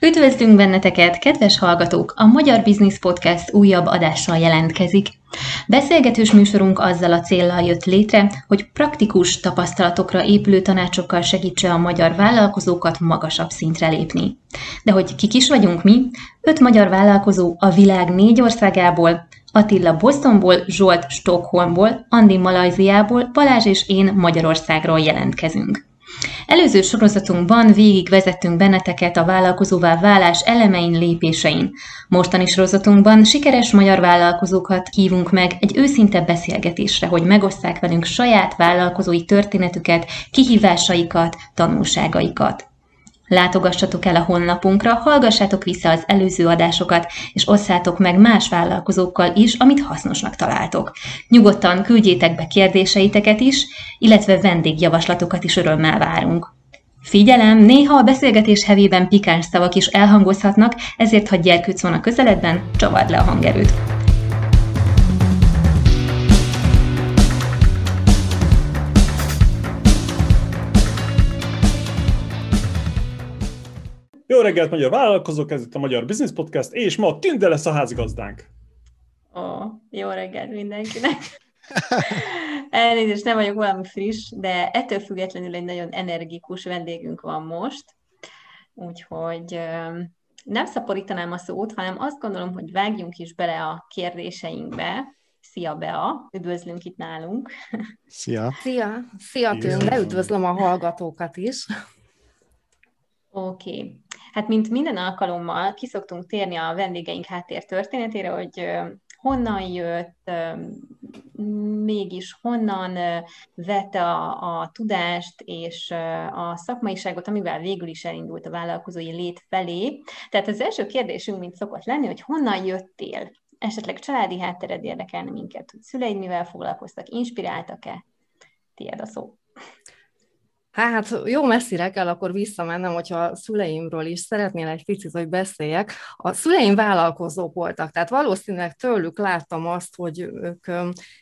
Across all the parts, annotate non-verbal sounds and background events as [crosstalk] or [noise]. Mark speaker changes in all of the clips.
Speaker 1: Üdvözlünk benneteket, kedves hallgatók! A Magyar Business Podcast újabb adással jelentkezik. Beszélgetős műsorunk azzal a céllal jött létre, hogy praktikus tapasztalatokra épülő tanácsokkal segítse a magyar vállalkozókat magasabb szintre lépni. De hogy kik is vagyunk mi? Öt magyar vállalkozó a világ négy országából, Attila Bostonból, Zsolt Stockholmból, Andi Malajziából, Balázs és én Magyarországról jelentkezünk. Előző sorozatunkban végig vezettünk benneteket a vállalkozóvá válás elemein lépésein. Mostani sorozatunkban sikeres magyar vállalkozókat hívunk meg egy őszinte beszélgetésre, hogy megosszák velünk saját vállalkozói történetüket, kihívásaikat, tanulságaikat. Látogassatok el a honlapunkra, hallgassátok vissza az előző adásokat, és osszátok meg más vállalkozókkal is, amit hasznosnak találtok. Nyugodtan küldjétek be kérdéseiteket is, illetve vendégjavaslatokat is örömmel várunk. Figyelem, néha a beszélgetés hevében pikáns szavak is elhangozhatnak, ezért ha gyerkőc van a közeledben, csavard le a hangerőt.
Speaker 2: Jó reggelt, magyar vállalkozók, ez itt a Magyar Business Podcast, és ma Tünde lesz a házigazdánk.
Speaker 3: Ó, jó reggelt mindenkinek. Elnézést, nem vagyok valami friss, de ettől függetlenül egy nagyon energikus vendégünk van most, úgyhogy nem szaporítanám a szót, hanem azt gondolom, hogy vágjunk is bele a kérdéseinkbe. Szia, Bea! Üdvözlünk itt nálunk!
Speaker 4: Szia!
Speaker 5: Szia! Szia, Tünde! Üdvözlöm a hallgatókat is!
Speaker 3: Oké. Okay. Hát, mint minden alkalommal kiszoktunk térni a vendégeink háttér történetére, hogy honnan jött, mégis honnan vette a, a tudást és a szakmaiságot, amivel végül is elindult a vállalkozói lét felé. Tehát az első kérdésünk, mint szokott lenni, hogy honnan jöttél? Esetleg családi háttered érdekelne minket, hogy szüleid mivel foglalkoztak, inspiráltak-e? Tiéd a szó.
Speaker 5: Hát jó messzire kell akkor visszamennem, hogyha a szüleimről is szeretnél egy picit, hogy beszéljek. A szüleim vállalkozók voltak, tehát valószínűleg tőlük láttam azt, hogy ők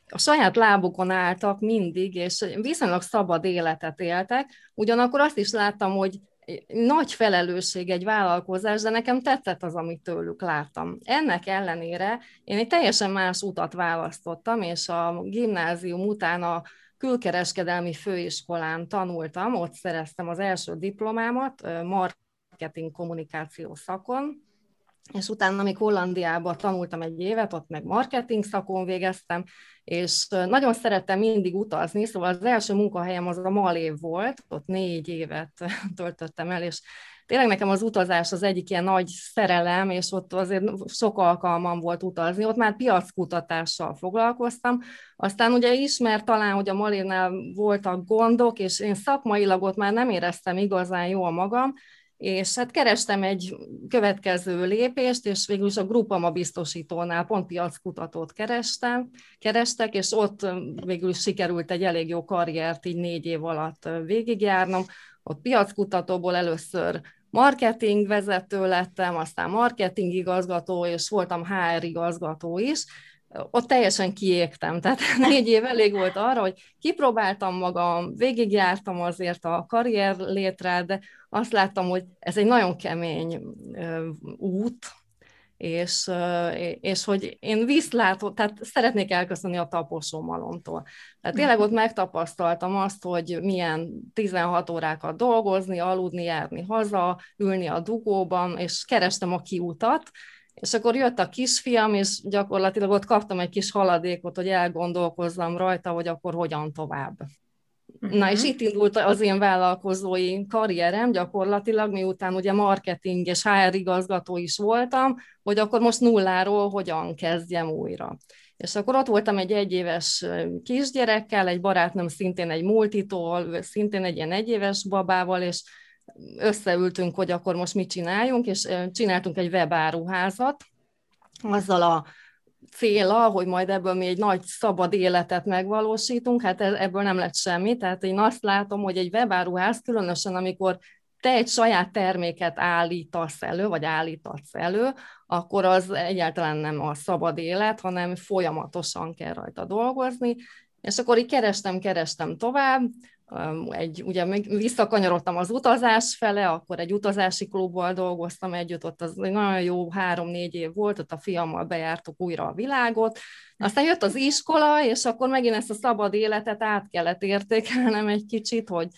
Speaker 5: a saját lábukon álltak mindig, és viszonylag szabad életet éltek, ugyanakkor azt is láttam, hogy nagy felelősség egy vállalkozás, de nekem tetszett az, amit tőlük láttam. Ennek ellenére én egy teljesen más utat választottam, és a gimnázium után a külkereskedelmi főiskolán tanultam, ott szereztem az első diplomámat, marketing kommunikáció szakon, és utána még Hollandiában tanultam egy évet, ott meg marketing szakon végeztem, és nagyon szerettem mindig utazni, szóval az első munkahelyem az a Malév volt, ott négy évet töltöttem el, és tényleg nekem az utazás az egyik ilyen nagy szerelem, és ott azért sok alkalmam volt utazni, ott már piackutatással foglalkoztam, aztán ugye ismert talán, hogy a Malénál voltak gondok, és én szakmailag ott már nem éreztem igazán jól magam, és hát kerestem egy következő lépést, és végül is a Grupama biztosítónál pont piackutatót kerestem, kerestek, és ott végül is sikerült egy elég jó karriert így négy év alatt végigjárnom. Ott piackutatóból először marketing vezető lettem, aztán marketing igazgató, és voltam HR igazgató is, ott teljesen kiégtem, [laughs] tehát négy év elég volt arra, hogy kipróbáltam magam, végigjártam azért a karrier létre, de azt láttam, hogy ez egy nagyon kemény út, és, és hogy én vízlátó, tehát szeretnék elköszönni a taposómalomtól. Tehát tényleg ott megtapasztaltam azt, hogy milyen 16 órákat dolgozni, aludni, járni haza, ülni a dugóban, és kerestem a kiutat, és akkor jött a kisfiam, és gyakorlatilag ott kaptam egy kis haladékot, hogy elgondolkozzam rajta, hogy akkor hogyan tovább. Uh-huh. Na, és mhm. itt indult az én vállalkozói karrierem gyakorlatilag, miután ugye marketing és HR igazgató is voltam, hogy akkor most nulláról hogyan kezdjem újra. És akkor ott voltam egy egyéves kisgyerekkel, egy barátnőm szintén egy multitól, szintén egy ilyen egyéves babával, és összeültünk, hogy akkor most mit csináljunk, és csináltunk egy webáruházat, azzal a céla, hogy majd ebből mi egy nagy szabad életet megvalósítunk, hát e-, ebből nem lett semmi, tehát én azt látom, hogy egy webáruház, különösen amikor te egy saját terméket állítasz elő, vagy állítatsz elő, akkor az egyáltalán nem a szabad élet, hanem folyamatosan kell rajta dolgozni, és akkor így kerestem, kerestem tovább, egy, ugye még visszakanyarodtam az utazás fele, akkor egy utazási klubból dolgoztam együtt, ott az nagyon jó három-négy év volt, ott a fiammal bejártuk újra a világot, aztán jött az iskola, és akkor megint ezt a szabad életet át kellett értékelnem egy kicsit, hogy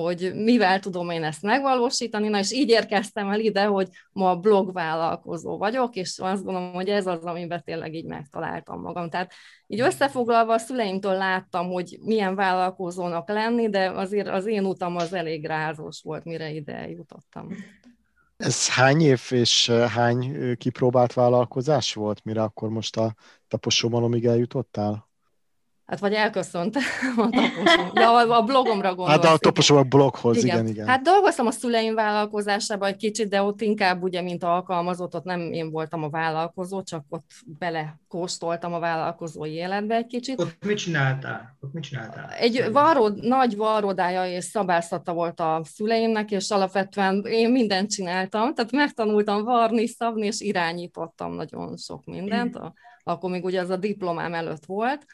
Speaker 5: hogy mivel tudom én ezt megvalósítani, na és így érkeztem el ide, hogy ma blogvállalkozó vagyok, és azt gondolom, hogy ez az, amiben tényleg így megtaláltam magam. Tehát így összefoglalva a szüleimtől láttam, hogy milyen vállalkozónak lenni, de azért az én utam az elég rázós volt, mire ide jutottam.
Speaker 4: Ez hány év és hány kipróbált vállalkozás volt, mire akkor most a taposómalomig eljutottál?
Speaker 5: Hát vagy elköszönt [laughs] a taposom. Ja, a blogomra gondolsz.
Speaker 4: Hát de a taposom a bloghoz, igen. igen, igen.
Speaker 5: Hát dolgoztam a szüleim vállalkozásában egy kicsit, de ott inkább ugye, mint alkalmazott, ott nem én voltam a vállalkozó, csak ott belekóstoltam a vállalkozói életbe egy kicsit.
Speaker 6: Ott mit csináltál? Ott mit csináltál?
Speaker 5: Egy varrod, nagy varrodája és szabászata volt a szüleimnek, és alapvetően én mindent csináltam, tehát megtanultam varni, szabni, és irányítottam nagyon sok mindent. A, akkor még ugye az a diplomám előtt volt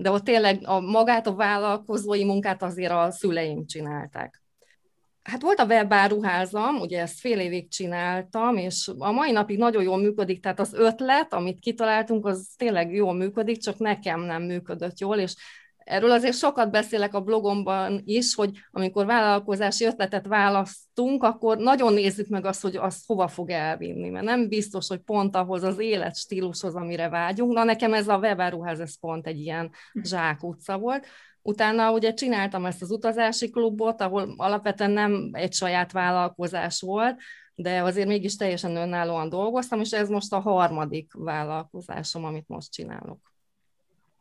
Speaker 5: de ott tényleg a, magát a vállalkozói munkát azért a szüleim csinálták. Hát volt a webáruházam, ugye ezt fél évig csináltam, és a mai napig nagyon jól működik, tehát az ötlet, amit kitaláltunk, az tényleg jól működik, csak nekem nem működött jól, és Erről azért sokat beszélek a blogomban is, hogy amikor vállalkozási ötletet választunk, akkor nagyon nézzük meg azt, hogy az hova fog elvinni, mert nem biztos, hogy pont ahhoz az életstílushoz, amire vágyunk. Na nekem ez a webáruház, ez pont egy ilyen zsákutca volt. Utána ugye csináltam ezt az utazási klubot, ahol alapvetően nem egy saját vállalkozás volt, de azért mégis teljesen önállóan dolgoztam, és ez most a harmadik vállalkozásom, amit most csinálok.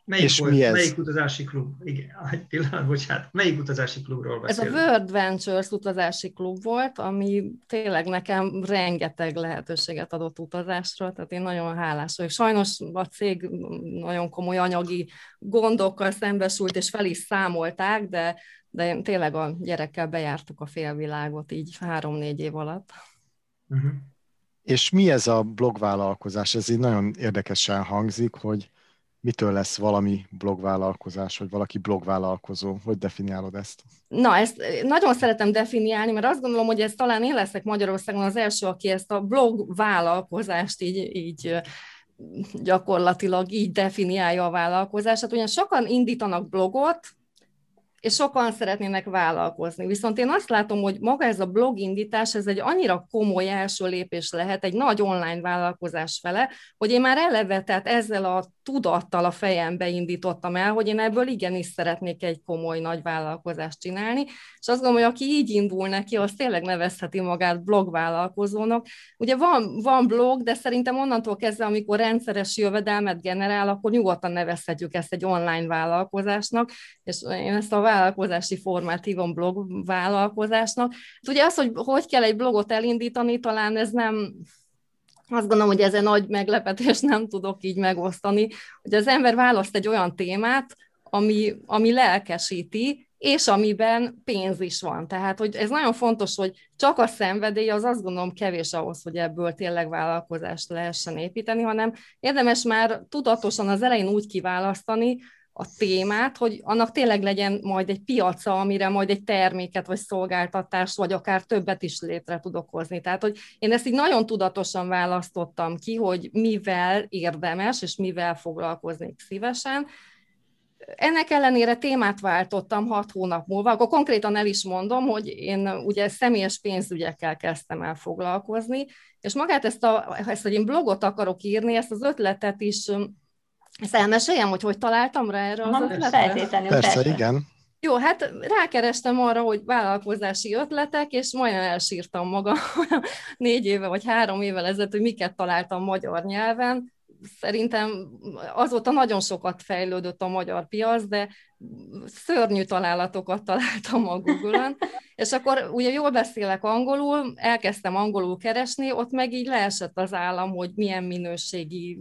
Speaker 6: Melyik, és volt, mi ez? melyik utazási klub? Igen, egy pillanat, bocsánat. Melyik utazási klubról beszélünk?
Speaker 5: Ez a World Ventures utazási klub volt, ami tényleg nekem rengeteg lehetőséget adott utazásra, tehát én nagyon hálás vagyok. Sajnos a cég nagyon komoly anyagi gondokkal szembesült, és fel is számolták, de, de tényleg a gyerekkel bejártuk a félvilágot így három-négy év alatt.
Speaker 4: Uh-huh. És mi ez a blogvállalkozás? Ez így nagyon érdekesen hangzik, hogy mitől lesz valami blogvállalkozás, vagy valaki blogvállalkozó? Hogy definiálod ezt?
Speaker 5: Na, ezt nagyon szeretem definiálni, mert azt gondolom, hogy ez talán én leszek Magyarországon az első, aki ezt a blogvállalkozást így, így gyakorlatilag így definiálja a vállalkozását. Ugyan sokan indítanak blogot, és sokan szeretnének vállalkozni. Viszont én azt látom, hogy maga ez a blogindítás, ez egy annyira komoly első lépés lehet egy nagy online vállalkozás fele, hogy én már eleve, tehát ezzel a tudattal a fejembe indítottam el, hogy én ebből igenis szeretnék egy komoly nagy vállalkozást csinálni, és azt gondolom, hogy aki így indul neki, az tényleg nevezheti magát blogvállalkozónak. Ugye van, van blog, de szerintem onnantól kezdve, amikor rendszeres jövedelmet generál, akkor nyugodtan nevezhetjük ezt egy online vállalkozásnak, és én ezt a vállalkozási formát hívom blog vállalkozásnak. Ugye az, hogy hogy kell egy blogot elindítani, talán ez nem, azt gondolom, hogy ez egy nagy meglepetés, nem tudok így megosztani, hogy az ember választ egy olyan témát, ami, ami lelkesíti, és amiben pénz is van. Tehát, hogy ez nagyon fontos, hogy csak a szenvedély az azt gondolom kevés ahhoz, hogy ebből tényleg vállalkozást lehessen építeni, hanem érdemes már tudatosan az elején úgy kiválasztani, a témát, hogy annak tényleg legyen majd egy piaca, amire majd egy terméket vagy szolgáltatást, vagy akár többet is létre tudok hozni. Tehát, hogy én ezt így nagyon tudatosan választottam ki, hogy mivel érdemes, és mivel foglalkoznék szívesen, ennek ellenére témát váltottam hat hónap múlva, akkor konkrétan el is mondom, hogy én ugye személyes pénzügyekkel kezdtem el foglalkozni, és magát ezt, a, ezt hogy én blogot akarok írni, ezt az ötletet is ezt elmeséljem, hogy hogy találtam rá erre az ötletre?
Speaker 4: Feltétlenül, persze, persze, igen.
Speaker 5: Jó, hát rákerestem arra, hogy vállalkozási ötletek, és majdnem elsírtam magam [laughs] négy éve vagy három évvel ezelőtt, hogy miket találtam magyar nyelven. Szerintem azóta nagyon sokat fejlődött a magyar piac, de szörnyű találatokat találtam a Google-on, [laughs] és akkor ugye jól beszélek angolul, elkezdtem angolul keresni, ott meg így leesett az állam, hogy milyen minőségi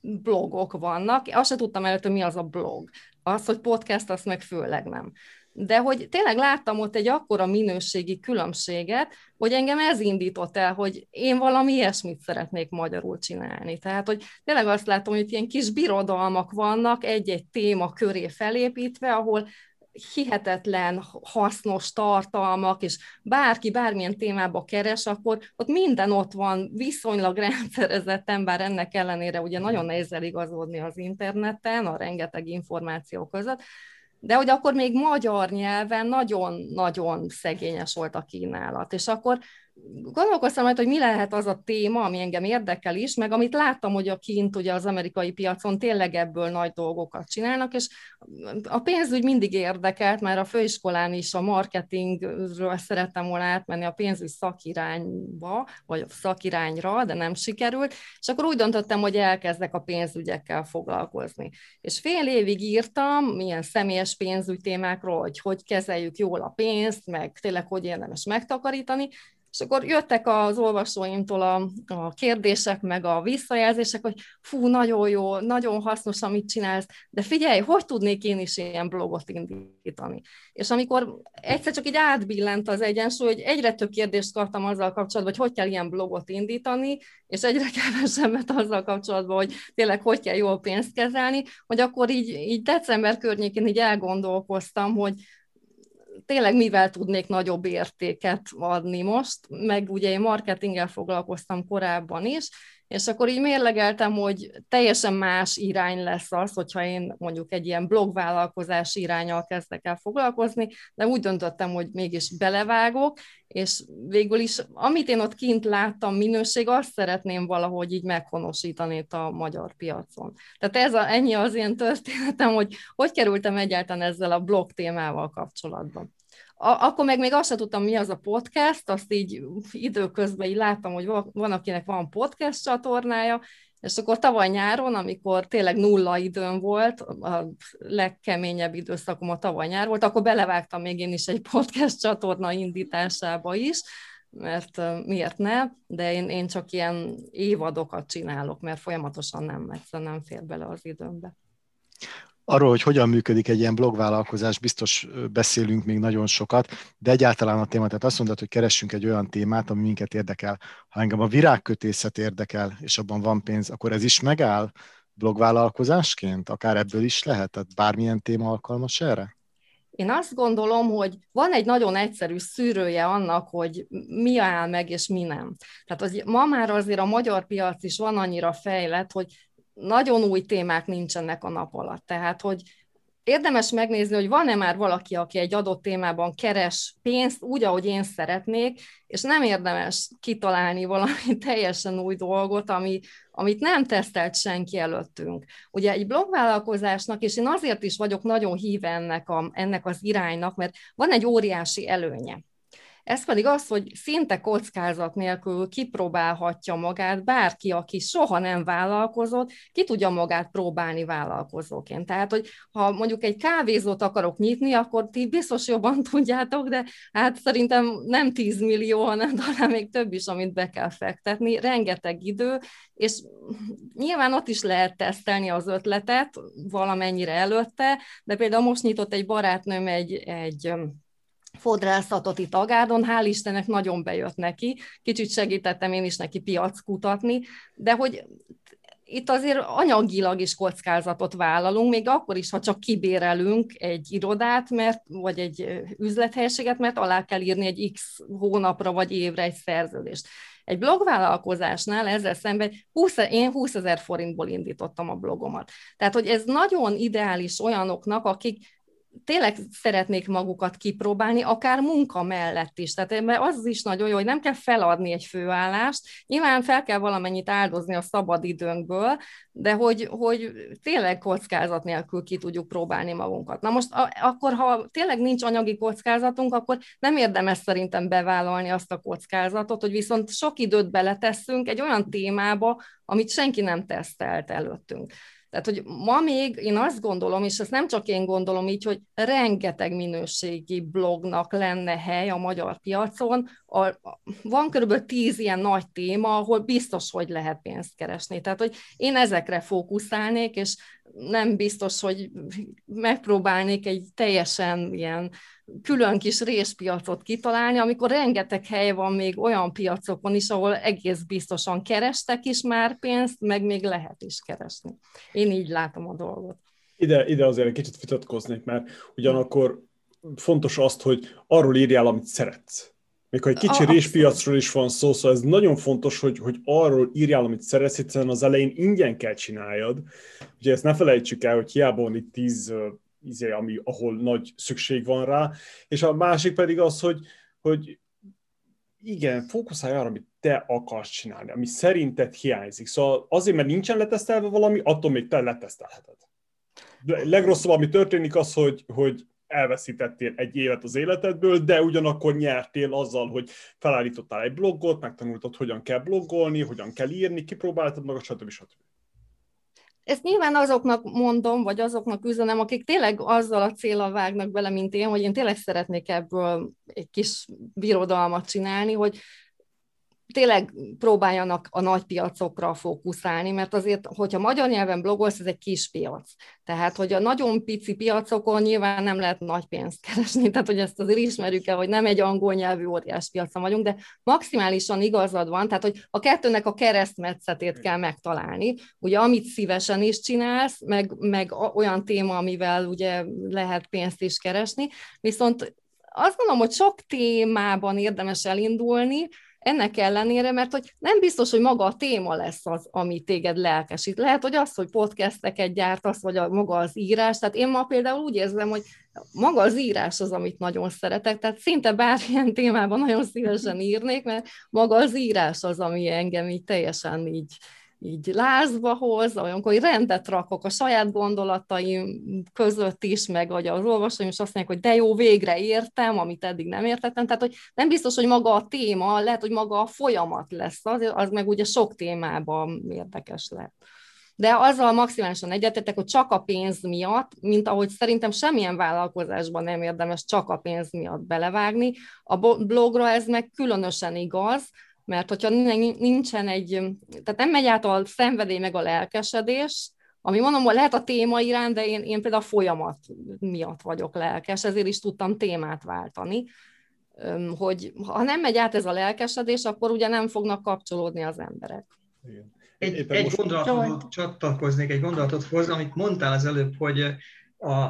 Speaker 5: blogok vannak. Azt se tudtam előtt, hogy mi az a blog. Az, hogy podcast, azt meg főleg nem. De hogy tényleg láttam ott egy akkora minőségi különbséget, hogy engem ez indított el, hogy én valami ilyesmit szeretnék magyarul csinálni. Tehát, hogy tényleg azt látom, hogy ilyen kis birodalmak vannak egy-egy téma köré felépítve, ahol hihetetlen hasznos tartalmak, és bárki bármilyen témába keres, akkor ott minden ott van, viszonylag [laughs] rendszerezetten, bár ennek ellenére ugye nagyon nehéz eligazodni az interneten, a rengeteg információ között, de hogy akkor még magyar nyelven nagyon-nagyon szegényes volt a kínálat. És akkor gondolkoztam majd, hogy mi lehet az a téma, ami engem érdekel is, meg amit láttam, hogy a kint ugye az amerikai piacon tényleg ebből nagy dolgokat csinálnak, és a pénzügy mindig érdekelt, mert a főiskolán is a marketingről szerettem volna átmenni a pénzügy szakirányba, vagy szakirányra, de nem sikerült, és akkor úgy döntöttem, hogy elkezdek a pénzügyekkel foglalkozni. És fél évig írtam milyen személyes pénzügy témákról, hogy hogy kezeljük jól a pénzt, meg tényleg hogy érdemes megtakarítani, és akkor jöttek az olvasóimtól a, a kérdések, meg a visszajelzések, hogy fú, nagyon jó, nagyon hasznos, amit csinálsz, de figyelj, hogy tudnék én is ilyen blogot indítani? És amikor egyszer csak így átbillent az egyensúly, hogy egyre több kérdést kaptam azzal kapcsolatban, hogy hogy kell ilyen blogot indítani, és egyre [laughs] kevesebbet azzal kapcsolatban, hogy tényleg hogy kell jól pénzt kezelni, hogy akkor így, így december környékén így elgondolkoztam, hogy tényleg mivel tudnék nagyobb értéket adni most, meg ugye én marketinggel foglalkoztam korábban is, és akkor így mérlegeltem, hogy teljesen más irány lesz az, hogyha én mondjuk egy ilyen blogvállalkozás irányal kezdek el foglalkozni, de úgy döntöttem, hogy mégis belevágok, és végül is, amit én ott kint láttam minőség, azt szeretném valahogy így meghonosítani itt a magyar piacon. Tehát ez a, ennyi az én történetem, hogy hogy kerültem egyáltalán ezzel a blog témával kapcsolatban akkor meg még azt sem tudtam, mi az a podcast, azt így időközben így láttam, hogy van, akinek van podcast csatornája, és akkor tavaly nyáron, amikor tényleg nulla időm volt, a legkeményebb időszakom a tavaly nyár volt, akkor belevágtam még én is egy podcast csatorna indításába is, mert miért ne, de én, én csak ilyen évadokat csinálok, mert folyamatosan nem, egyszerűen nem fér bele az időmbe.
Speaker 4: Arról, hogy hogyan működik egy ilyen blogvállalkozás, biztos beszélünk még nagyon sokat, de egyáltalán a téma, tehát azt mondod, hogy keressünk egy olyan témát, ami minket érdekel. Ha engem a virágkötészet érdekel, és abban van pénz, akkor ez is megáll blogvállalkozásként? Akár ebből is lehet? Tehát bármilyen téma alkalmas erre?
Speaker 5: Én azt gondolom, hogy van egy nagyon egyszerű szűrője annak, hogy mi áll meg és mi nem. Tehát az, ma már azért a magyar piac is van annyira fejlett, hogy nagyon új témák nincsenek a nap alatt. Tehát, hogy érdemes megnézni, hogy van-e már valaki, aki egy adott témában keres pénzt úgy, ahogy én szeretnék, és nem érdemes kitalálni valami [laughs] teljesen új dolgot, ami, amit nem tesztelt senki előttünk. Ugye egy blogvállalkozásnak, és én azért is vagyok nagyon híve ennek, a, ennek az iránynak, mert van egy óriási előnye. Ez pedig az, hogy szinte kockázat nélkül kipróbálhatja magát bárki, aki soha nem vállalkozott, ki tudja magát próbálni vállalkozóként. Tehát, hogy ha mondjuk egy kávézót akarok nyitni, akkor ti biztos jobban [laughs] tudjátok, de hát szerintem nem 10 millió, hanem talán még több is, amit be kell fektetni. Rengeteg idő, és nyilván ott is lehet tesztelni az ötletet valamennyire előtte, de például most nyitott egy barátnőm egy, egy fodrászatot itt Agárdon, hál' Istennek nagyon bejött neki, kicsit segítettem én is neki piac kutatni, de hogy itt azért anyagilag is kockázatot vállalunk, még akkor is, ha csak kibérelünk egy irodát, mert, vagy egy üzlethelyiséget, mert alá kell írni egy x hónapra vagy évre egy szerződést. Egy blogvállalkozásnál ezzel szemben 20, én 20 ezer forintból indítottam a blogomat. Tehát, hogy ez nagyon ideális olyanoknak, akik tényleg szeretnék magukat kipróbálni, akár munka mellett is. Tehát az is nagyon jó, hogy nem kell feladni egy főállást, nyilván fel kell valamennyit áldozni a szabad időnkből, de hogy, hogy tényleg kockázat nélkül ki tudjuk próbálni magunkat. Na most a, akkor, ha tényleg nincs anyagi kockázatunk, akkor nem érdemes szerintem bevállalni azt a kockázatot, hogy viszont sok időt beletesszünk egy olyan témába, amit senki nem tesztelt előttünk. Tehát, hogy ma még én azt gondolom, és ezt nem csak én gondolom így, hogy rengeteg minőségi blognak lenne hely a magyar piacon. A, van körülbelül tíz ilyen nagy téma, ahol biztos, hogy lehet pénzt keresni. Tehát, hogy én ezekre fókuszálnék, és nem biztos, hogy megpróbálnék egy teljesen ilyen külön kis részpiacot kitalálni, amikor rengeteg hely van még olyan piacokon is, ahol egész biztosan kerestek is már pénzt, meg még lehet is keresni. Én így látom a dolgot.
Speaker 2: Ide, ide azért egy kicsit vitatkoznék, mert ugyanakkor fontos azt, hogy arról írjál, amit szeretsz. Még ha egy kicsi réspiacról is van szó, szóval ez nagyon fontos, hogy, hogy arról írjál, amit szeretsz, hiszen az elején ingyen kell csináljad. Ugye ezt ne felejtsük el, hogy hiába van itt tíz izé, ami, ahol nagy szükség van rá, és a másik pedig az, hogy, hogy igen, fókuszálj arra, amit te akarsz csinálni, ami szerinted hiányzik. Szóval azért, mert nincsen letesztelve valami, attól még te letesztelheted. Legrosszabb, ami történik az, hogy, hogy elveszítettél egy évet az életedből, de ugyanakkor nyertél azzal, hogy felállítottál egy blogot, megtanultad, hogyan kell blogolni, hogyan kell írni, kipróbáltad magad, stb. stb.
Speaker 5: Ezt nyilván azoknak mondom, vagy azoknak üzenem, akik tényleg azzal a célra vágnak bele, mint én, hogy én tényleg szeretnék ebből egy kis birodalmat csinálni, hogy tényleg próbáljanak a nagy piacokra fókuszálni, mert azért, hogyha magyar nyelven blogolsz, ez egy kis piac. Tehát, hogy a nagyon pici piacokon nyilván nem lehet nagy pénzt keresni, tehát, hogy ezt azért ismerjük el, hogy nem egy angol nyelvű óriás piacon vagyunk, de maximálisan igazad van, tehát, hogy a kettőnek a keresztmetszetét kell megtalálni. Ugye, amit szívesen is csinálsz, meg, meg olyan téma, amivel ugye lehet pénzt is keresni, viszont azt gondolom, hogy sok témában érdemes elindulni, ennek ellenére, mert hogy nem biztos, hogy maga a téma lesz az, ami téged lelkesít. Lehet, hogy az, hogy podcasteket gyártasz, vagy a, maga az írás. Tehát én ma például úgy érzem, hogy maga az írás az, amit nagyon szeretek, tehát szinte bármilyen témában nagyon szívesen írnék, mert maga az írás az, ami engem így teljesen így, így lázba hoz, olyankor rendet rakok a saját gondolataim között is, meg hogy az olvasóim is azt mondják, hogy de jó, végre értem, amit eddig nem értettem. Tehát, hogy nem biztos, hogy maga a téma, lehet, hogy maga a folyamat lesz, az, az meg ugye sok témában érdekes lehet. De azzal maximálisan egyetetek, hogy csak a pénz miatt, mint ahogy szerintem semmilyen vállalkozásban nem érdemes csak a pénz miatt belevágni, a blogra ez meg különösen igaz, mert hogyha nincsen egy, tehát nem megy át a szenvedély meg a lelkesedés, ami mondom, lehet a téma iránt, de én, én például a folyamat miatt vagyok lelkes, ezért is tudtam témát váltani, hogy ha nem megy át ez a lelkesedés, akkor ugye nem fognak kapcsolódni az emberek.
Speaker 6: Igen. Egy, egy gondolatot csatlakoznék, egy gondolatot hoz, amit mondtál az előbb, hogy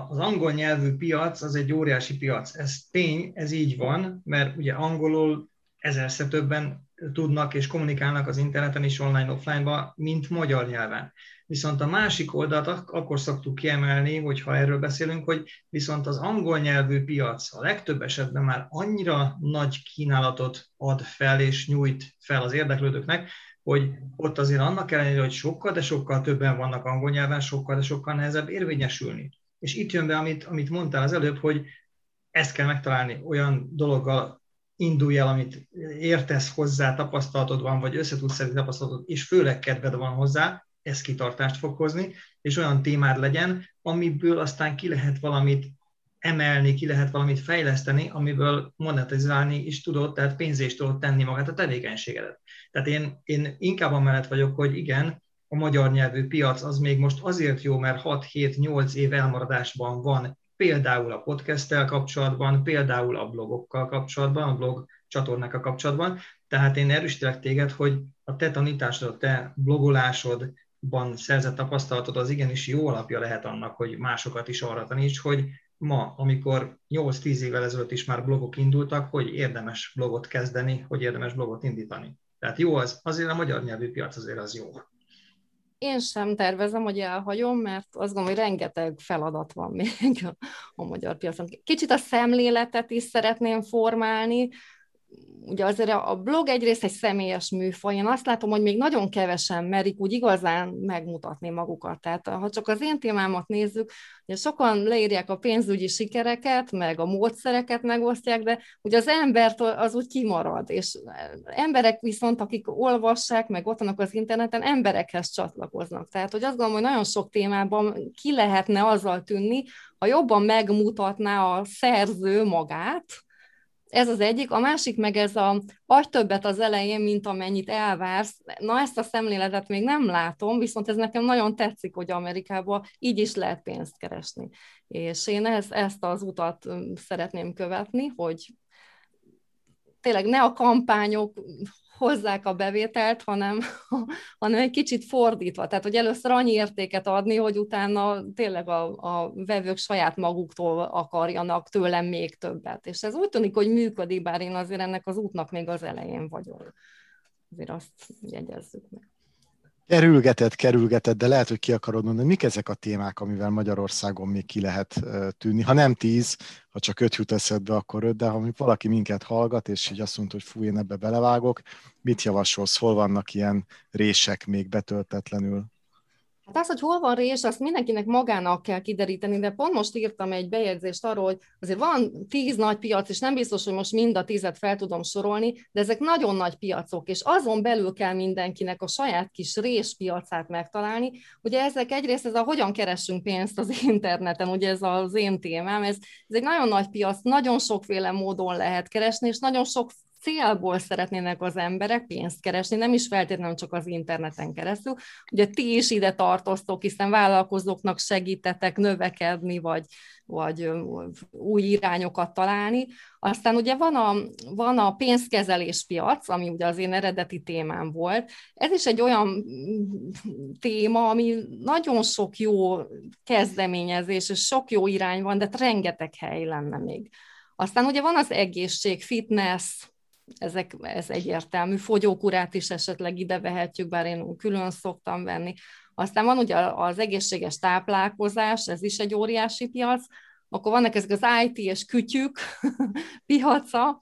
Speaker 6: az angol nyelvű piac az egy óriási piac. Ez tény, ez így van, mert ugye angolul ezerszer többen tudnak és kommunikálnak az interneten és online, offline-ba, mint magyar nyelven. Viszont a másik oldalt akkor szoktuk kiemelni, hogyha erről beszélünk, hogy viszont az angol nyelvű piac a legtöbb esetben már annyira nagy kínálatot ad fel és nyújt fel az érdeklődőknek, hogy ott azért annak ellenére, hogy sokkal, de sokkal többen vannak angol nyelven, sokkal, de sokkal nehezebb érvényesülni. És itt jön be, amit, amit mondtál az előbb, hogy ezt kell megtalálni olyan dologgal, indulj el, amit értesz hozzá, tapasztalatod van, vagy össze tudsz szedni tapasztalatod, és főleg kedved van hozzá, ez kitartást fog hozni, és olyan témád legyen, amiből aztán ki lehet valamit emelni, ki lehet valamit fejleszteni, amiből monetizálni is tudod, tehát pénzé is tudod tenni magát a tevékenységedet. Tehát én, én inkább amellett vagyok, hogy igen, a magyar nyelvű piac az még most azért jó, mert 6-7-8 év elmaradásban van például a podcasttel kapcsolatban, például a blogokkal kapcsolatban, a blog csatornákkal kapcsolatban. Tehát én erősítelek téged, hogy a te tanításod, a te blogolásodban szerzett tapasztalatod az igenis jó alapja lehet annak, hogy másokat is arra taníts, hogy ma, amikor 8-10 évvel ezelőtt is már blogok indultak, hogy érdemes blogot kezdeni, hogy érdemes blogot indítani. Tehát jó az, azért a magyar nyelvű piac azért az jó.
Speaker 5: Én sem tervezem, hogy elhagyom, mert azt gondolom, hogy rengeteg feladat van [laughs] még a, a magyar piacon. Kicsit a szemléletet is szeretném formálni, ugye azért a blog egyrészt egy személyes műfaj, én azt látom, hogy még nagyon kevesen merik úgy igazán megmutatni magukat. Tehát ha csak az én témámat nézzük, ugye sokan leírják a pénzügyi sikereket, meg a módszereket megosztják, de ugye az embert az úgy kimarad, és emberek viszont, akik olvassák, meg ott vannak az interneten, emberekhez csatlakoznak. Tehát, hogy azt gondolom, hogy nagyon sok témában ki lehetne azzal tűnni, ha jobban megmutatná a szerző magát, ez az egyik, a másik meg ez a adj többet az elején, mint amennyit elvársz. Na ezt a szemléletet még nem látom, viszont ez nekem nagyon tetszik, hogy Amerikában így is lehet pénzt keresni. És én ezt, ezt az utat szeretném követni, hogy tényleg ne a kampányok hozzák a bevételt, hanem, [laughs] hanem egy kicsit fordítva. Tehát, hogy először annyi értéket adni, hogy utána tényleg a, a vevők saját maguktól akarjanak tőlem még többet. És ez úgy tűnik, hogy működik, bár én azért ennek az útnak még az elején vagyok. Azért azt jegyezzük meg.
Speaker 4: Kerülgetett, kerülgetett, de lehet, hogy ki akarod mondani, mik ezek a témák, amivel Magyarországon még ki lehet tűnni. Ha nem tíz, ha csak öt jut eszedbe, akkor öt, de ha valaki minket hallgat, és így azt mondta, hogy fú, én ebbe belevágok, mit javasolsz, hol vannak ilyen rések még betöltetlenül?
Speaker 5: Hát az, hogy hol van rés, azt mindenkinek magának kell kideríteni, de pont most írtam egy bejegyzést arról, hogy azért van tíz nagy piac, és nem biztos, hogy most mind a tízet fel tudom sorolni, de ezek nagyon nagy piacok, és azon belül kell mindenkinek a saját kis piacát megtalálni. Ugye ezek egyrészt ez a hogyan keressünk pénzt az [laughs] interneten, ugye ez az én témám, ez, ez egy nagyon nagy piac, nagyon sokféle módon lehet keresni, és nagyon sok célból szeretnének az emberek pénzt keresni, nem is feltétlenül csak az interneten keresztül. Ugye ti is ide tartoztok, hiszen vállalkozóknak segítetek növekedni, vagy, vagy új irányokat találni. Aztán ugye van a, van a pénzkezelés piac, ami ugye az én eredeti témám volt. Ez is egy olyan mm, téma, ami nagyon sok jó kezdeményezés, és sok jó irány van, de rengeteg hely lenne még. Aztán ugye van az egészség, fitness, ezek, ez egyértelmű. Fogyókurát is esetleg ide vehetjük, bár én külön szoktam venni. Aztán van ugye az egészséges táplálkozás, ez is egy óriási piac, akkor vannak ezek az IT és kütyük [laughs] piaca,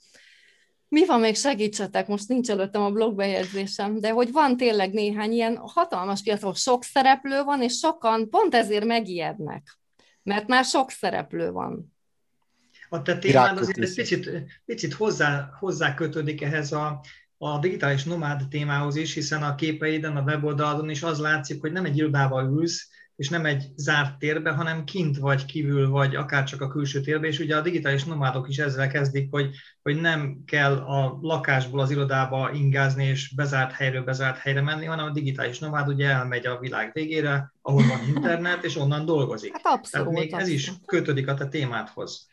Speaker 5: mi van még, segítsetek, most nincs előttem a blogbejegyzésem, de hogy van tényleg néhány ilyen hatalmas piac, ahol sok szereplő van, és sokan pont ezért megijednek, mert már sok szereplő van.
Speaker 6: A te témád azért egy picit, picit hozzá, hozzá kötődik ehhez a, a digitális nomád témához is, hiszen a képeiden, a weboldalon is az látszik, hogy nem egy irodával ülsz, és nem egy zárt térbe, hanem kint vagy kívül, vagy akár csak a külső térbe, és ugye a digitális nomádok is ezzel kezdik, hogy, hogy nem kell a lakásból az irodába ingázni, és bezárt helyről bezárt helyre menni, hanem a digitális nomád ugye elmegy a világ végére, ahol van [laughs] internet, és onnan dolgozik. Hát abszolút, Tehát még abszolút. ez is kötődik a te témádhoz.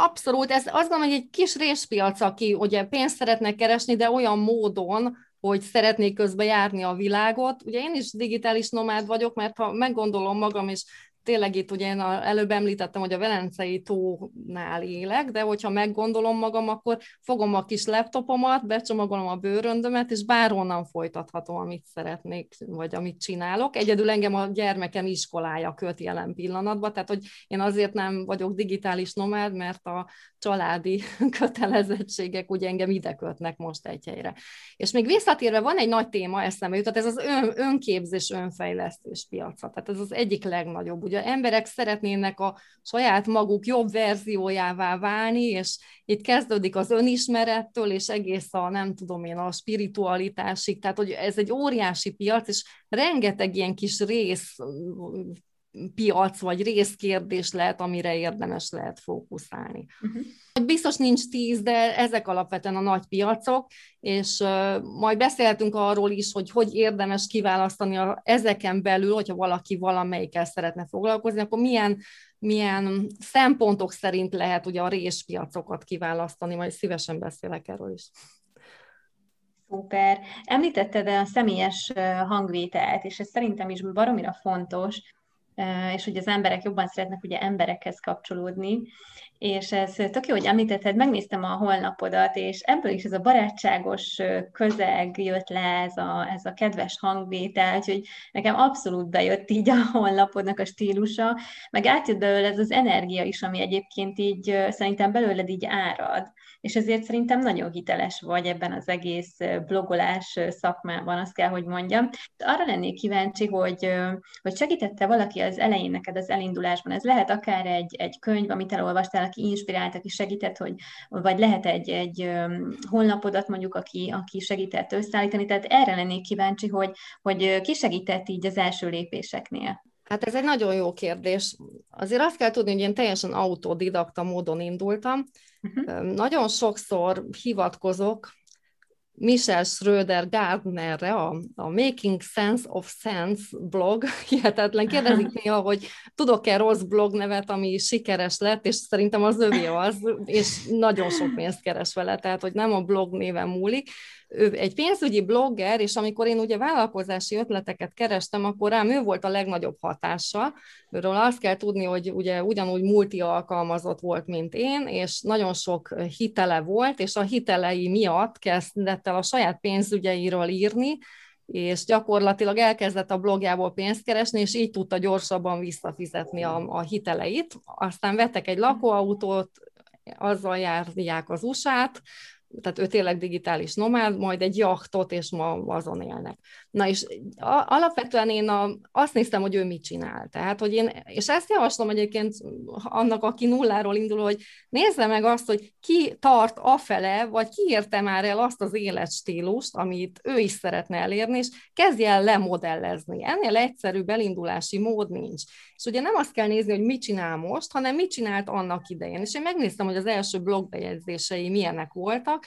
Speaker 5: Abszolút, ez azt gondolom, hogy egy kis részpiac, aki ugye pénzt szeretne keresni, de olyan módon, hogy szeretnék közben járni a világot. Ugye én is digitális nomád vagyok, mert ha meggondolom magam, és tényleg itt ugye én előbb említettem, hogy a Velencei tónál élek, de hogyha meggondolom magam, akkor fogom a kis laptopomat, becsomagolom a bőröndömet, és bárhonnan folytathatom, amit szeretnék, vagy amit csinálok. Egyedül engem a gyermekem iskolája köt jelen pillanatban, tehát hogy én azért nem vagyok digitális nomád, mert a családi [laughs] kötelezettségek ugye engem ide kötnek most egy helyre. És még visszatérve van egy nagy téma eszembe jutott, ez az ön, önképzés, önfejlesztés piaca. Tehát ez az egyik legnagyobb. Ugye emberek szeretnének a saját maguk jobb verziójává válni, és itt kezdődik az önismerettől, és egész a, nem tudom én, a spiritualitásig. Tehát, hogy ez egy óriási piac, és rengeteg ilyen kis rész piac vagy részkérdés lehet, amire érdemes lehet fókuszálni. Uh-huh. Biztos nincs tíz, de ezek alapvetően a nagy piacok, és uh, majd beszélhetünk arról is, hogy hogy érdemes kiválasztani a, ezeken belül, hogyha valaki valamelyikkel szeretne foglalkozni, akkor milyen, milyen szempontok szerint lehet ugye a réspiacokat kiválasztani, majd szívesen beszélek erről is.
Speaker 3: Szuper. Említetted a személyes hangvételt, és ez szerintem is baromira fontos, és hogy az emberek jobban szeretnek ugye emberekhez kapcsolódni, és ez tök jó, hogy említetted, megnéztem a holnapodat, és ebből is ez a barátságos közeg jött le, ez a, ez a kedves hangvétel, hogy nekem abszolút bejött így a honlapodnak a stílusa, meg átjött belőle ez az energia is, ami egyébként így szerintem belőled így árad és ezért szerintem nagyon hiteles vagy ebben az egész blogolás szakmában, azt kell, hogy mondjam. Arra lennék kíváncsi, hogy, hogy segítette valaki az elején neked az elindulásban. Ez lehet akár egy, egy könyv, amit elolvastál, aki inspirált, aki segített, hogy, vagy lehet egy, egy honlapodat mondjuk, aki, aki segített összeállítani. Tehát erre lennék kíváncsi, hogy, hogy ki segített így az első lépéseknél.
Speaker 5: Hát ez egy nagyon jó kérdés. Azért azt kell tudni, hogy én teljesen autodidakta módon indultam. Uh-huh. Nagyon sokszor hivatkozok Michel Schröder Gardnerre, a, a Making Sense of Sense blog, [laughs] hihetetlen. Kérdezik néha, hogy tudok-e rossz blog nevet, ami sikeres lett, és szerintem az övé az, és nagyon sok pénzt keres vele, tehát hogy nem a blog néven múlik. Ő egy pénzügyi blogger, és amikor én ugye vállalkozási ötleteket kerestem, akkor rám ő volt a legnagyobb hatása. Őről azt kell tudni, hogy ugye ugyanúgy multi alkalmazott volt, mint én, és nagyon sok hitele volt, és a hitelei miatt kezdett el a saját pénzügyeiről írni, és gyakorlatilag elkezdett a blogjából pénzt keresni, és így tudta gyorsabban visszafizetni a, a hiteleit. Aztán vettek egy lakóautót, azzal járják az USA-t, tehát ő tényleg digitális nomád, majd egy jachtot, és ma azon élnek. Na és alapvetően én a, azt néztem, hogy ő mit csinál. Tehát, hogy én, és ezt javaslom egyébként annak, aki nulláról indul, hogy nézze meg azt, hogy ki tart afele, vagy ki érte már el azt az életstílust, amit ő is szeretne elérni, és kezdje el lemodellezni. Ennél egyszerűbb elindulási mód nincs. És ugye nem azt kell nézni, hogy mit csinál most, hanem mit csinált annak idején. És én megnéztem, hogy az első blogbejegyzései milyenek voltak,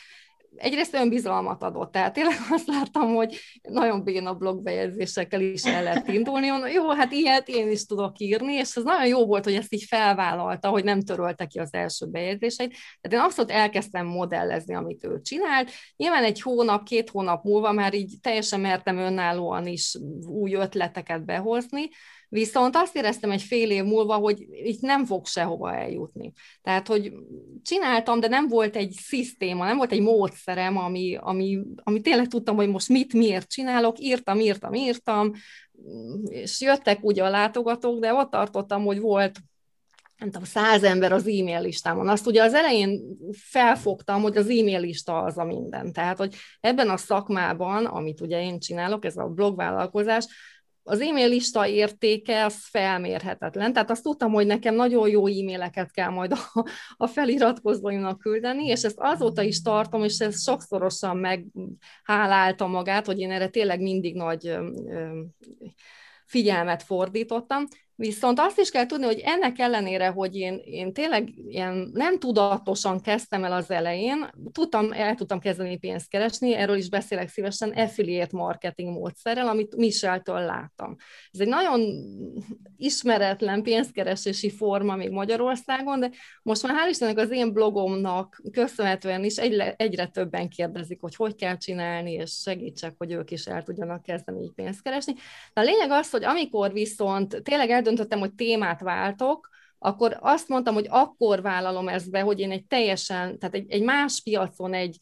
Speaker 5: egyrészt önbizalmat adott. Tehát tényleg [laughs] azt láttam, hogy nagyon béna blogbejegyzésekkel is el lehet indulni. Mondom, jó, hát ilyet én is tudok írni, és ez nagyon jó volt, hogy ezt így felvállalta, hogy nem törölte ki az első bejegyzéseit. Tehát én abszolút elkezdtem modellezni, amit ő csinált. Nyilván egy hónap, két hónap múlva már így teljesen mertem önállóan is új ötleteket behozni, Viszont azt éreztem egy fél év múlva, hogy itt nem fog sehova eljutni. Tehát, hogy csináltam, de nem volt egy szisztéma, nem volt egy módszerem, ami, ami, ami tényleg tudtam, hogy most mit, miért csinálok, írtam, írtam, írtam, és jöttek ugye a látogatók, de ott tartottam, hogy volt nem tudom, száz ember az e-mail listámon. Azt ugye az elején felfogtam, hogy az e-mail lista az a minden. Tehát, hogy ebben a szakmában, amit ugye én csinálok, ez a blogvállalkozás, az e-mail lista értéke az felmérhetetlen, tehát azt tudtam, hogy nekem nagyon jó e-maileket kell majd a, a feliratkozóimnak küldeni, és ezt azóta is tartom, és ez sokszorosan meghálálta magát, hogy én erre tényleg mindig nagy figyelmet fordítottam, Viszont azt is kell tudni, hogy ennek ellenére, hogy én, én tényleg ilyen nem tudatosan kezdtem el az elején, tudtam, el tudtam kezdeni pénzt keresni, erről is beszélek szívesen, affiliate marketing módszerrel, amit Micheltől láttam. Ez egy nagyon ismeretlen pénzkeresési forma még Magyarországon, de most már hál' Istennek az én blogomnak köszönhetően is egyre, egyre többen kérdezik, hogy hogy kell csinálni, és segítsek, hogy ők is el tudjanak kezdeni így pénzt keresni. De a lényeg az, hogy amikor viszont tényleg eldöntöttem, hogy témát váltok, akkor azt mondtam, hogy akkor vállalom ezt be, hogy én egy teljesen, tehát egy, egy más piacon, egy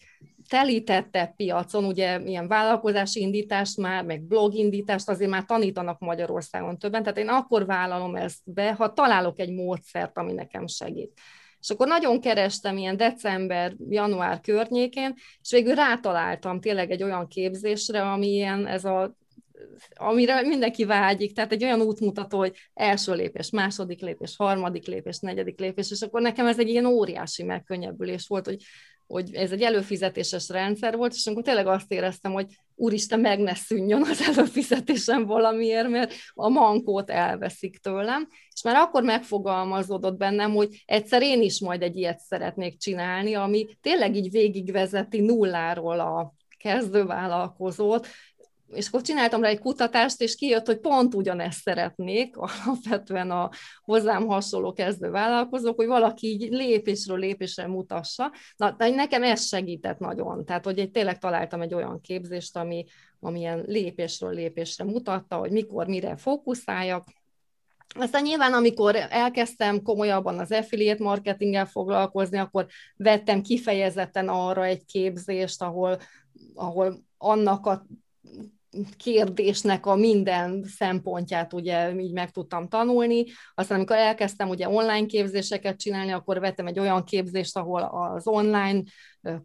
Speaker 5: telítettebb piacon, ugye ilyen vállalkozási indítást már, meg blogindítást azért már tanítanak Magyarországon többen, tehát én akkor vállalom ezt be, ha találok egy módszert, ami nekem segít. És akkor nagyon kerestem ilyen december, január környékén, és végül rátaláltam tényleg egy olyan képzésre, ami ilyen ez a amire mindenki vágyik, tehát egy olyan útmutató, hogy első lépés, második lépés, harmadik lépés, negyedik lépés, és akkor nekem ez egy ilyen óriási megkönnyebbülés volt, hogy, hogy ez egy előfizetéses rendszer volt, és akkor tényleg azt éreztem, hogy úristen, meg ne szűnjön az előfizetésem valamiért, mert a mankót elveszik tőlem, és már akkor megfogalmazódott bennem, hogy egyszer én is majd egy ilyet szeretnék csinálni, ami tényleg így végigvezeti nulláról a kezdővállalkozót, és akkor csináltam rá egy kutatást, és kijött, hogy pont ugyanezt szeretnék [laughs] alapvetően a hozzám hasonló kezdő vállalkozók, hogy valaki így lépésről lépésre mutassa. Na, de nekem ez segített nagyon. Tehát, hogy egy, tényleg találtam egy olyan képzést, ami, ami ilyen lépésről lépésre mutatta, hogy mikor, mire fókuszáljak, aztán nyilván, amikor elkezdtem komolyabban az affiliate marketinggel foglalkozni, akkor vettem kifejezetten arra egy képzést, ahol, ahol annak a kérdésnek a minden szempontját ugye így meg tudtam tanulni. Aztán amikor elkezdtem ugye online képzéseket csinálni, akkor vettem egy olyan képzést, ahol az online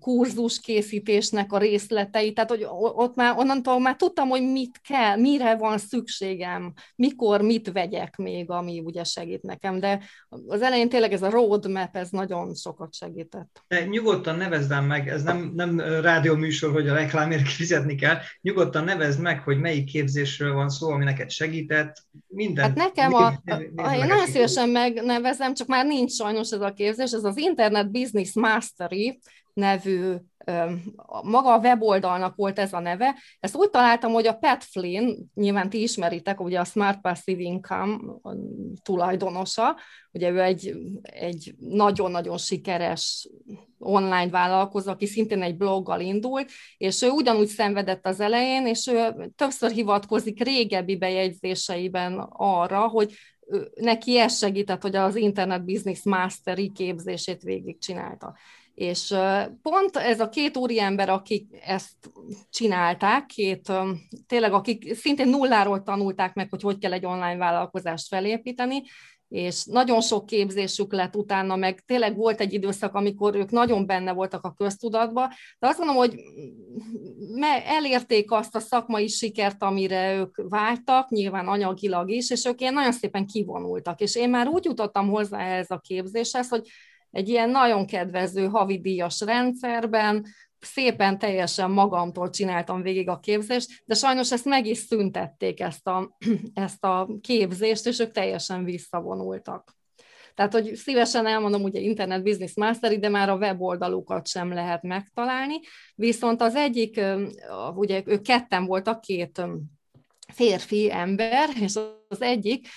Speaker 5: kurzus készítésnek a részletei, tehát hogy ott már onnantól már tudtam, hogy mit kell, mire van szükségem, mikor mit vegyek még, ami ugye segít nekem, de az elején tényleg ez a roadmap, ez nagyon sokat segített.
Speaker 6: De nyugodtan nevezd meg, ez nem, nem rádióműsor, hogy a reklámért fizetni kell, nyugodtan nevezd meg, hogy melyik képzésről van szó, ami neked segített, minden.
Speaker 5: Hát nekem a, a, a én nagyon szívesen megnevezem, csak már nincs sajnos ez a képzés, ez az Internet Business Mastery, nevű maga a weboldalnak volt ez a neve. Ezt úgy találtam, hogy a Pat Flynn, nyilván ti ismeritek, ugye a Smart Passive Income tulajdonosa, ugye ő egy, egy nagyon-nagyon sikeres online vállalkozó, aki szintén egy bloggal indult, és ő ugyanúgy szenvedett az elején, és ő többször hivatkozik régebbi bejegyzéseiben arra, hogy neki ez segített, hogy az Internet Business Mastery képzését végigcsinálta. És pont ez a két úriember, akik ezt csinálták, két, tényleg akik szintén nulláról tanulták meg, hogy hogy kell egy online vállalkozást felépíteni, és nagyon sok képzésük lett utána, meg tényleg volt egy időszak, amikor ők nagyon benne voltak a köztudatba, de azt mondom, hogy elérték azt a szakmai sikert, amire ők vágytak, nyilván anyagilag is, és ők ilyen nagyon szépen kivonultak, és én már úgy jutottam hozzá ehhez a képzéshez, hogy egy ilyen nagyon kedvező havidíjas rendszerben, szépen teljesen magamtól csináltam végig a képzést, de sajnos ezt meg is szüntették, ezt a, [clears throat] ezt a képzést, és ők teljesen visszavonultak. Tehát, hogy szívesen elmondom, ugye Internet Business Mastery, de már a weboldalukat sem lehet megtalálni. Viszont az egyik, ugye ők ketten voltak, két férfi ember, és az egyik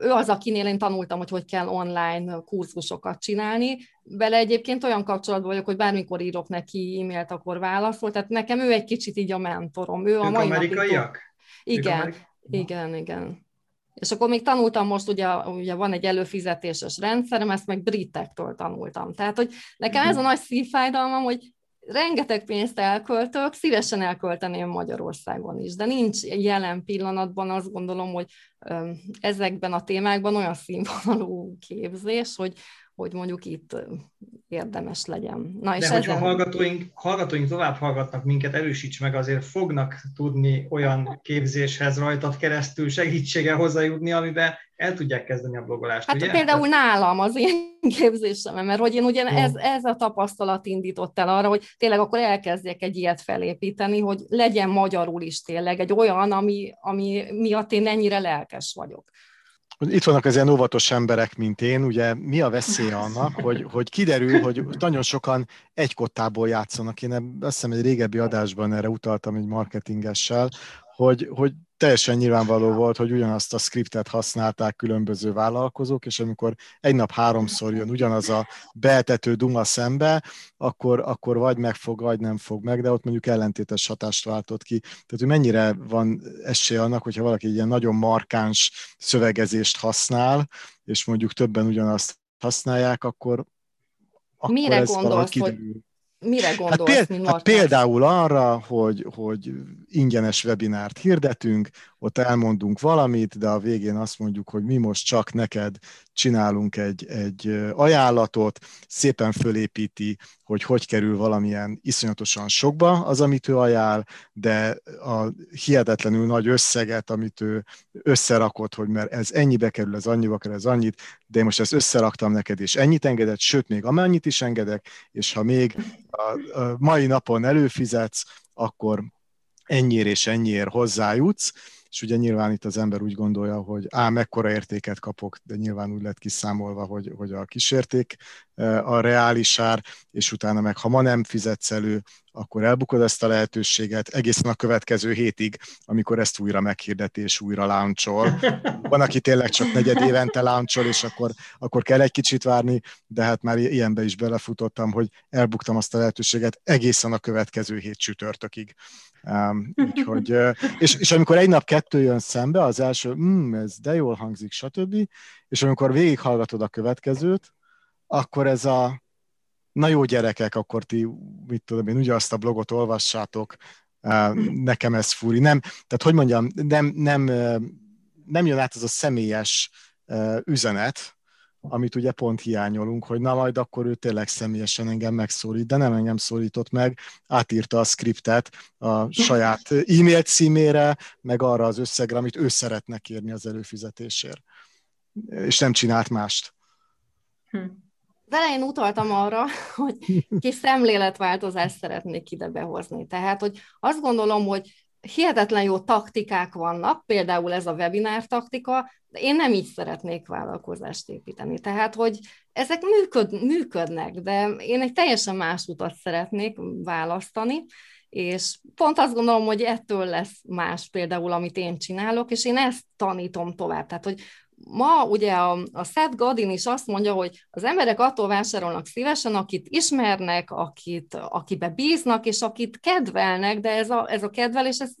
Speaker 5: ő az, akinél én tanultam, hogy hogy kell online kurzusokat csinálni. Vele egyébként olyan kapcsolatban vagyok, hogy bármikor írok neki e-mailt, akkor válaszol. Tehát nekem ő egy kicsit így a mentorom. Ő
Speaker 6: a mai amerikaiak?
Speaker 5: Napig... Igen, amerikai? igen, igen. És akkor még tanultam most, ugye, ugye van egy előfizetéses rendszerem, ezt meg britektől tanultam. Tehát, hogy nekem ez a mhm. nagy szívfájdalmam, hogy rengeteg pénzt elköltök, szívesen elkölteném Magyarországon is, de nincs jelen pillanatban azt gondolom, hogy ezekben a témákban olyan színvonalú képzés, hogy, hogy mondjuk itt érdemes legyen.
Speaker 6: Na, és De hogyha ezen... hallgatóink, hallgatóink tovább hallgatnak minket, erősíts meg, azért fognak tudni olyan képzéshez rajtad keresztül segítsége hozzájutni, amiben el tudják kezdeni a blogolást,
Speaker 5: Hát
Speaker 6: ugye?
Speaker 5: például nálam az én [laughs] képzésem, mert hogy én ugye ez, ez a tapasztalat indított el arra, hogy tényleg akkor elkezdjek egy ilyet felépíteni, hogy legyen magyarul is tényleg egy olyan, ami, ami miatt én ennyire lelkes vagyok.
Speaker 4: Itt vannak az ilyen óvatos emberek, mint én, ugye mi a veszély annak, hogy, hogy kiderül, hogy nagyon sokan egy kottából játszanak. Én azt hiszem egy régebbi adásban erre utaltam egy marketingessel, hogy, hogy teljesen nyilvánvaló volt, hogy ugyanazt a skriptet használták különböző vállalkozók, és amikor egy nap háromszor jön ugyanaz a beetető duma szembe, akkor, akkor vagy megfog, vagy nem fog meg, de ott mondjuk ellentétes hatást váltott ki. Tehát, hogy mennyire van esély annak, hogyha valaki ilyen nagyon markáns szövegezést használ, és mondjuk többen ugyanazt használják, akkor,
Speaker 5: akkor Mire ez gondolsz, hogy Mire hát gondolsz, hát,
Speaker 4: péld, hát például arra, hogy, hogy ingyenes webinárt hirdetünk, ott elmondunk valamit, de a végén azt mondjuk, hogy mi most csak neked csinálunk egy, egy ajánlatot, szépen fölépíti, hogy hogy kerül valamilyen iszonyatosan sokba az, amit ő ajánl, de a hihetetlenül nagy összeget, amit ő összerakott, hogy mert ez ennyibe kerül, ez annyiba kerül, ez annyit, de én most ezt összeraktam neked, és ennyit engedett, sőt, még amennyit is engedek, és ha még a, mai napon előfizetsz, akkor ennyiért és ennyiért hozzájutsz, és ugye nyilván itt az ember úgy gondolja, hogy á, mekkora értéket kapok, de nyilván úgy lett kiszámolva, hogy, hogy a kísérték e, a reális ár, és utána meg, ha ma nem fizetsz elő, akkor elbukod ezt a lehetőséget egészen a következő hétig, amikor ezt újra meghirdeti és újra launchol. Van, aki tényleg csak negyed évente launchol, és akkor, akkor kell egy kicsit várni, de hát már ilyenbe is belefutottam, hogy elbuktam azt a lehetőséget egészen a következő hét csütörtökig. Um, úgyhogy, és, és amikor egy nap kettő jön szembe, az első, mm, ez de jól hangzik, stb. És amikor végighallgatod a következőt, akkor ez a, na jó gyerekek, akkor ti, mit tudom én, ugye azt a blogot olvassátok, nekem ez fúri. Nem, tehát hogy mondjam, nem, nem, nem jön át az a személyes üzenet, amit ugye pont hiányolunk, hogy na majd akkor ő tényleg személyesen engem megszólít, de nem engem szólított meg, átírta a skriptet a saját e-mail címére, meg arra az összegre, amit ő szeretne kérni az előfizetésért. És nem csinált mást.
Speaker 5: Hm. Vele én utaltam arra, [laughs] hogy kis szemléletváltozást szeretnék ide behozni. Tehát, hogy azt gondolom, hogy hihetetlen jó taktikák vannak, például ez a webinár taktika, de én nem így szeretnék vállalkozást építeni. Tehát, hogy ezek működ, működnek, de én egy teljesen más utat szeretnék választani, és pont azt gondolom, hogy ettől lesz más például, amit én csinálok, és én ezt tanítom tovább. Tehát, hogy ma ugye a, a Seth Godin is azt mondja, hogy az emberek attól vásárolnak szívesen, akit ismernek, akit, akibe bíznak, és akit kedvelnek, de ez a, ez a kedvelés, ez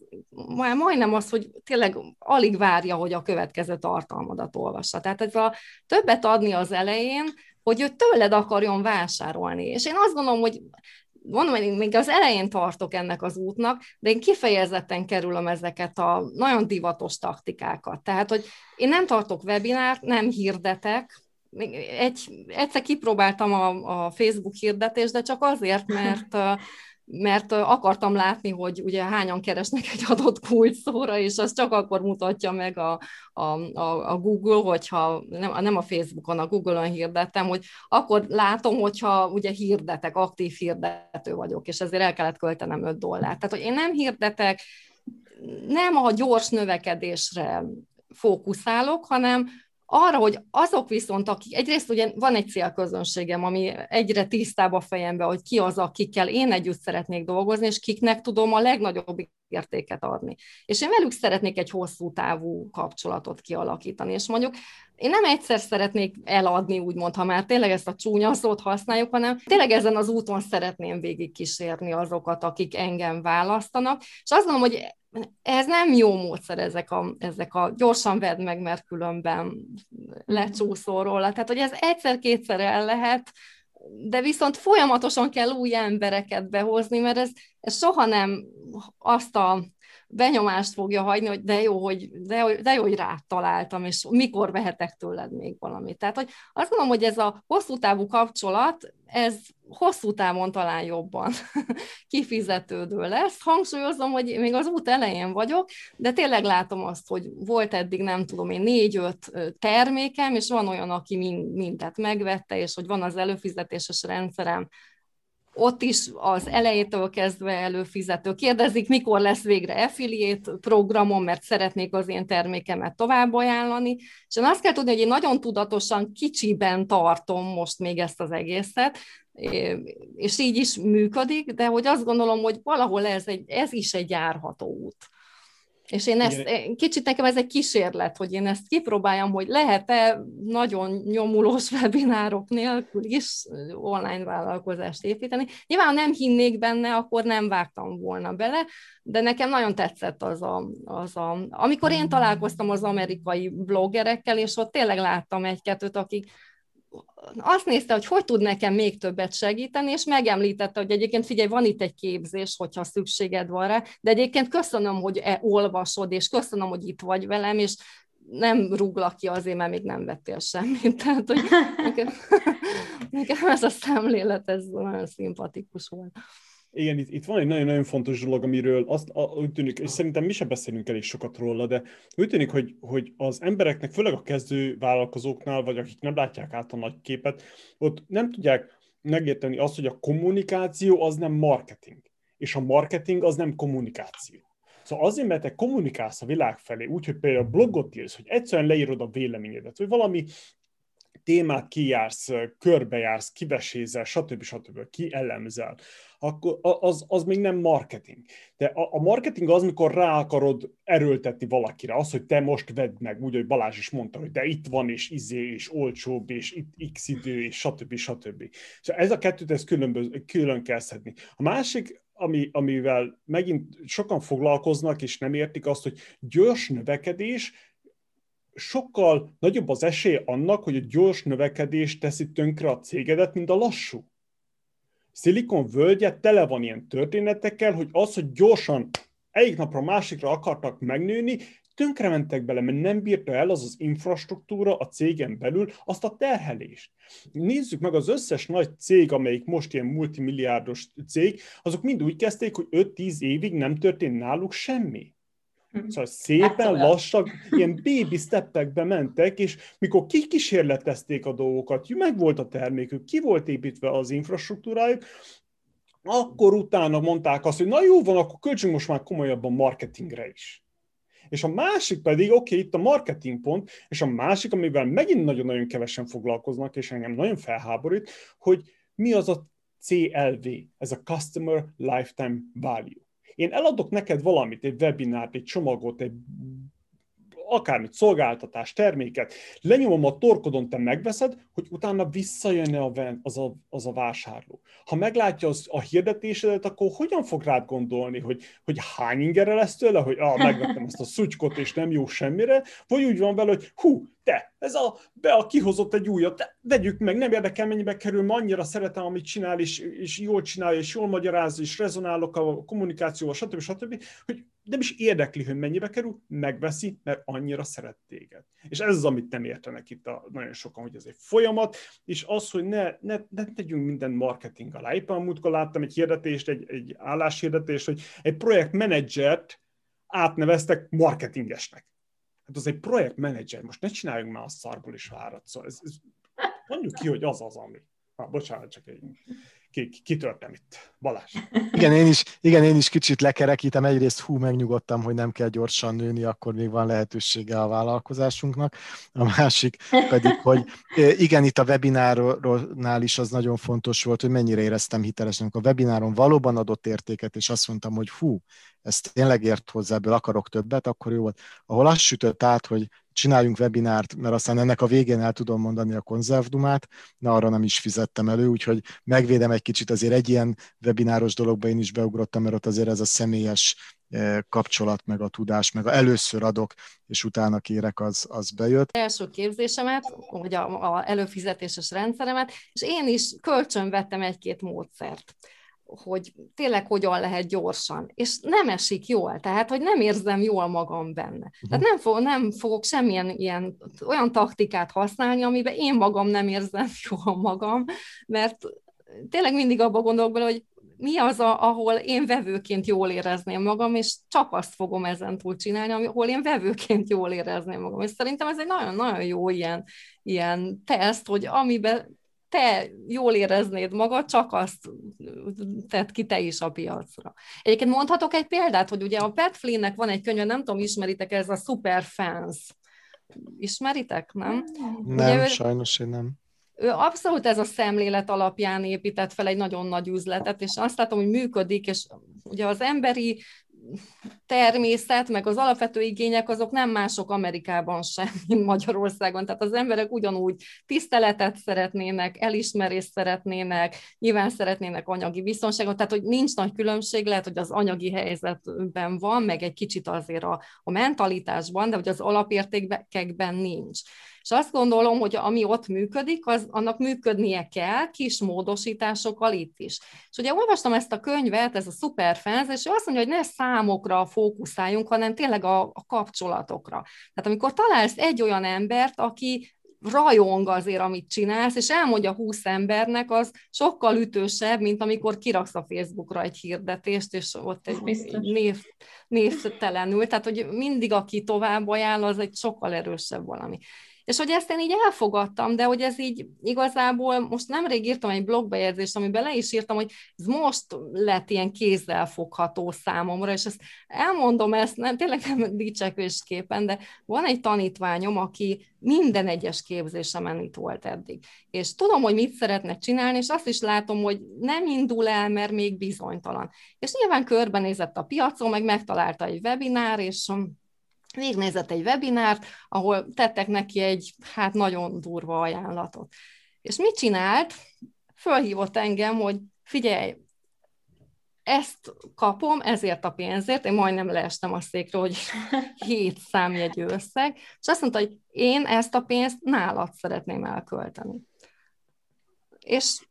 Speaker 5: már majdnem az, hogy tényleg alig várja, hogy a következő tartalmadat olvassa. Tehát ez a többet adni az elején, hogy ő tőled akarjon vásárolni. És én azt gondolom, hogy mondom, hogy még az elején tartok ennek az útnak, de én kifejezetten kerülöm ezeket a nagyon divatos taktikákat. Tehát, hogy én nem tartok webinárt, nem hirdetek, egy, egyszer kipróbáltam a, a Facebook hirdetést, de csak azért, mert [laughs] mert akartam látni, hogy ugye hányan keresnek egy adott kulcsszóra, és az csak akkor mutatja meg a, a, a, a Google, hogyha nem, nem a Facebookon, a Google-on hirdettem, hogy akkor látom, hogyha ugye hirdetek, aktív hirdető vagyok, és ezért el kellett költenem 5 dollárt. Tehát, hogy én nem hirdetek, nem a gyors növekedésre fókuszálok, hanem arra, hogy azok viszont, akik, egyrészt ugye van egy célközönségem, ami egyre tisztább a fejembe, hogy ki az, akikkel én együtt szeretnék dolgozni, és kiknek tudom a legnagyobb értéket adni. És én velük szeretnék egy hosszú távú kapcsolatot kialakítani, és mondjuk én nem egyszer szeretnék eladni, úgymond, ha már tényleg ezt a csúnya szót használjuk, hanem tényleg ezen az úton szeretném végigkísérni azokat, akik engem választanak, és azt gondolom, hogy ez nem jó módszer ezek a, ezek a gyorsan vedd meg, mert különben lecsúszol róla. Tehát, hogy ez egyszer-kétszer el lehet, de viszont folyamatosan kell új embereket behozni, mert ez, ez soha nem azt a benyomást fogja hagyni, hogy de jó, hogy, de, de jó, hogy rád találtam, és mikor vehetek tőled még valamit. Tehát, hogy azt gondolom, hogy ez a hosszú távú kapcsolat, ez hosszú távon talán jobban [laughs] kifizetődő lesz. Hangsúlyozom, hogy még az út elején vagyok, de tényleg látom azt, hogy volt eddig, nem tudom én, négy-öt termékem, és van olyan, aki mind, mindet megvette, és hogy van az előfizetéses rendszerem, ott is az elejétől kezdve előfizető. Kérdezik, mikor lesz végre affiliate programom, mert szeretnék az én termékemet tovább ajánlani. És én azt kell tudni, hogy én nagyon tudatosan kicsiben tartom most még ezt az egészet, és így is működik, de hogy azt gondolom, hogy valahol ez, egy, ez is egy járható út. És én ezt, Igen. kicsit nekem ez egy kísérlet, hogy én ezt kipróbáljam, hogy lehet-e nagyon nyomulós webinárok nélkül is online vállalkozást építeni. Nyilván nem hinnék benne, akkor nem vágtam volna bele, de nekem nagyon tetszett az a, az a... Amikor én találkoztam az amerikai bloggerekkel, és ott tényleg láttam egy-kettőt, akik azt nézte, hogy hogy tud nekem még többet segíteni, és megemlítette, hogy egyébként figyelj, van itt egy képzés, hogyha szükséged van rá, de egyébként köszönöm, hogy e olvasod, és köszönöm, hogy itt vagy velem, és nem rúglak ki azért, mert még nem vettél semmit. [laughs] Tehát, hogy nekem, [laughs] nekem ez a szemlélet, ez nagyon szimpatikus volt.
Speaker 2: Igen, itt, itt van egy nagyon-nagyon fontos dolog, amiről azt a, úgy tűnik, és szerintem mi sem beszélünk elég sokat róla, de úgy tűnik, hogy, hogy az embereknek, főleg a kezdő vállalkozóknál, vagy akik nem látják át a nagy képet, ott nem tudják megérteni azt, hogy a kommunikáció az nem marketing, és a marketing az nem kommunikáció. Szóval azért, mert te kommunikálsz a világ felé, úgyhogy például blogot írsz, hogy egyszerűen leírod a véleményedet, vagy valami témát kijársz, körbejársz, kivesézel, stb. stb. kielemzel, akkor az, az még nem marketing. De a, a marketing az, mikor rá akarod erőltetni valakire, az, hogy te most vedd meg, úgy, hogy Balázs is mondta, hogy de itt van, és izé, és olcsóbb, és itt x idő, és stb. stb. Szóval ez a kettőt, ez külön, külön kell szedni. A másik, ami, amivel megint sokan foglalkoznak, és nem értik azt, hogy gyors növekedés, sokkal nagyobb az esély annak, hogy a gyors növekedés teszi tönkre a cégedet, mint a lassú. Szilikon völgye tele van ilyen történetekkel, hogy az, hogy gyorsan egyik napra másikra akartak megnőni, tönkrementek bele, mert nem bírta el az az infrastruktúra a cégen belül azt a terhelést. Nézzük meg az összes nagy cég, amelyik most ilyen multimilliárdos cég, azok mind úgy kezdték, hogy 5-10 évig nem történt náluk semmi. Mhm. Szóval szépen lassan, ilyen baby steppekbe mentek, és mikor kikísérletezték a dolgokat, meg volt a termékük, ki volt építve az infrastruktúrájuk, akkor utána mondták azt, hogy na jó van, akkor költsünk most már komolyabban marketingre is. És a másik pedig, oké, okay, itt a marketing pont, és a másik, amivel megint nagyon-nagyon kevesen foglalkoznak, és engem nagyon felháborít, hogy mi az a CLV, ez a Customer Lifetime Value. Én eladok neked valamit, egy webinárt, egy csomagot, egy akármit, szolgáltatás, terméket, lenyomom a torkodon, te megveszed, hogy utána visszajönne az a, az a vásárló. Ha meglátja az, a hirdetésedet, akkor hogyan fog rád gondolni, hogy, hogy hány ingere lesz tőle, hogy ah, megvettem ezt a szutykot, és nem jó semmire, vagy úgy van vele, hogy hú, te, ez a, be a kihozott egy újat, te, vegyük meg, nem érdekel, mennyibe kerül, ma annyira szeretem, amit csinál, és, és jól csinálja, és jól magyaráz, és rezonálok a kommunikációval, stb. stb., hogy nem is érdekli, hogy mennyibe kerül, megveszi, mert annyira szeret téged. És ez az, amit nem értenek itt a, nagyon sokan, hogy ez egy folyamat, és az, hogy ne, ne, ne tegyünk minden marketing alá. Éppen múltkor láttam egy hirdetést, egy, egy álláshirdetést, hogy egy projektmenedzsert átneveztek marketingesnek. Hát az egy projektmenedzser, most ne csináljunk már a szarból is várat. Szóval ez, ez, mondjuk ki, hogy az az, ami. Ah, bocsánat, csak egy kitörtem itt. Balázs.
Speaker 4: Igen, én is, igen, én is kicsit lekerekítem. Egyrészt hú, megnyugodtam, hogy nem kell gyorsan nőni, akkor még van lehetősége a vállalkozásunknak. A másik pedig, hogy igen, itt a webinárnál is az nagyon fontos volt, hogy mennyire éreztem hitelesen. A webináron valóban adott értéket, és azt mondtam, hogy hú, ez tényleg ért hozzá, ebből akarok többet, akkor jó volt. Ahol azt sütött át, hogy csináljunk webinárt, mert aztán ennek a végén el tudom mondani a konzervdumát, na arra nem is fizettem elő, úgyhogy megvédem egy kicsit azért egy ilyen webináros dologba én is beugrottam, mert ott azért ez a személyes eh, kapcsolat, meg a tudás, meg a először adok, és utána kérek, az, az bejött.
Speaker 5: Első képzésemet, vagy a, a előfizetéses rendszeremet, és én is kölcsön vettem egy-két módszert hogy tényleg hogyan lehet gyorsan, és nem esik jól, tehát, hogy nem érzem jól magam benne. Uh-huh. Tehát nem, fog, nem fogok semmilyen ilyen, olyan taktikát használni, amiben én magam nem érzem [laughs] jól magam, mert tényleg mindig abba gondolok bele, hogy mi az, a, ahol én vevőként jól érezném magam, és csak azt fogom ezen túl csinálni, ahol én vevőként jól érezném magam. És szerintem ez egy nagyon-nagyon jó ilyen, ilyen teszt, hogy amiben te jól éreznéd magad, csak azt tett ki te is a piacra. Egyébként mondhatok egy példát, hogy ugye a Pat Flynn-nek van egy könyve, nem tudom, ismeritek, ez a Super Fans. Ismeritek, nem?
Speaker 4: Nem, ugye, sajnos én nem.
Speaker 5: Ő abszolút ez a szemlélet alapján épített fel egy nagyon nagy üzletet, és azt látom, hogy működik, és ugye az emberi természet, meg az alapvető igények azok nem mások Amerikában sem, [laughs] mint Magyarországon. Tehát az emberek ugyanúgy tiszteletet szeretnének, elismerést szeretnének, nyilván szeretnének anyagi biztonságot, tehát hogy nincs nagy különbség, lehet, hogy az anyagi helyzetben van, meg egy kicsit azért a, a mentalitásban, de hogy az alapértékekben nincs. És azt gondolom, hogy ami ott működik, az annak működnie kell, kis módosításokkal itt is. És ugye olvastam ezt a könyvet, ez a Superfans, és ő azt mondja, hogy ne számokra fókuszáljunk, hanem tényleg a, a kapcsolatokra. Tehát amikor találsz egy olyan embert, aki rajong azért, amit csinálsz, és elmondja húsz embernek, az sokkal ütősebb, mint amikor kiraksz a Facebookra egy hirdetést, és ott egy, egy név, névtelenül. Tehát, hogy mindig, aki tovább ajánl, az egy sokkal erősebb valami. És hogy ezt én így elfogadtam, de hogy ez így igazából, most nemrég írtam egy blogbejegyzést, amiben le is írtam, hogy ez most lett ilyen kézzel fogható számomra, és ezt elmondom ezt, nem, tényleg nem [laughs] dicsekvésképpen, de van egy tanítványom, aki minden egyes képzésemen itt volt eddig. És tudom, hogy mit szeretne csinálni, és azt is látom, hogy nem indul el, mert még bizonytalan. És nyilván körbenézett a piacon, meg megtalálta egy webinár, és végnézett egy webinárt, ahol tettek neki egy hát nagyon durva ajánlatot. És mit csinált? Fölhívott engem, hogy figyelj, ezt kapom, ezért a pénzért, én majdnem leestem a székről, hogy [laughs] hét számjegyű összeg, és azt mondta, hogy én ezt a pénzt nálad szeretném elkölteni. És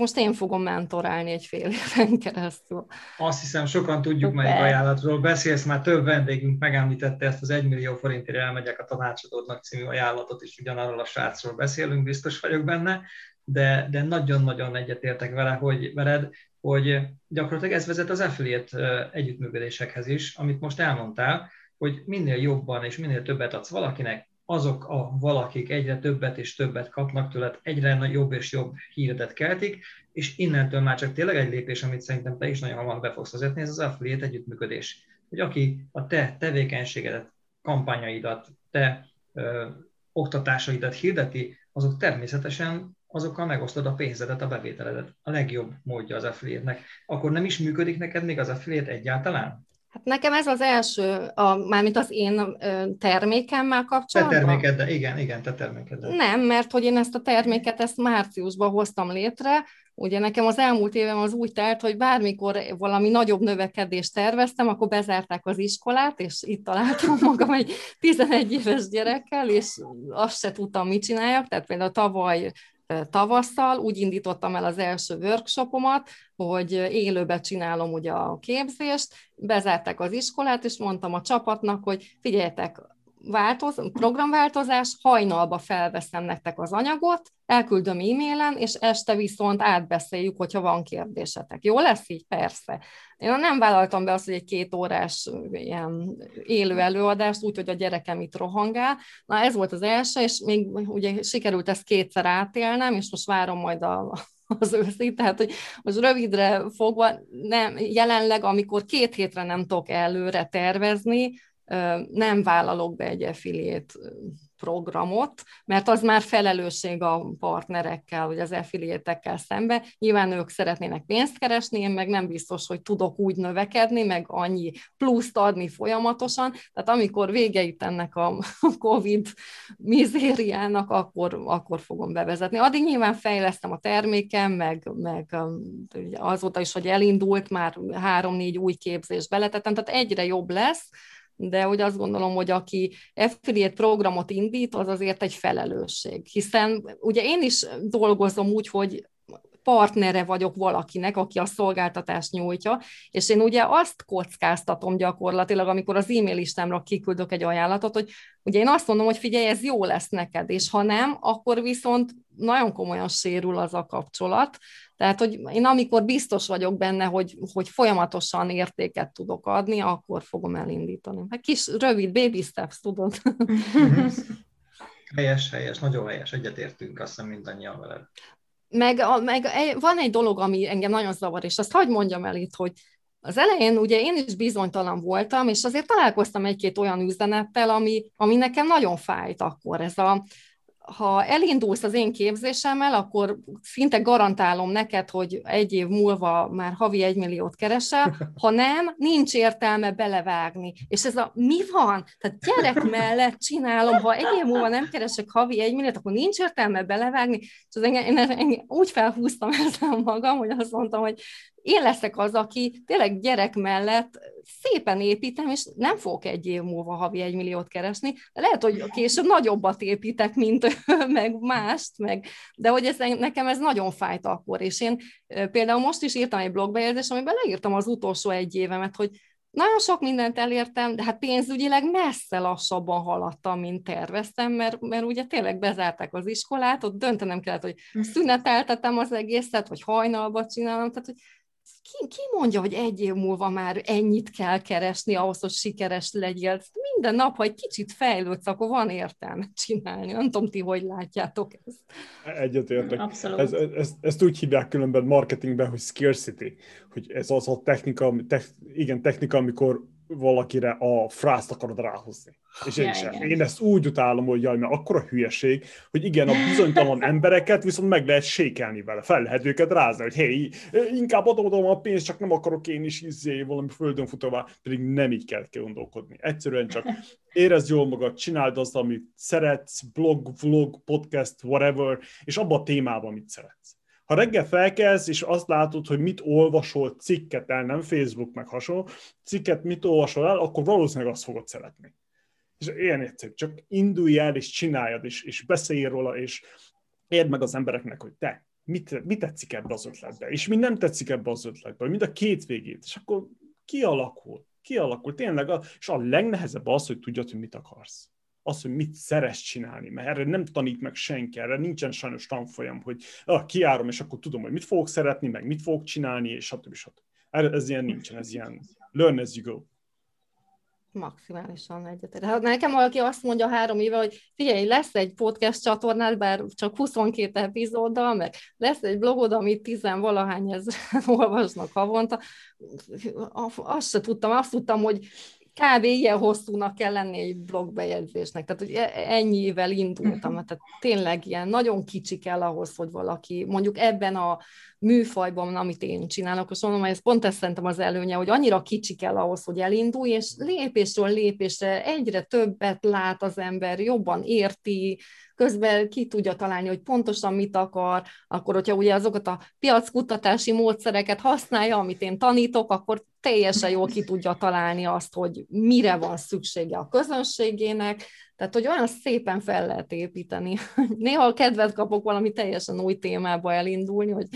Speaker 5: most én fogom mentorálni egy fél éven keresztül.
Speaker 6: Azt hiszem, sokan tudjuk, melyik ajánlatról beszélsz, már több vendégünk megemlítette ezt az 1 millió forintért elmegyek a tanácsadódnak című ajánlatot, és ugyanarról a srácról beszélünk, biztos vagyok benne, de, de nagyon-nagyon egyetértek vele, hogy veled, hogy gyakorlatilag ez vezet az affiliate együttműködésekhez is, amit most elmondtál, hogy minél jobban és minél többet adsz valakinek, azok a valakik egyre többet és többet kapnak tőled, egyre jobb és jobb híredet keltik, és innentől már csak tényleg egy lépés, amit szerintem te is nagyon hamar be fogsz vezetni, ez az affiliate együttműködés. Hogy aki a te tevékenységedet, kampányaidat, te ö, oktatásaidat hirdeti, azok természetesen azokkal megosztod a pénzedet, a bevételedet. A legjobb módja az affiliate-nek. Akkor nem is működik neked még az affiliate egyáltalán?
Speaker 5: Hát nekem ez az első, a, mármint az én termékemmel kapcsolatban.
Speaker 6: Te terméked, igen, igen, te terméked.
Speaker 5: Nem, mert hogy én ezt a terméket ezt márciusban hoztam létre, Ugye nekem az elmúlt évem az úgy telt, hogy bármikor valami nagyobb növekedést terveztem, akkor bezárták az iskolát, és itt találtam [laughs] magam egy 11 éves gyerekkel, és azt se tudtam, mit csináljak. Tehát például tavaly tavasszal úgy indítottam el az első workshopomat, hogy élőbe csinálom ugye a képzést, bezárták az iskolát, és mondtam a csapatnak, hogy figyeljetek, változ, programváltozás, hajnalba felveszem nektek az anyagot, elküldöm e-mailen, és este viszont átbeszéljük, hogyha van kérdésetek. Jó lesz így? Persze. Én nem vállaltam be azt, hogy egy két órás ilyen élő előadást, úgyhogy a gyerekem itt rohangál. Na ez volt az első, és még ugye sikerült ezt kétszer átélnem, és most várom majd a, [laughs] az őszét, tehát hogy most rövidre fogva, nem, jelenleg, amikor két hétre nem tudok előre tervezni, nem vállalok be egy affiliate programot, mert az már felelősség a partnerekkel, vagy az affiliate szembe. Nyilván ők szeretnének pénzt keresni, én meg nem biztos, hogy tudok úgy növekedni, meg annyi pluszt adni folyamatosan. Tehát amikor vége itt ennek a [laughs] COVID mizériának, akkor, akkor fogom bevezetni. Addig nyilván fejlesztem a termékem, meg, meg azóta is, hogy elindult, már három-négy új képzés beletettem, tehát egyre jobb lesz, de hogy azt gondolom, hogy aki affiliate programot indít, az azért egy felelősség. Hiszen ugye én is dolgozom úgy, hogy partnere vagyok valakinek, aki a szolgáltatást nyújtja, és én ugye azt kockáztatom gyakorlatilag, amikor az e-mail listámra kiküldök egy ajánlatot, hogy ugye én azt mondom, hogy figyelj, ez jó lesz neked, és ha nem, akkor viszont nagyon komolyan sérül az a kapcsolat, tehát, hogy én amikor biztos vagyok benne, hogy, hogy folyamatosan értéket tudok adni, akkor fogom elindítani. Hát kis, rövid baby steps, tudod.
Speaker 6: helyes, helyes, nagyon helyes, egyetértünk, azt hiszem mindannyian veled.
Speaker 5: Meg, meg van egy dolog, ami engem nagyon zavar, és azt hagyd mondjam el itt, hogy az elején ugye én is bizonytalan voltam, és azért találkoztam egy-két olyan üzenettel, ami, ami nekem nagyon fájt akkor. Ez a, ha elindulsz az én képzésemmel, akkor szinte garantálom neked, hogy egy év múlva már havi egy milliót keresel, ha nem, nincs értelme belevágni. És ez a mi van? Tehát gyerek mellett csinálom, ha egy év múlva nem keresek havi egy milliót, akkor nincs értelme belevágni. És az engem, én, én úgy felhúztam [laughs] ezzel magam, hogy azt mondtam, hogy én leszek az, aki tényleg gyerek mellett szépen építem, és nem fogok egy év múlva havi egy milliót keresni, de lehet, hogy később nagyobbat építek, mint [laughs] meg mást, meg, de hogy ez, nekem ez nagyon fájt akkor, és én például most is írtam egy blogbejegyzést, amiben leírtam az utolsó egy évemet, hogy nagyon sok mindent elértem, de hát pénzügyileg messze lassabban haladtam, mint terveztem, mert, mert ugye tényleg bezárták az iskolát, ott döntenem kellett, hogy hm. szüneteltetem az egészet, vagy hajnalba csinálom, tehát hogy ki, ki mondja, hogy egy év múlva már ennyit kell keresni ahhoz, hogy sikeres legyél? Minden nap, ha egy kicsit fejlődsz, akkor van értelme csinálni. Nem tudom, ti hogy látjátok ezt.
Speaker 2: Egyetértek. Abszolút. Ez, ez, ezt úgy hívják különben marketingben, hogy scarcity, hogy ez az a technika, te, igen, technika, amikor valakire a frászt akarod ráhozni. És én, ja, én ezt úgy utálom, hogy jaj, mert akkora hülyeség, hogy igen, a bizonytalan embereket viszont meg lehet sékelni vele, fel lehet őket rázni, hogy hé, inkább adom a pénzt, csak nem akarok én is izzé valami földön futóvá, pedig nem így kell gondolkodni. Egyszerűen csak érezd jól magad, csináld azt, amit szeretsz, blog, vlog, podcast, whatever, és abban a témában, amit szeretsz. Ha reggel felkelsz, és azt látod, hogy mit olvasol cikket el, nem Facebook meg hasonló, cikket mit olvasol el, akkor valószínűleg azt fogod szeretni. És ilyen egyszerű, csak indulj el, és csináljad, és, és beszélj róla, és érd meg az embereknek, hogy te, mit, mit tetszik ebbe az ötletbe, és mi nem tetszik ebbe az ötletbe, mind a két végét, és akkor kialakul, kialakul, tényleg, a, és a legnehezebb az, hogy tudjad, hogy mit akarsz az, hogy mit szeres csinálni, mert erre nem tanít meg senki, erre nincsen sajnos tanfolyam, hogy ah, kiárom, és akkor tudom, hogy mit fogok szeretni, meg mit fogok csinálni, és stb. stb. Ez ilyen nincsen, ez ilyen learn as you go.
Speaker 5: Maximálisan egyetértek. Hát nekem valaki azt mondja három éve, hogy figyelj, lesz egy podcast csatornád, bár csak 22 epizóddal, meg lesz egy blogod, amit tizenvalahány ezeren [laughs] olvasnak havonta. Azt se tudtam, azt tudtam, hogy kb. ilyen hosszúnak kell lenni egy blogbejegyzésnek. Tehát, hogy e, ennyivel indultam. [laughs] Tehát tényleg ilyen nagyon kicsi kell ahhoz, hogy valaki mondjuk ebben a műfajban, amit én csinálok, és mondom, hogy ez pont ezt szerintem az előnye, hogy annyira kicsi kell ahhoz, hogy elindulj, és lépésről lépésre egyre többet lát az ember, jobban érti, közben ki tudja találni, hogy pontosan mit akar, akkor hogyha ugye azokat a piackutatási módszereket használja, amit én tanítok, akkor teljesen jól ki tudja találni azt, hogy mire van szüksége a közönségének, tehát, hogy olyan szépen fel lehet építeni. Néha kedvet kapok valami teljesen új témába elindulni, hogy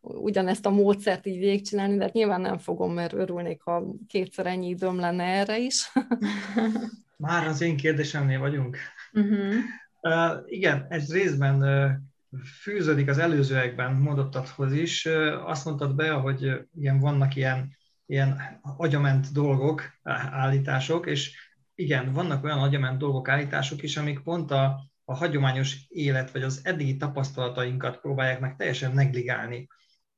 Speaker 5: ugyanezt a módszert így végigcsinálni, de hát nyilván nem fogom, mert örülnék, ha kétszer ennyi időm lenne erre is. [laughs]
Speaker 6: Már az én kérdésemnél vagyunk. Uh-huh. Uh, igen, ez részben uh, fűződik az előzőekben mondottathoz is. Uh, azt mondtad be, hogy igen, vannak ilyen, ilyen agyament dolgok, állítások, és igen, vannak olyan agyament dolgok, állítások is, amik pont a, a hagyományos élet, vagy az eddigi tapasztalatainkat próbálják meg teljesen negligálni.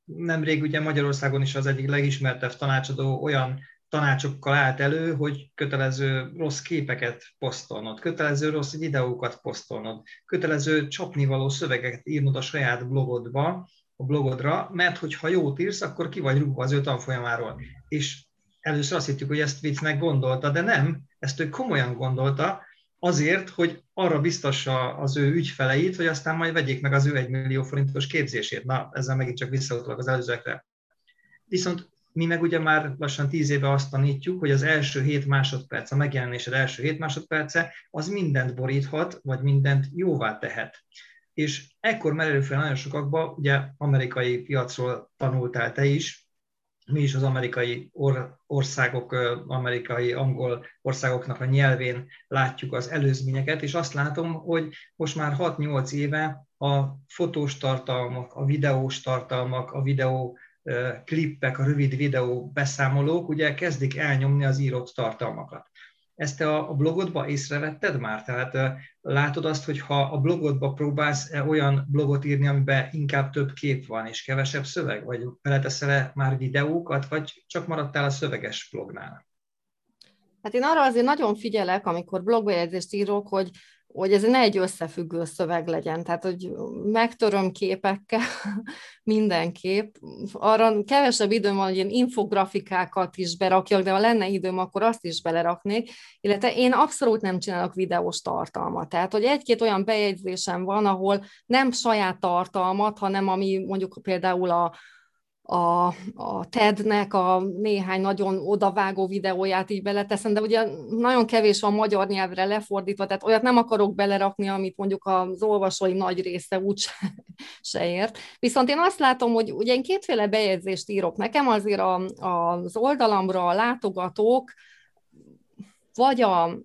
Speaker 6: Nemrég ugye Magyarországon is az egyik legismertebb tanácsadó olyan tanácsokkal állt elő, hogy kötelező rossz képeket posztolnod, kötelező rossz videókat posztolnod, kötelező csapnivaló szövegeket írnod a saját blogodba, a blogodra, mert hogyha jót írsz, akkor ki vagy rúgva az ő tanfolyamáról. És először azt hittük, hogy ezt viccnek gondolta, de nem, ezt ő komolyan gondolta, azért, hogy arra biztassa az ő ügyfeleit, hogy aztán majd vegyék meg az ő egy millió forintos képzését. Na, ezzel megint csak visszautalak az előzőekre. Viszont mi meg ugye már lassan tíz éve azt tanítjuk, hogy az első hét másodperc, a megjelenésed első hét másodperce, az mindent boríthat, vagy mindent jóvá tehet. És ekkor merül fel nagyon sokakba, ugye amerikai piacról tanultál te is, mi is az amerikai or- országok, amerikai angol országoknak a nyelvén látjuk az előzményeket, és azt látom, hogy most már 6-8 éve a fotós tartalmak, a videós tartalmak, a videó klippek, a rövid videó beszámolók ugye kezdik elnyomni az írott tartalmakat. Ezt te a blogodba észrevetted már? Tehát látod azt, hogy ha a blogodba próbálsz olyan blogot írni, amiben inkább több kép van és kevesebb szöveg, vagy beleteszel már videókat, vagy csak maradtál a szöveges blognál?
Speaker 5: Hát én arra azért nagyon figyelek, amikor blogbejegyzést írok, hogy hogy ez ne egy összefüggő szöveg legyen, tehát hogy megtöröm képekkel [laughs] mindenképp. Arra kevesebb időm van, hogy ilyen infografikákat is berakjak, de ha lenne időm, akkor azt is beleraknék, illetve én abszolút nem csinálok videós tartalmat. Tehát, hogy egy-két olyan bejegyzésem van, ahol nem saját tartalmat, hanem ami mondjuk például a, a, a TED-nek a néhány nagyon odavágó videóját így beleteszem, de ugye nagyon kevés van magyar nyelvre lefordítva, tehát olyat nem akarok belerakni, amit mondjuk az olvasói nagy része úgy se, ért. Viszont én azt látom, hogy ugye én kétféle bejegyzést írok. Nekem azért a, az oldalamra a látogatók vagy a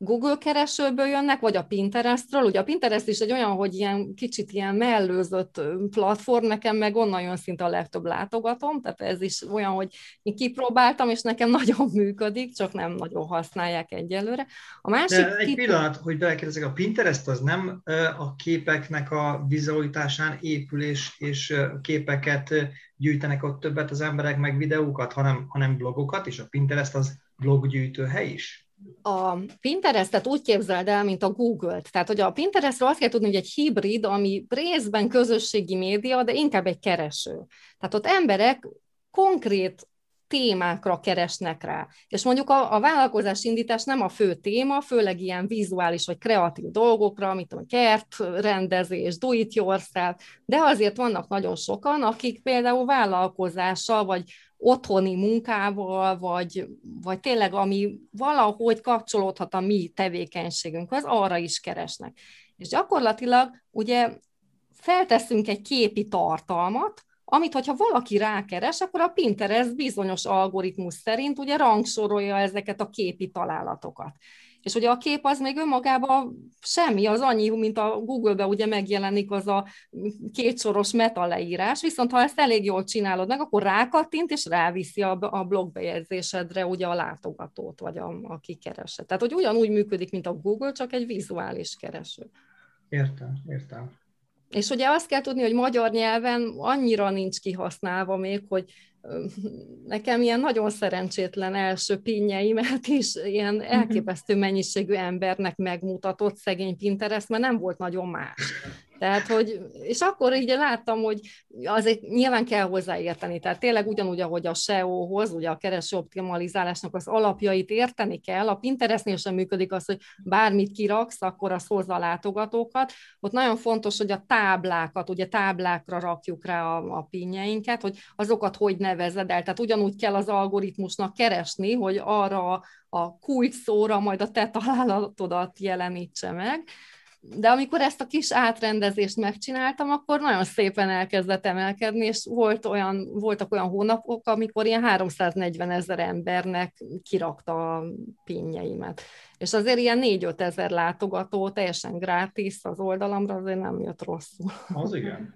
Speaker 5: Google keresőből jönnek, vagy a Pinterestről. Ugye a Pinterest is egy olyan, hogy ilyen kicsit ilyen mellőzött platform, nekem meg onnan jön szinte a legtöbb látogatom, tehát ez is olyan, hogy én kipróbáltam, és nekem [laughs] nagyon működik, csak nem nagyon használják egyelőre.
Speaker 6: A másik De egy kip... pillanat, hogy belekérdezek, a Pinterest az nem a képeknek a vizualitásán épül, és, és képeket gyűjtenek ott többet az emberek, meg videókat, hanem, hanem blogokat, és a Pinterest az bloggyűjtő hely is?
Speaker 5: A Pinterestet úgy képzeld el, mint a Google-t. Tehát, hogy a Pinterestről azt kell tudni, hogy egy hibrid, ami részben közösségi média, de inkább egy kereső. Tehát ott emberek konkrét témákra keresnek rá. És mondjuk a, a vállalkozás indítás nem a fő téma, főleg ilyen vizuális vagy kreatív dolgokra, mint a kertrendezés, do it yourself, de azért vannak nagyon sokan, akik például vállalkozással vagy otthoni munkával, vagy, vagy tényleg ami valahogy kapcsolódhat a mi tevékenységünkhez, arra is keresnek. És gyakorlatilag ugye felteszünk egy képi tartalmat, amit, hogyha valaki rákeres, akkor a Pinterest bizonyos algoritmus szerint ugye rangsorolja ezeket a képi találatokat. És ugye a kép az még önmagában semmi, az annyi, mint a Google-be ugye megjelenik az a kétsoros meta leírás, viszont ha ezt elég jól csinálod meg, akkor rákattint, és ráviszi a, a blogbejegyzésedre ugye a látogatót, vagy a, a kikereset. Tehát, hogy ugyanúgy működik, mint a Google, csak egy vizuális kereső.
Speaker 6: Értem, értem.
Speaker 5: És ugye azt kell tudni, hogy magyar nyelven annyira nincs kihasználva még, hogy nekem ilyen nagyon szerencsétlen első pinjeimet is ilyen mhm. elképesztő mennyiségű embernek megmutatott szegény Pinterest, mert nem volt nagyon más. Tehát, hogy, és akkor így láttam, hogy azért nyilván kell hozzáérteni, tehát tényleg ugyanúgy, ahogy a SEO-hoz, ugye a kereső optimalizálásnak az alapjait érteni kell, a Pinterestnél sem működik az, hogy bármit kiraksz, akkor az hozza a látogatókat. Ott nagyon fontos, hogy a táblákat, ugye táblákra rakjuk rá a, a pinjeinket, hogy azokat hogy nevezed el. Tehát ugyanúgy kell az algoritmusnak keresni, hogy arra a kulcs szóra majd a te találatodat jelenítse meg de amikor ezt a kis átrendezést megcsináltam, akkor nagyon szépen elkezdett emelkedni, és volt olyan, voltak olyan hónapok, amikor ilyen 340 ezer embernek kirakta a pinjeimet. És azért ilyen 4-5 ezer látogató teljesen grátis az oldalamra, azért nem jött rosszul.
Speaker 6: Az igen.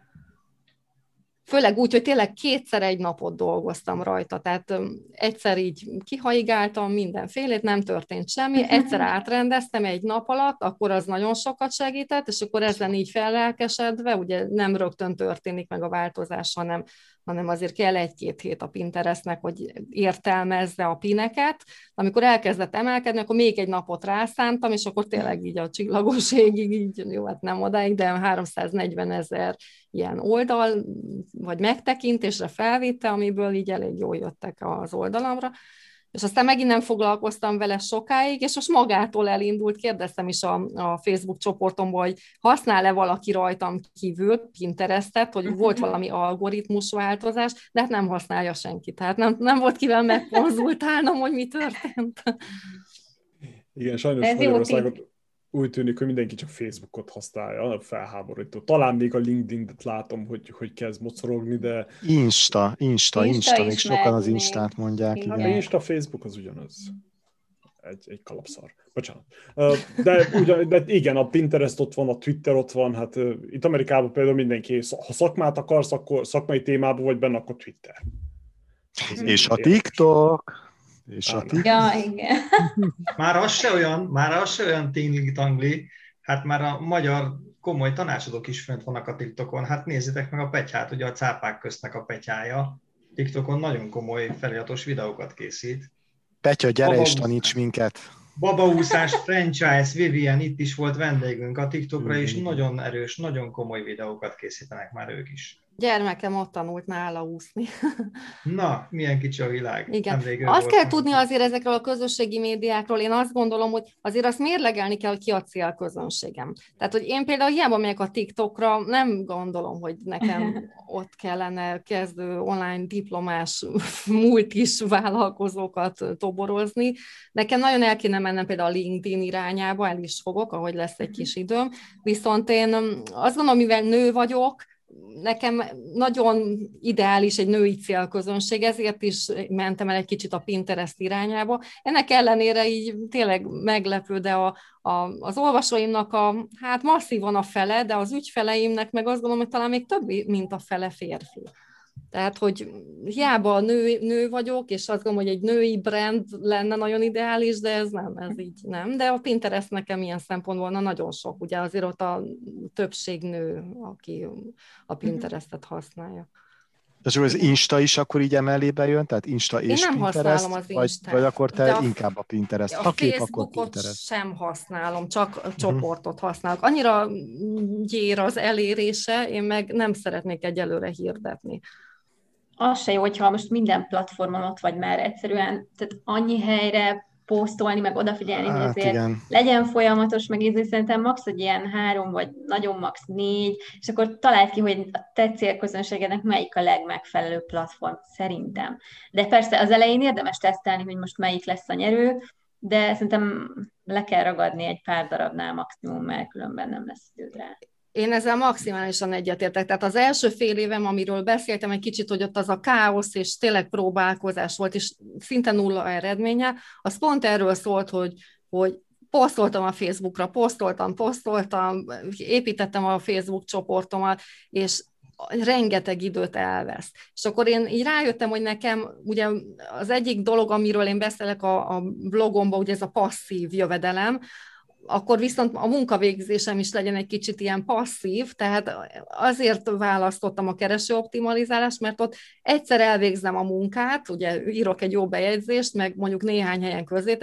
Speaker 5: Főleg úgy, hogy tényleg kétszer egy napot dolgoztam rajta, tehát egyszer így kihaigáltam mindenfélét, nem történt semmi, egyszer átrendeztem egy nap alatt, akkor az nagyon sokat segített, és akkor ezen így fellelkesedve, ugye nem rögtön történik meg a változás, hanem hanem azért kell egy-két hét a Pinterestnek, hogy értelmezze a pineket. Amikor elkezdett emelkedni, akkor még egy napot rászántam, és akkor tényleg így a csillagosségig, így, jó, hát nem odáig, de 340 ezer ilyen oldal, vagy megtekintésre felvitte, amiből így elég jól jöttek az oldalamra és aztán megint nem foglalkoztam vele sokáig, és most magától elindult, kérdeztem is a, a Facebook csoportomban, hogy használ-e valaki rajtam kívül Pinterestet, hogy volt valami algoritmus változás, de hát nem használja senki, tehát nem, nem volt kivel megkonzultálnom, hogy mi történt.
Speaker 2: Igen, sajnos Magyarországot úgy tűnik, hogy mindenki csak Facebookot használja, felháborító. Talán még a LinkedIn-et látom, hogy, hogy kezd mocorogni, de...
Speaker 4: Insta, Insta, Insta, Insta még sokan az Instát mondják.
Speaker 2: Igen. igen. Insta, Facebook az ugyanaz. Egy, egy kalapszar. Bocsánat. De, ugyan, de igen, a Pinterest ott van, a Twitter ott van, hát itt Amerikában például mindenki, ha szakmát akarsz, akkor szakmai témában vagy benne, akkor Twitter.
Speaker 4: És a TikTok. És a
Speaker 3: Ja, igen. [laughs]
Speaker 6: Már az se olyan, már az se olyan tingli-tangli, hát már a magyar komoly tanácsadók is fönt vannak a TikTokon. Hát nézzétek meg a petyát, ugye a cápák köztnek a petyája. TikTokon nagyon komoly feliratos videókat készít.
Speaker 4: Petya, gyere és taníts minket!
Speaker 6: Babaúszás franchise, Vivian itt is volt vendégünk a TikTokra, és nagyon erős, nagyon komoly videókat készítenek már ők is.
Speaker 5: Gyermekem ott tanult nála úszni. [laughs]
Speaker 6: Na, milyen kicsi a világ.
Speaker 5: Igen. Emlékő azt kell tudni azért ezekről a közösségi médiákról, én azt gondolom, hogy azért azt mérlegelni kell, hogy ki a célközönségem. Tehát, hogy én például hiába megyek a TikTokra, nem gondolom, hogy nekem [laughs] ott kellene kezdő online diplomás [laughs] multis vállalkozókat toborozni. Nekem nagyon el kéne mennem például a LinkedIn irányába, el is fogok, ahogy lesz egy kis időm. Viszont én azt gondolom, mivel nő vagyok, nekem nagyon ideális egy női célközönség, ezért is mentem el egy kicsit a Pinterest irányába. Ennek ellenére így tényleg meglepő, de a, a, az olvasóimnak a, hát masszívan a fele, de az ügyfeleimnek meg azt gondolom, hogy talán még több, mint a fele férfi. Tehát, hogy hiába nő, nő vagyok, és azt gondolom, hogy egy női brand lenne nagyon ideális, de ez nem, ez így nem. De a Pinterest nekem ilyen szempontból na, nagyon sok. Ugye azért ott a többség nő, aki a Pinterestet használja.
Speaker 4: És az Insta is akkor így emelébe jön? Tehát Insta és
Speaker 5: Én nem
Speaker 4: Pinterest?
Speaker 5: használom az.
Speaker 4: Vagy, vagy akkor te a, inkább a Pinterest?
Speaker 5: A ha kép, akkor Pinterest. sem használom, csak a csoportot használok. Annyira gyér az elérése, én meg nem szeretnék egyelőre hirdetni
Speaker 3: az se jó, hogyha most minden platformon ott vagy már egyszerűen, tehát annyi helyre posztolni, meg odafigyelni, hát, hogy azért igen. legyen folyamatos, meg így szerintem max. egy ilyen három, vagy nagyon max. négy, és akkor találd ki, hogy a te célközönségednek melyik a legmegfelelőbb platform, szerintem. De persze az elején érdemes tesztelni, hogy most melyik lesz a nyerő, de szerintem le kell ragadni egy pár darabnál maximum, mert különben nem lesz időd rá.
Speaker 5: Én ezzel maximálisan egyetértek. Tehát az első fél évem, amiről beszéltem egy kicsit, hogy ott az a káosz és tényleg próbálkozás volt, és szinte nulla eredménye, az pont erről szólt, hogy, hogy posztoltam a Facebookra, posztoltam, posztoltam, építettem a Facebook csoportomat, és rengeteg időt elvesz. És akkor én így rájöttem, hogy nekem ugye az egyik dolog, amiről én beszélek a, a blogomban, ugye ez a passzív jövedelem, akkor viszont a munkavégzésem is legyen egy kicsit ilyen passzív, tehát azért választottam a keresőoptimalizálást, mert ott egyszer elvégzem a munkát, ugye írok egy jó bejegyzést, meg mondjuk néhány helyen közé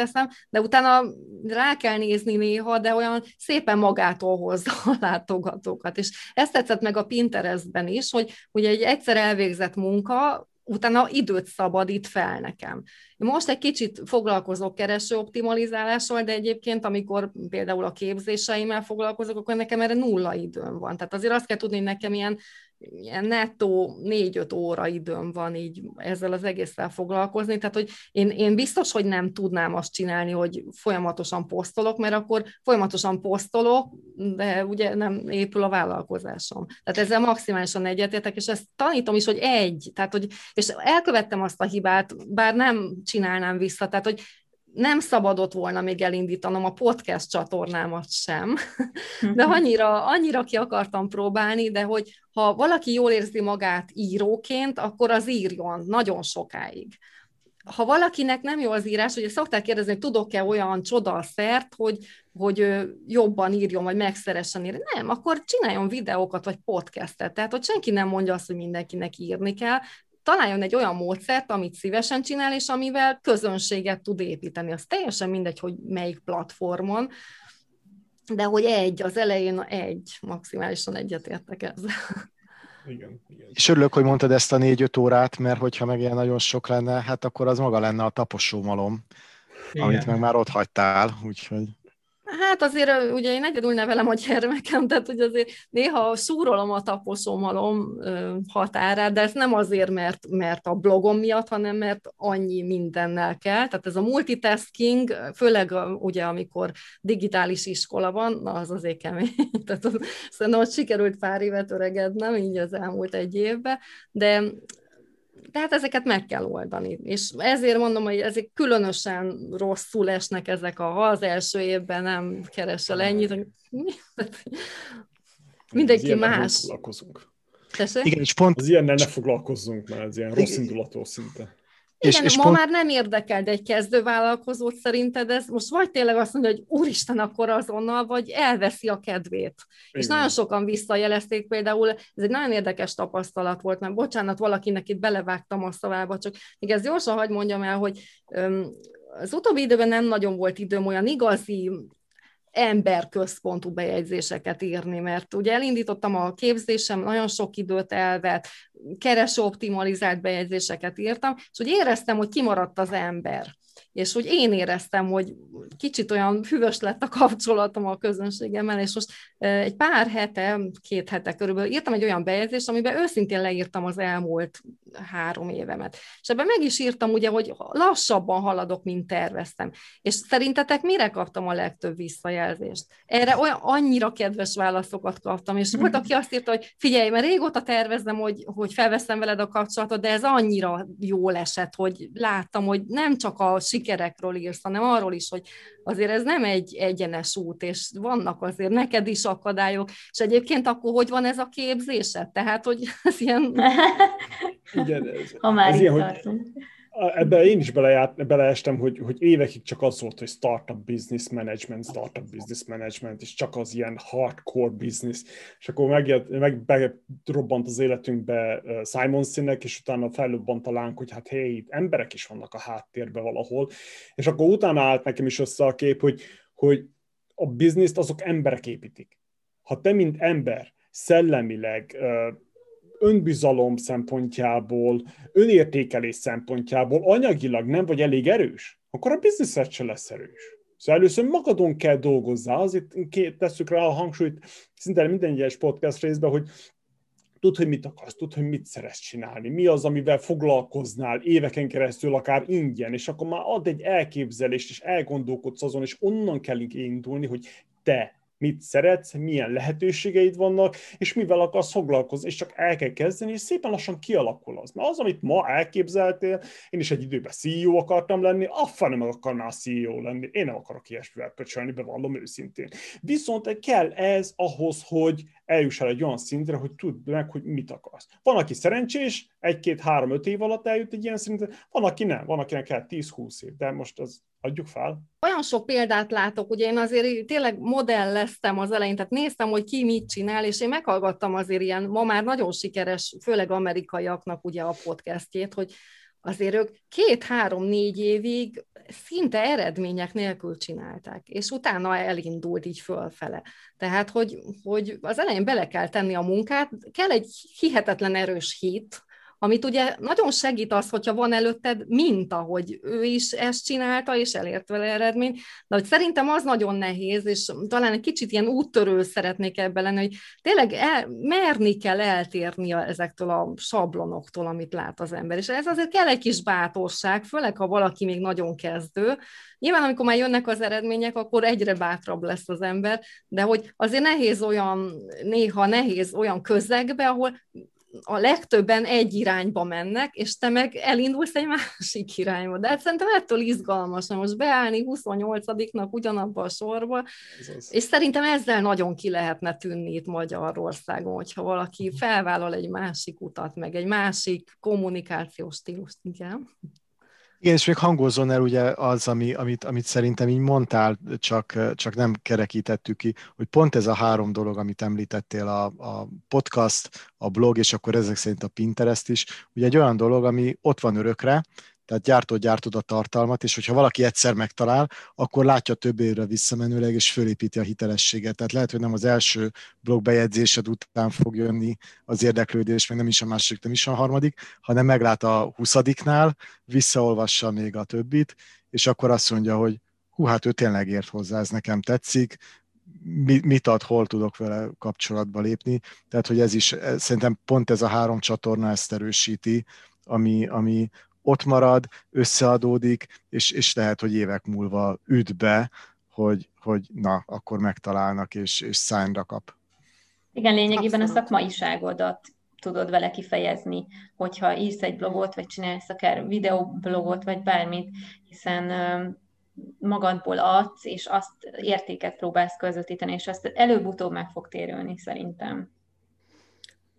Speaker 5: de utána rá kell nézni néha, de olyan szépen magától hozza a látogatókat. És ezt tetszett meg a Pinterestben is, hogy ugye egy egyszer elvégzett munka, utána időt szabadít fel nekem. Most egy kicsit foglalkozok kereső optimalizálással, de egyébként, amikor például a képzéseimmel foglalkozok, akkor nekem erre nulla időm van. Tehát azért azt kell tudni, hogy nekem ilyen ilyen nettó négy-öt óra időm van így ezzel az egésszel foglalkozni, tehát hogy én, én biztos, hogy nem tudnám azt csinálni, hogy folyamatosan posztolok, mert akkor folyamatosan posztolok, de ugye nem épül a vállalkozásom. Tehát ezzel maximálisan egyetértek, és ezt tanítom is, hogy egy, tehát hogy, és elkövettem azt a hibát, bár nem csinálnám vissza, tehát hogy nem szabadott volna még elindítanom a podcast csatornámat sem, de mhm. annyira, annyira ki akartam próbálni, de hogy ha valaki jól érzi magát íróként, akkor az írjon nagyon sokáig. Ha valakinek nem jó az írás, ugye szokták kérdezni, hogy tudok-e olyan csodaszert, hogy, hogy jobban írjon, vagy megszeressen írni. Nem, akkor csináljon videókat, vagy podcastet. Tehát, hogy senki nem mondja azt, hogy mindenkinek írni kell, találjon egy olyan módszert, amit szívesen csinál, és amivel közönséget tud építeni. Az teljesen mindegy, hogy melyik platformon, de hogy egy, az elején egy, maximálisan egyetértek ezzel.
Speaker 4: Igen, igen. És örülök, hogy mondtad ezt a négy-öt órát, mert hogyha meg ilyen nagyon sok lenne, hát akkor az maga lenne a taposómalom, igen. amit meg már ott hagytál, úgyhogy...
Speaker 5: Hát azért ugye én egyedül nevelem a gyermekem, tehát hogy azért néha szúrolom a taposómalom határát, de ez nem azért, mert, mert a blogom miatt, hanem mert annyi mindennel kell. Tehát ez a multitasking, főleg ugye amikor digitális iskola van, na az azért kemény. [laughs] Tehát az, szerintem ott sikerült pár évet öregednem, így az elmúlt egy évben, de tehát ezeket meg kell oldani. És ezért mondom, hogy ezek különösen rosszul esnek ezek a, ha az első évben nem keresel ennyit, hogy [laughs] mindenki más.
Speaker 2: Igen, és pont... Az ilyennel ne foglalkozzunk, mert ez ilyen rossz indulatú szinte.
Speaker 5: Igen, és, és ma pont... már nem érdekel, de egy kezdővállalkozót szerinted ez most vagy tényleg azt mondja, hogy úristen, akkor azonnal, vagy elveszi a kedvét. Igen. És nagyon sokan visszajelezték például, ez egy nagyon érdekes tapasztalat volt, mert bocsánat, valakinek itt belevágtam a szavába, csak még ez gyorsan hagyd mondjam el, hogy öm, az utóbbi időben nem nagyon volt időm olyan igazi emberközpontú bejegyzéseket írni, mert ugye elindítottam a képzésem, nagyon sok időt elvett, kereső optimalizált bejegyzéseket írtam, és úgy éreztem, hogy kimaradt az ember és úgy én éreztem, hogy kicsit olyan hűvös lett a kapcsolatom a közönségemmel, és most egy pár hete, két hete körülbelül írtam egy olyan bejegyzést, amiben őszintén leírtam az elmúlt három évemet. És ebben meg is írtam ugye, hogy lassabban haladok, mint terveztem. És szerintetek mire kaptam a legtöbb visszajelzést? Erre olyan annyira kedves válaszokat kaptam, és volt, aki azt írta, hogy figyelj, mert régóta tervezem, hogy, hogy felveszem veled a kapcsolatot, de ez annyira jól esett, hogy láttam, hogy nem csak a sikerekről írsz, hanem arról is, hogy azért ez nem egy egyenes út, és vannak azért neked is akadályok, és egyébként akkor hogy van ez a képzésed? Tehát, hogy ez ilyen... [laughs]
Speaker 2: Igen, ez, ha már ez ilyen, tartunk. Hogy ebbe én is belejárt, beleestem, hogy, hogy évekig csak az volt, hogy startup business management, startup business management, és csak az ilyen hardcore business, és akkor megjött, meg berobbant az életünkbe Simon Sinek, és utána fellobbant a lánk, hogy hát hé, itt emberek is vannak a háttérben valahol, és akkor utána állt nekem is össze a kép, hogy, hogy a bizniszt azok emberek építik. Ha te, mint ember, szellemileg, önbizalom szempontjából, önértékelés szempontjából anyagilag nem vagy elég erős, akkor a bizniszed se lesz erős. Szóval először magadon kell dolgozzá, azért tesszük rá a hangsúlyt szinte minden egyes podcast részben, hogy tudd, hogy mit akarsz, tudd, hogy mit szeretsz csinálni, mi az, amivel foglalkoznál éveken keresztül, akár ingyen, és akkor már ad egy elképzelést, és elgondolkodsz azon, és onnan kell indulni, hogy te mit szeretsz, milyen lehetőségeid vannak, és mivel akarsz foglalkozni, és csak el kell kezdeni, és szépen lassan kialakul az. Mert az, amit ma elképzeltél, én is egy időben CEO akartam lenni, affa nem akarnál CEO lenni, én nem akarok ilyesmivel pöcsölni, bevallom őszintén. Viszont kell ez ahhoz, hogy eljuss el egy olyan szintre, hogy tudd meg, hogy mit akarsz. Van, aki szerencsés, egy-két-három-öt év alatt eljut egy ilyen szintre, van, aki nem, van, akinek kell 10-20 év, de most az adjuk fel.
Speaker 5: Olyan sok példát látok, ugye én azért tényleg modelleztem az elején, tehát néztem, hogy ki mit csinál, és én meghallgattam azért ilyen ma már nagyon sikeres, főleg amerikaiaknak ugye a podcastjét, hogy azért ők két-három-négy évig szinte eredmények nélkül csinálták, és utána elindult így fölfele. Tehát, hogy, hogy az elején bele kell tenni a munkát, kell egy hihetetlen erős hit, amit ugye nagyon segít az, hogyha van előtted minta, hogy ő is ezt csinálta, és elért vele eredményt, de hogy szerintem az nagyon nehéz, és talán egy kicsit ilyen úttörő szeretnék ebben lenni, hogy tényleg el, merni kell eltérni ezektől a sablonoktól, amit lát az ember. És ez azért kell egy kis bátorság, főleg ha valaki még nagyon kezdő. Nyilván, amikor már jönnek az eredmények, akkor egyre bátrabb lesz az ember, de hogy azért nehéz olyan, néha nehéz olyan közegbe, ahol a legtöbben egy irányba mennek, és te meg elindulsz egy másik irányba. De hát szerintem ettől izgalmas, na most beállni 28-nak ugyanabba a sorba, és szerintem ezzel nagyon ki lehetne tűnni itt Magyarországon, hogyha valaki felvállal egy másik utat, meg egy másik kommunikációs stílust, igen.
Speaker 4: Igen, és még hangozzon el ugye az, ami, amit, amit szerintem így mondtál, csak, csak nem kerekítettük ki, hogy pont ez a három dolog, amit említettél, a, a podcast, a blog, és akkor ezek szerint a Pinterest is, ugye egy olyan dolog, ami ott van örökre, tehát gyártod, gyártod a tartalmat, és hogyha valaki egyszer megtalál, akkor látja több évre visszamenőleg, és fölépíti a hitelességet. Tehát lehet, hogy nem az első blogbejegyzésed után fog jönni az érdeklődés, meg nem is a második, nem is a harmadik, hanem meglát a huszadiknál, visszaolvassa még a többit, és akkor azt mondja, hogy hú, hát ő tényleg ért hozzá, ez nekem tetszik, mit ad, hol tudok vele kapcsolatba lépni. Tehát, hogy ez is, szerintem pont ez a három csatorna ezt erősíti, ami, ami ott marad, összeadódik, és, és lehet, hogy évek múlva üt be, hogy, hogy na, akkor megtalálnak, és, és szájra kap.
Speaker 3: Igen, lényegében Abszolút. a szakmaiságodat tudod vele kifejezni, hogyha írsz egy blogot, vagy csinálsz akár videoblogot, vagy bármit, hiszen magadból adsz, és azt értéket próbálsz közvetíteni, és azt előbb-utóbb meg fog térülni szerintem.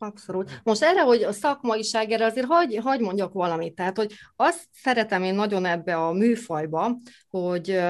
Speaker 5: Abszolút. Most erre, hogy a szakmaiság, erre azért hagy, hagy mondjak valamit. Tehát, hogy azt szeretem én nagyon ebbe a műfajba, hogy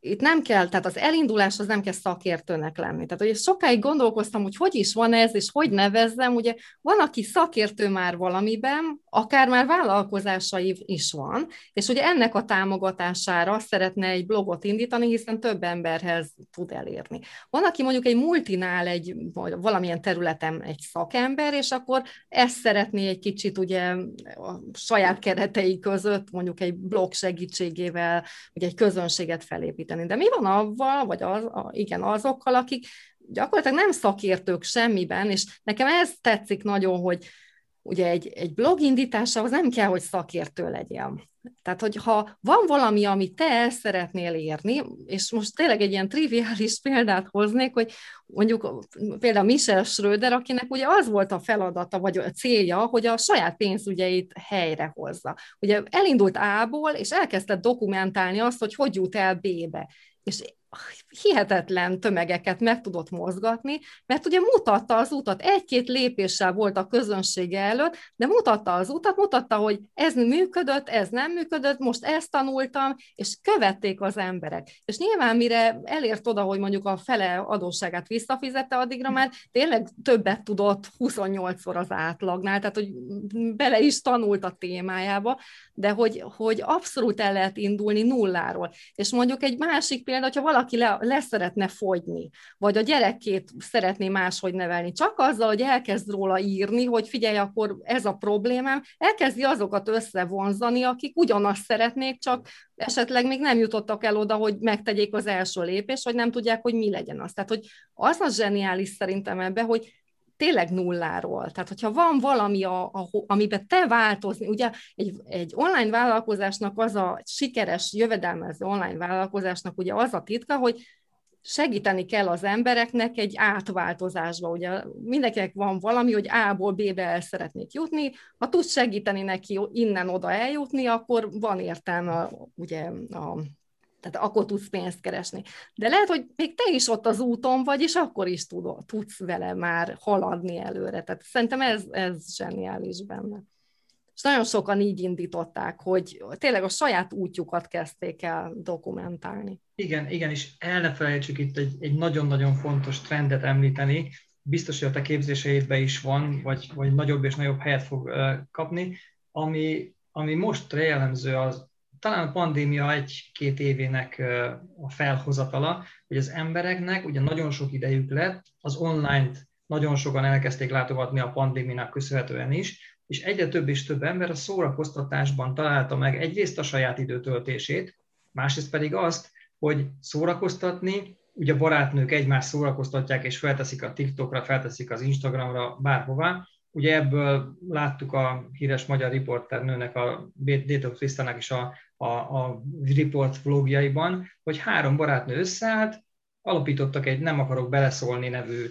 Speaker 5: itt nem kell, tehát az elindulás az nem kell szakértőnek lenni. Tehát, hogy sokáig gondolkoztam, hogy hogy is van ez, és hogy nevezzem, ugye van, aki szakértő már valamiben, akár már vállalkozásai is van, és ugye ennek a támogatására szeretne egy blogot indítani, hiszen több emberhez tud elérni. Van, aki mondjuk egy multinál egy, vagy valamilyen területen egy szakember, és akkor ezt szeretné egy kicsit ugye a saját keretei között, mondjuk egy blog segítségével, ugye egy közönséget felépíteni. De mi van avval, vagy az, a, igen, azokkal, akik gyakorlatilag nem szakértők semmiben, és nekem ez tetszik nagyon, hogy ugye egy, egy blog indításához nem kell, hogy szakértő legyen. Tehát, hogyha van valami, amit te el szeretnél érni, és most tényleg egy ilyen triviális példát hoznék, hogy mondjuk például Michel Schröder, akinek ugye az volt a feladata, vagy a célja, hogy a saját pénzügyeit helyre hozza. Ugye elindult A-ból, és elkezdte dokumentálni azt, hogy hogy jut el B-be. És hihetetlen tömegeket meg tudott mozgatni, mert ugye mutatta az utat, egy-két lépéssel volt a közönsége előtt, de mutatta az utat, mutatta, hogy ez működött, ez nem működött, most ezt tanultam, és követték az emberek. És nyilván mire elért oda, hogy mondjuk a fele adósságát visszafizette, addigra már tényleg többet tudott 28-szor az átlagnál, tehát hogy bele is tanult a témájába, de hogy, hogy abszolút el lehet indulni nulláról. És mondjuk egy másik példa, hogyha valaki valaki le, le szeretne fogyni, vagy a gyerekét szeretné máshogy nevelni, csak azzal, hogy elkezd róla írni, hogy figyelj, akkor ez a problémám, elkezdi azokat összevonzani, akik ugyanazt szeretnék, csak esetleg még nem jutottak el oda, hogy megtegyék az első lépést, vagy nem tudják, hogy mi legyen az. Tehát, hogy az a zseniális szerintem ebbe, hogy tényleg nulláról. Tehát, hogyha van valami, a, a, amiben te változni, ugye egy, egy online vállalkozásnak az a sikeres, jövedelmező online vállalkozásnak ugye az a titka, hogy segíteni kell az embereknek egy átváltozásba. Ugye mindenkinek van valami, hogy A-ból B-be el szeretnék jutni, ha tudsz segíteni neki innen oda eljutni, akkor van értelme ugye a tehát akkor tudsz pénzt keresni. De lehet, hogy még te is ott az úton vagy, és akkor is tud, tudsz vele már haladni előre. Tehát szerintem ez, ez zseniális benne. És nagyon sokan így indították, hogy tényleg a saját útjukat kezdték el dokumentálni.
Speaker 6: Igen, igen, és el ne felejtsük itt egy, egy nagyon-nagyon fontos trendet említeni, biztos, hogy a te képzéseidben is van, vagy, vagy nagyobb és nagyobb helyet fog kapni, ami, ami most jellemző az talán a pandémia egy-két évének a felhozatala, hogy az embereknek ugye nagyon sok idejük lett, az online-t nagyon sokan elkezdték látogatni a pandémiának köszönhetően is, és egyre több és több ember a szórakoztatásban találta meg egyrészt a saját időtöltését, másrészt pedig azt, hogy szórakoztatni, ugye barátnők egymást szórakoztatják, és felteszik a TikTokra, felteszik az Instagramra, bárhová, Ugye ebből láttuk a híres magyar riporternőnek, a Data Krisztának is a, a, a report vlogjaiban, hogy három barátnő összeállt, alapítottak egy Nem akarok beleszólni nevű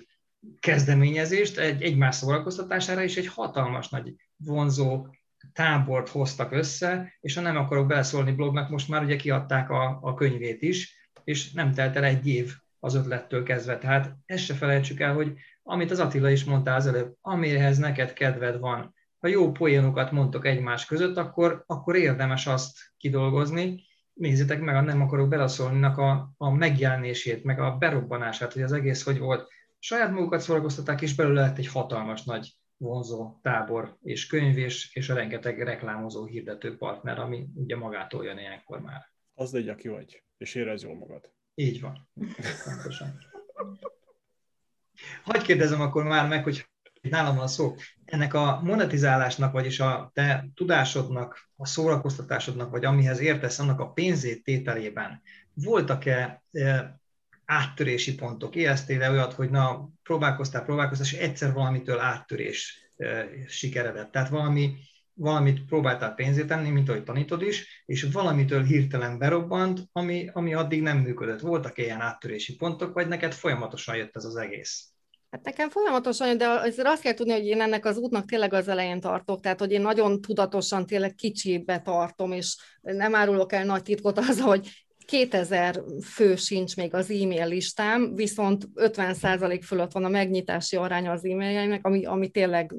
Speaker 6: kezdeményezést egy egymás szórakoztatására, és egy hatalmas nagy vonzó tábort hoztak össze, és a Nem akarok beleszólni blognak most már ugye kiadták a, a könyvét is, és nem telt el egy év az ötlettől kezdve. Tehát ezt se felejtsük el, hogy amit az Attila is mondta az előbb, amihez neked kedved van, ha jó poénokat mondtok egymás között, akkor, akkor érdemes azt kidolgozni. Nézzétek meg a Nem akarok beleszólni a, a megjelenését, meg a berobbanását, hogy az egész hogy volt. Saját magukat szórakoztatták, és belőle lett egy hatalmas nagy vonzó tábor és könyv, és, és a rengeteg reklámozó, hirdető partner, ami ugye magától jön ilyenkor már.
Speaker 2: Az legyen, aki vagy, és érez jól magad.
Speaker 6: Így van. Pontosan. Hagy kérdezem akkor már meg, hogy nálam van szó. Ennek a monetizálásnak, vagyis a te tudásodnak, a szórakoztatásodnak, vagy amihez értesz, annak a pénzét tételében voltak-e e, áttörési pontok? Éreztél-e olyat, hogy na, próbálkoztál, próbálkoztál, és egyszer valamitől áttörés e, sikeredett? Tehát valami, valamit próbáltál pénzét tenni, mint ahogy tanítod is, és valamitől hirtelen berobbant, ami, ami addig nem működött. Voltak ilyen áttörési pontok, vagy neked folyamatosan jött ez az egész?
Speaker 5: Hát nekem folyamatosan, de azért azt kell tudni, hogy én ennek az útnak tényleg az elején tartok, tehát hogy én nagyon tudatosan tényleg kicsibe tartom, és nem árulok el nagy titkot az, hogy 2000 fő sincs még az e-mail listám, viszont 50% fölött van a megnyitási aránya az e-mailjeimnek, ami, ami tényleg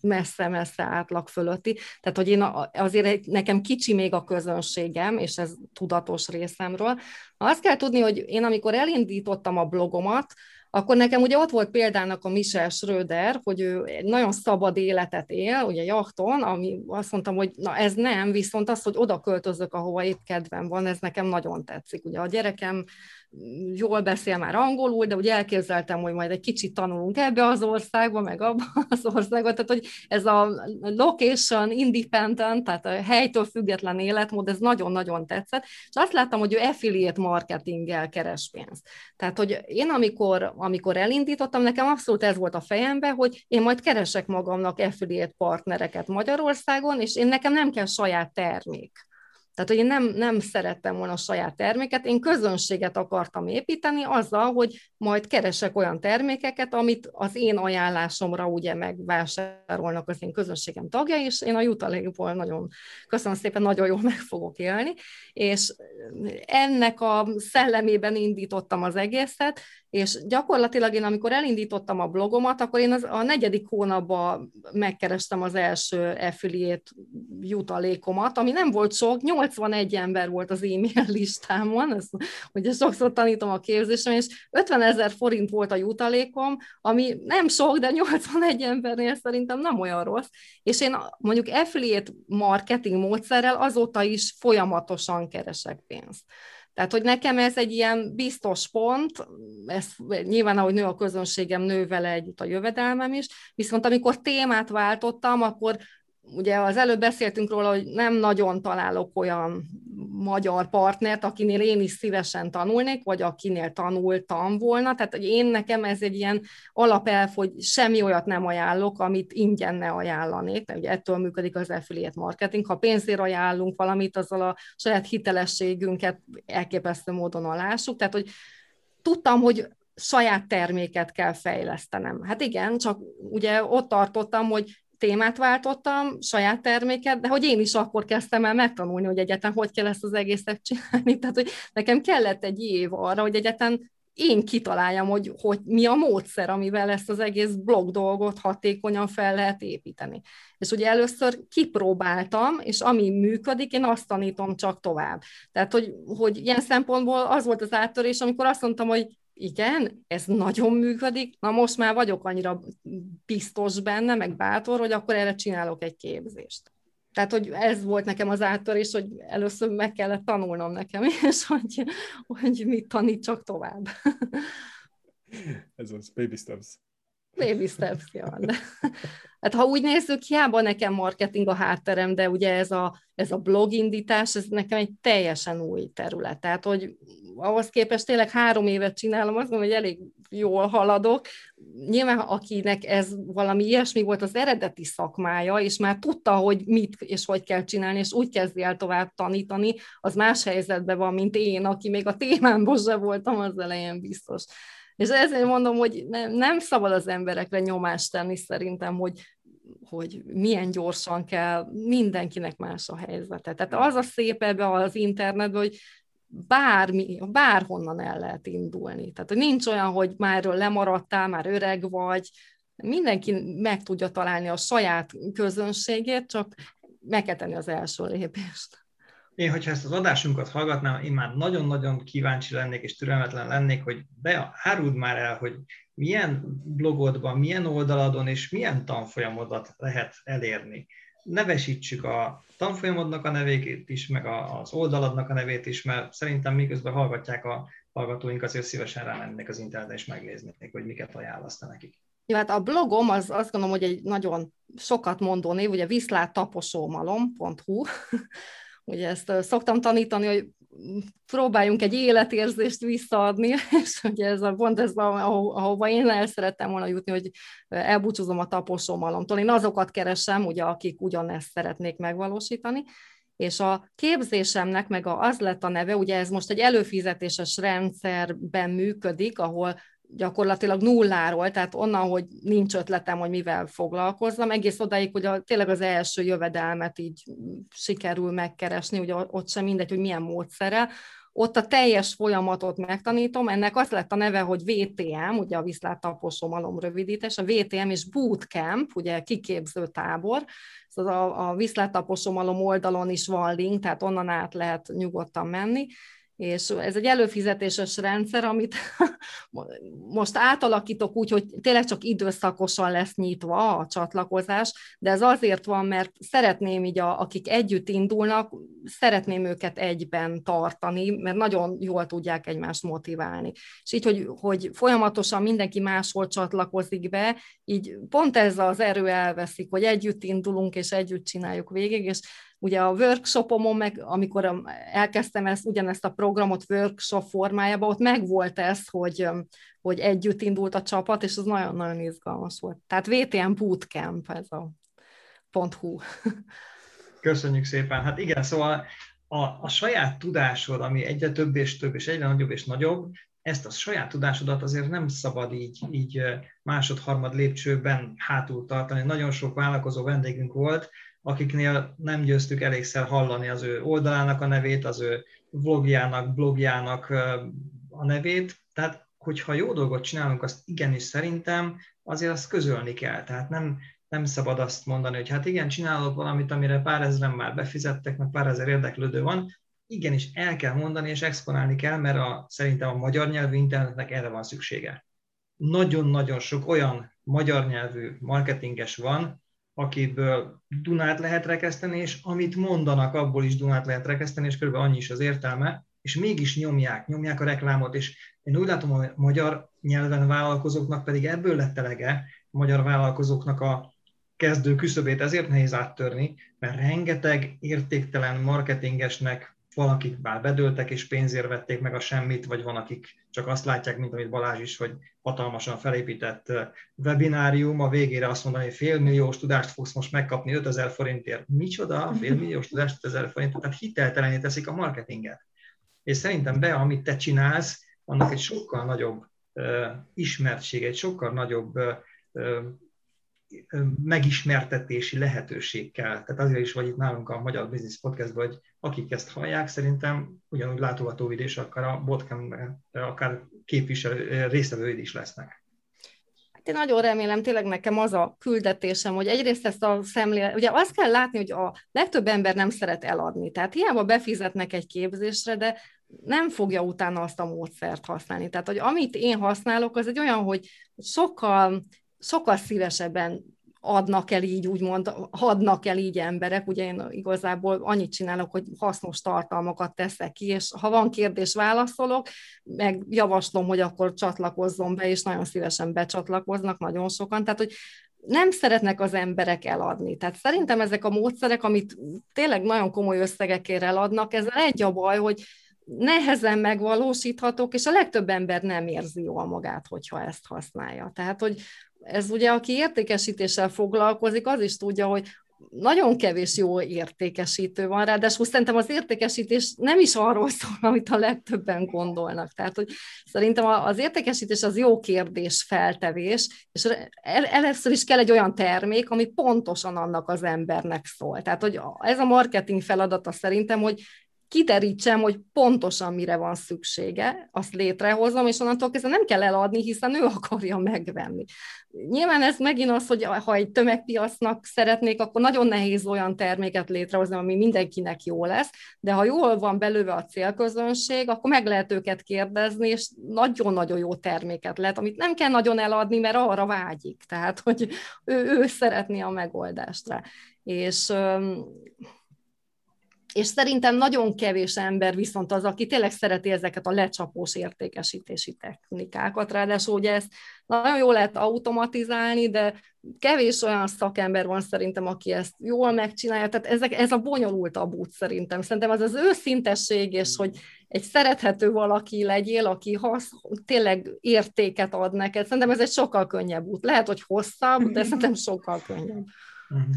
Speaker 5: messze-messze átlag fölötti. Tehát, hogy én azért nekem kicsi még a közönségem, és ez tudatos részemről. Azt kell tudni, hogy én amikor elindítottam a blogomat, akkor nekem ugye ott volt példának a Michel Schröder, hogy ő egy nagyon szabad életet él, ugye jachton, ami azt mondtam, hogy na ez nem, viszont az, hogy oda költözök, ahova épp kedvem van, ez nekem nagyon tetszik. Ugye a gyerekem jól beszél már angolul, de ugye elképzeltem, hogy majd egy kicsit tanulunk ebbe az országba, meg abba [laughs] az országba, tehát hogy ez a location independent, tehát a helytől független életmód, ez nagyon-nagyon tetszett, és azt láttam, hogy ő affiliate marketinggel keres pénzt. Tehát, hogy én amikor, amikor elindítottam, nekem abszolút ez volt a fejemben, hogy én majd keresek magamnak affiliate partnereket Magyarországon, és én nekem nem kell saját termék tehát, hogy én nem, nem szerettem volna a saját terméket, én közönséget akartam építeni azzal, hogy majd keresek olyan termékeket, amit az én ajánlásomra ugye megvásárolnak az én közönségem tagja, és én a jutalékból nagyon, köszönöm szépen, nagyon jól meg fogok élni, és ennek a szellemében indítottam az egészet, és gyakorlatilag én, amikor elindítottam a blogomat, akkor én az, a negyedik hónapban megkerestem az első affiliate jutalékomat, ami nem volt sok, 81 ember volt az e-mail listámon, ezt ugye sokszor tanítom a képzésem, és 50 ezer forint volt a jutalékom, ami nem sok, de 81 embernél szerintem nem olyan rossz, és én mondjuk affiliate marketing módszerrel azóta is folyamatosan keresek pénzt. Tehát, hogy nekem ez egy ilyen biztos pont, ez nyilván, ahogy nő a közönségem, nő vele együtt a jövedelmem is, viszont amikor témát váltottam, akkor ugye az előbb beszéltünk róla, hogy nem nagyon találok olyan magyar partnert, akinél én is szívesen tanulnék, vagy akinél tanultam volna. Tehát hogy én nekem ez egy ilyen alapelv, hogy semmi olyat nem ajánlok, amit ingyen ne ajánlanék. Mert ugye ettől működik az affiliate marketing. Ha pénzért ajánlunk valamit, azzal a saját hitelességünket elképesztő módon alássuk. Tehát, hogy tudtam, hogy saját terméket kell fejlesztenem. Hát igen, csak ugye ott tartottam, hogy témát váltottam, saját terméket, de hogy én is akkor kezdtem el megtanulni, hogy egyetem hogy kell ezt az egészet csinálni. [laughs] Tehát, hogy nekem kellett egy év arra, hogy egyetem én kitaláljam, hogy, hogy mi a módszer, amivel ezt az egész blog dolgot hatékonyan fel lehet építeni. És ugye először kipróbáltam, és ami működik, én azt tanítom csak tovább. Tehát, hogy, hogy ilyen szempontból az volt az áttörés, amikor azt mondtam, hogy igen, ez nagyon működik, na most már vagyok annyira biztos benne, meg bátor, hogy akkor erre csinálok egy képzést. Tehát, hogy ez volt nekem az áttörés, hogy először meg kellett tanulnom nekem, [laughs] és hogy, hogy mit tanítsak tovább.
Speaker 2: Ez az, baby steps.
Speaker 5: Baby steps, ja. Hát ha úgy nézzük, hiába nekem marketing a hátterem, de ugye ez a, ez a blogindítás, ez nekem egy teljesen új terület. Tehát, hogy ahhoz képest tényleg három évet csinálom, azt mondom, hogy elég jól haladok. Nyilván akinek ez valami ilyesmi volt az eredeti szakmája, és már tudta, hogy mit és hogy kell csinálni, és úgy kezdi el tovább tanítani, az más helyzetben van, mint én, aki még a témámból se voltam az elején biztos. És ezért mondom, hogy nem, nem szabad az emberekre nyomást tenni szerintem, hogy, hogy milyen gyorsan kell, mindenkinek más a helyzete. Tehát az a szép ebbe az internetben, hogy bármi, bárhonnan el lehet indulni. Tehát hogy nincs olyan, hogy már lemaradtál, már öreg vagy, mindenki meg tudja találni a saját közönségét, csak meg kell tenni az első lépést.
Speaker 6: Én, hogyha ezt az adásunkat hallgatnám, én már nagyon-nagyon kíváncsi lennék és türelmetlen lennék, hogy be, áruld már el, hogy milyen blogodban, milyen oldaladon és milyen tanfolyamodat lehet elérni. Nevesítsük a tanfolyamodnak a nevét is, meg az oldaladnak a nevét is, mert szerintem miközben hallgatják a hallgatóink, azért szívesen rámennék az internetre és megnéznék, hogy miket ajánlasz nekik.
Speaker 5: Jó, hát a blogom az azt gondolom, hogy egy nagyon sokat mondó név, ugye viszláttaposómalom.hu, Ugye ezt szoktam tanítani, hogy próbáljunk egy életérzést visszaadni, [laughs] és ugye ez a pont ez, aho, ahova én el szerettem volna jutni, hogy elbúcsúzom a taposómalomtól. Én azokat keresem, ugye, akik ugyanezt szeretnék megvalósítani, és a képzésemnek meg az lett a neve, ugye ez most egy előfizetéses rendszerben működik, ahol gyakorlatilag nulláról, tehát onnan, hogy nincs ötletem, hogy mivel foglalkozzam, egész odáig, hogy a, tényleg az első jövedelmet így sikerül megkeresni, ugye ott sem mindegy, hogy milyen módszere, ott a teljes folyamatot megtanítom, ennek az lett a neve, hogy VTM, ugye a viszláttaposó malom rövidítés, a VTM és Bootcamp, ugye kiképző tábor, szóval a, a viszláttaposó malom oldalon is van link, tehát onnan át lehet nyugodtan menni, és ez egy előfizetéses rendszer, amit [laughs] most átalakítok úgy, hogy tényleg csak időszakosan lesz nyitva a csatlakozás, de ez azért van, mert szeretném így, a, akik együtt indulnak, szeretném őket egyben tartani, mert nagyon jól tudják egymást motiválni. És így, hogy, hogy folyamatosan mindenki máshol csatlakozik be, így pont ez az erő elveszik, hogy együtt indulunk, és együtt csináljuk végig, és Ugye a workshopomon, meg amikor elkezdtem ezt, ugyanezt a programot workshop formájában, ott megvolt ez, hogy, hogy együtt indult a csapat, és az nagyon-nagyon izgalmas volt. Tehát VTM Bootcamp ez a .hu.
Speaker 6: Köszönjük szépen. Hát igen, szóval a, a saját tudásod, ami egyre több és több, és egyre nagyobb és nagyobb, ezt a saját tudásodat azért nem szabad így, így másod-harmad lépcsőben hátul tartani. Nagyon sok vállalkozó vendégünk volt, akiknél nem győztük elégszer hallani az ő oldalának a nevét, az ő vlogjának, blogjának a nevét. Tehát, hogyha jó dolgot csinálunk, azt igenis szerintem azért azt közölni kell. Tehát nem, nem szabad azt mondani, hogy hát igen, csinálok valamit, amire pár ezeren már befizettek, meg pár ezer érdeklődő van, igenis el kell mondani és exponálni kell, mert a, szerintem a magyar nyelvű internetnek erre van szüksége. Nagyon-nagyon sok olyan magyar nyelvű marketinges van, akiből Dunát lehet rekeszteni, és amit mondanak, abból is Dunát lehet rekeszteni, és kb. annyi is az értelme, és mégis nyomják, nyomják a reklámot, és én úgy látom, hogy magyar nyelven vállalkozóknak pedig ebből lett elege, a magyar vállalkozóknak a kezdő küszöbét ezért nehéz áttörni, mert rengeteg értéktelen marketingesnek valakik már bedőltek és pénzért vették meg a semmit, vagy van, akik csak azt látják, mint amit Balázs is, hogy hatalmasan felépített webinárium, a végére azt mondani, hogy félmilliós tudást fogsz most megkapni 5000 forintért. Micsoda? Félmilliós tudást 5000 forintért? Tehát hiteltelené teszik a marketinget. És szerintem be, amit te csinálsz, annak egy sokkal nagyobb ismertség, egy sokkal nagyobb megismertetési lehetőség kell. Tehát azért is vagy itt nálunk a Magyar Business Podcastban, hogy akik ezt hallják, szerintem ugyanúgy látogatóid és akár a bootcamp akár képviselő résztvevőid is lesznek.
Speaker 5: Hát én nagyon remélem, tényleg nekem az a küldetésem, hogy egyrészt ezt a szemlélet, ugye azt kell látni, hogy a legtöbb ember nem szeret eladni, tehát hiába befizetnek egy képzésre, de nem fogja utána azt a módszert használni. Tehát, hogy amit én használok, az egy olyan, hogy sokkal, sokkal szívesebben adnak el így, úgymond, adnak el így emberek, ugye én igazából annyit csinálok, hogy hasznos tartalmakat teszek ki, és ha van kérdés, válaszolok, meg javaslom, hogy akkor csatlakozzon be, és nagyon szívesen becsatlakoznak nagyon sokan, tehát hogy nem szeretnek az emberek eladni. Tehát szerintem ezek a módszerek, amit tényleg nagyon komoly összegekért eladnak, ezzel egy a baj, hogy nehezen megvalósíthatók, és a legtöbb ember nem érzi jól magát, hogyha ezt használja. Tehát, hogy ez ugye, aki értékesítéssel foglalkozik, az is tudja, hogy nagyon kevés jó értékesítő van, ráadásul szerintem az értékesítés nem is arról szól, amit a legtöbben gondolnak. Tehát, hogy szerintem az értékesítés az jó kérdés feltevés, és először is kell egy olyan termék, ami pontosan annak az embernek szól. Tehát, hogy ez a marketing feladata szerintem, hogy kiderítsem, hogy pontosan mire van szüksége, azt létrehozom, és onnantól kezdve nem kell eladni, hiszen ő [laughs] akarja megvenni. Nyilván ez megint az, hogy ha egy tömegpiacnak szeretnék, akkor nagyon nehéz olyan terméket létrehozni, ami mindenkinek jó lesz, de ha jól van belőve a célközönség, akkor meg lehet őket kérdezni, és nagyon-nagyon jó terméket lehet, amit nem kell nagyon eladni, mert arra vágyik, tehát hogy ő, ő szeretné a megoldást rá. És és szerintem nagyon kevés ember viszont az, aki tényleg szereti ezeket a lecsapós értékesítési technikákat, ráadásul ugye ezt nagyon jól lehet automatizálni, de kevés olyan szakember van szerintem, aki ezt jól megcsinálja, tehát ezek, ez a bonyolultabb út szerintem. Szerintem az az őszintesség, és hogy egy szerethető valaki legyél, aki hasz, tényleg értéket ad neked, szerintem ez egy sokkal könnyebb út. Lehet, hogy hosszabb, de szerintem sokkal könnyebb. Uh-huh.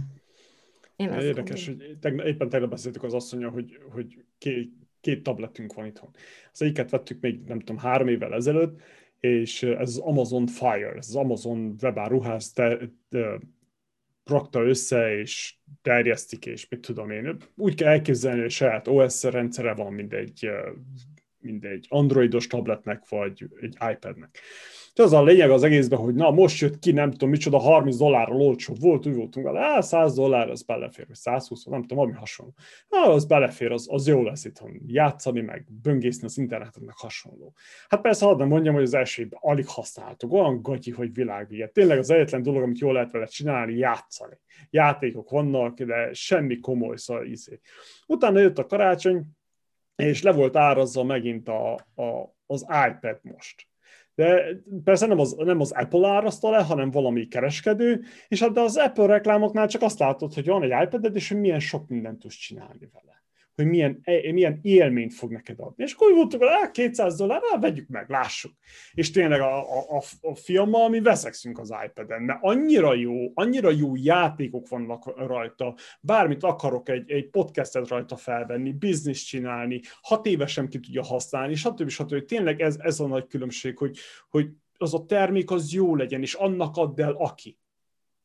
Speaker 2: Én Érdekes, hogy tegnap, éppen tegnap beszéltük az asszonya, hogy, hogy két, két tabletünk van itthon. Az egyiket vettük még, nem tudom, három évvel ezelőtt, és ez az Amazon Fire, ez az Amazon webáruház te, te, rakta össze, és terjesztik, és mit tudom én. Úgy kell elképzelni, hogy saját OS rendszere van, mint egy, mint egy androidos tabletnek, vagy egy iPadnek. De az a lényeg az egészben, hogy na most jött ki, nem tudom micsoda, 30 dollárral olcsó volt, úgy voltunk vele, 100 dollár, az belefér, vagy 120, nem tudom, ami hasonló. Na, az belefér, az, az jó lesz itthon játszani, meg böngészni az interneten, meg hasonló. Hát persze, hadd nem mondjam, hogy az első évben alig használtuk, olyan gagyi, hogy világvége. Tényleg az egyetlen dolog, amit jól lehet vele csinálni, játszani. Játékok vannak, de semmi komoly, szóval izé. Utána jött a karácsony, és le volt árazva megint a, a, az iPad most de persze nem az, nem az Apple áraszta le, hanem valami kereskedő, és hát de az Apple reklámoknál csak azt látod, hogy van egy iPad-ed, és hogy milyen sok mindent tudsz csinálni vele hogy milyen, e, milyen élményt fog neked adni. És akkor voltunk, hogy 200 dollár, á, vegyük meg, lássuk. És tényleg a, a, a fiammal mi veszekszünk az iPad-en, mert annyira jó, annyira jó játékok vannak rajta, bármit akarok egy, egy podcastet rajta felvenni, biznisz csinálni, hat évesen ki tudja használni, stb. stb. stb. Tényleg ez, ez a nagy különbség, hogy, hogy az a termék az jó legyen, és annak add el aki.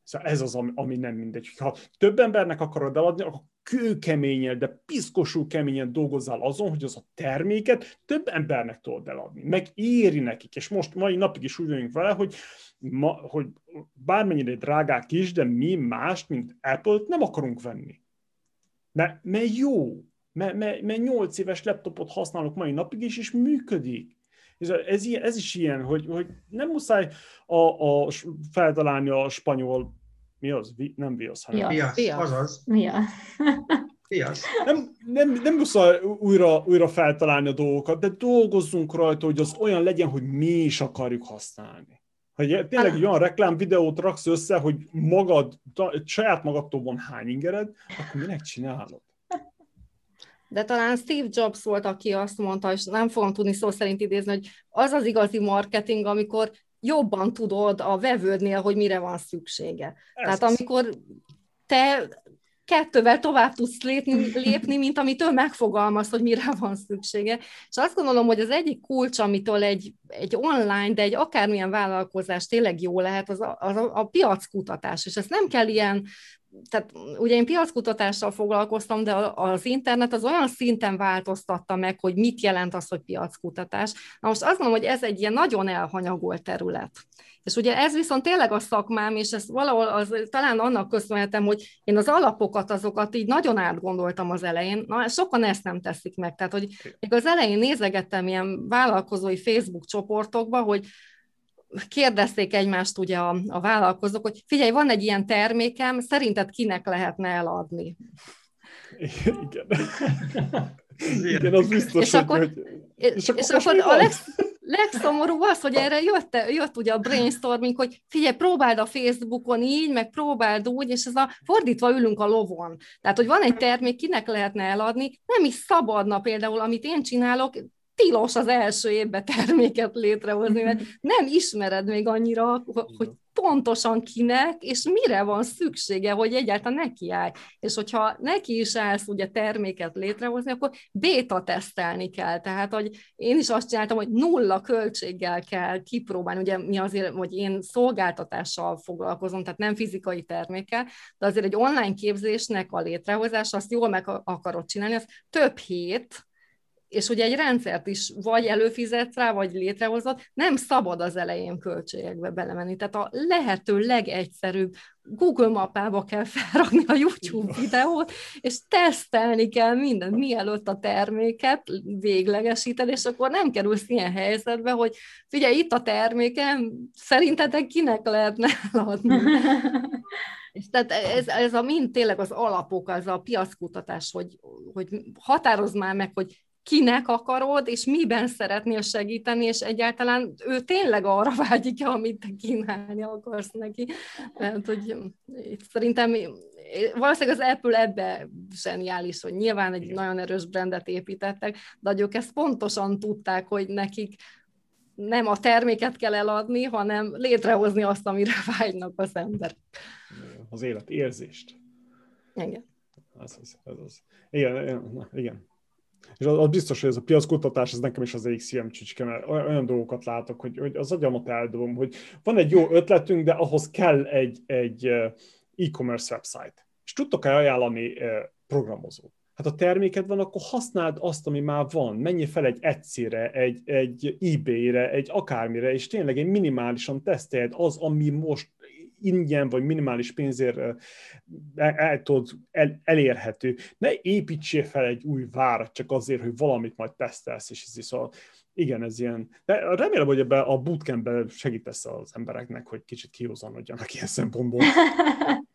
Speaker 2: Szóval ez az, ami nem mindegy. Ha több embernek akarod eladni, akkor kőkeményen, de piszkosul keményen dolgozzál azon, hogy az a terméket több embernek tudod eladni. Meg éri nekik. És most mai napig is úgy vagyunk vele, hogy, ma, hogy bármennyire drágák is, de mi mást, mint Apple-t nem akarunk venni. Mert, mert jó. Mert, mert, mert 8 éves laptopot használok mai napig is, és működik. Ez, ez, ez is ilyen, hogy, hogy nem muszáj a, a feltalálni a spanyol mi az? Vi, nem viasz, hanem...
Speaker 6: Viasz, viasz. azaz.
Speaker 3: Viasz. [laughs]
Speaker 6: viasz.
Speaker 2: Nem, nem, nem muszáj újra, újra feltalálni a dolgokat, de dolgozzunk rajta, hogy az olyan legyen, hogy mi is akarjuk használni. Hogy tényleg egy olyan reklám videót raksz össze, hogy magad, saját magadtól van hány ingered, akkor minek csinálod?
Speaker 5: De talán Steve Jobs volt, aki azt mondta, és nem fogom tudni szó szerint idézni, hogy az az igazi marketing, amikor jobban tudod a vevődnél, hogy mire van szüksége. Ez Tehát amikor te kettővel tovább tudsz lépni, lépni, mint amit ő megfogalmaz, hogy mire van szüksége. És azt gondolom, hogy az egyik kulcs, amitől egy, egy online, de egy akármilyen vállalkozás tényleg jó lehet, az a, az a, a piackutatás. És ezt nem kell ilyen tehát ugye én piackutatással foglalkoztam, de az internet az olyan szinten változtatta meg, hogy mit jelent az, hogy piackutatás. Na most azt mondom, hogy ez egy ilyen nagyon elhanyagolt terület. És ugye ez viszont tényleg a szakmám, és ezt valahol az, talán annak köszönhetem, hogy én az alapokat, azokat így nagyon átgondoltam az elején. Na, sokan ezt nem teszik meg. Tehát, hogy még az elején nézegettem ilyen vállalkozói Facebook csoportokba, hogy kérdezték egymást ugye a, a vállalkozók, hogy figyelj, van egy ilyen termékem, szerinted kinek lehetne eladni?
Speaker 2: Igen. Igen, az biztos,
Speaker 5: és hogy, akkor, hogy... És, és akkor a legsz, legszomorúbb az, hogy erre jött, jött ugye a brainstorming, hogy figyelj, próbáld a Facebookon így, meg próbáld úgy, és ez a fordítva ülünk a lovon. Tehát, hogy van egy termék, kinek lehetne eladni, nem is szabadna például, amit én csinálok, tilos az első évben terméket létrehozni, mert [laughs] nem ismered még annyira, hogy pontosan kinek, és mire van szüksége, hogy egyáltalán neki állj. És hogyha neki is állsz ugye terméket létrehozni, akkor béta tesztelni kell. Tehát, hogy én is azt csináltam, hogy nulla költséggel kell kipróbálni. Ugye mi azért, hogy én szolgáltatással foglalkozom, tehát nem fizikai termékkel, de azért egy online képzésnek a létrehozása, azt jól meg akarod csinálni, az több hét, és ugye egy rendszert is vagy előfizetsz rá, vagy létrehozott, nem szabad az elején költségekbe belemenni. Tehát a lehető legegyszerűbb Google mappába kell felrakni a YouTube videót, és tesztelni kell mindent, mielőtt a terméket véglegesíted, és akkor nem kerülsz ilyen helyzetbe, hogy figyelj, itt a termékem, szerintetek kinek lehetne eladni? [laughs] És tehát ez, ez a mind tényleg az alapok, az a piackutatás, hogy, hogy határozd már meg, hogy kinek akarod, és miben szeretnél segíteni, és egyáltalán ő tényleg arra [laughs] vágyik amit te kínálni akarsz neki. Mert hogy szerintem valószínűleg az Apple ebbe zseniális, hogy nyilván egy nagyon erős brandet építettek, de ők ezt pontosan tudták, hogy nekik nem a terméket kell eladni, hanem létrehozni azt, amire [laughs] vágynak az emberek.
Speaker 2: Az élet érzést.
Speaker 5: Igen.
Speaker 2: Ez az, ez az. Igen, igen. És az, az biztos, hogy ez a piackutatás, ez nekem is az XCM csücske, mert olyan dolgokat látok, hogy, hogy az agyamat eldobom, hogy van egy jó ötletünk, de ahhoz kell egy, egy e-commerce website. És tudtok-e ajánlani programozót? Hát a terméked van, akkor használd azt, ami már van. Menjél fel egy Etsy-re, egy, egy eBay-re, egy akármire, és tényleg egy minimálisan teszteld az, ami most ingyen vagy minimális pénzért el, el, el, elérhető. Ne építsél fel egy új várat csak azért, hogy valamit majd tesztelsz, és ez is szóval igen, ez ilyen. De remélem, hogy ebbe a bootcampben segítesz az embereknek, hogy kicsit kihozanodjanak ilyen szempontból. [laughs]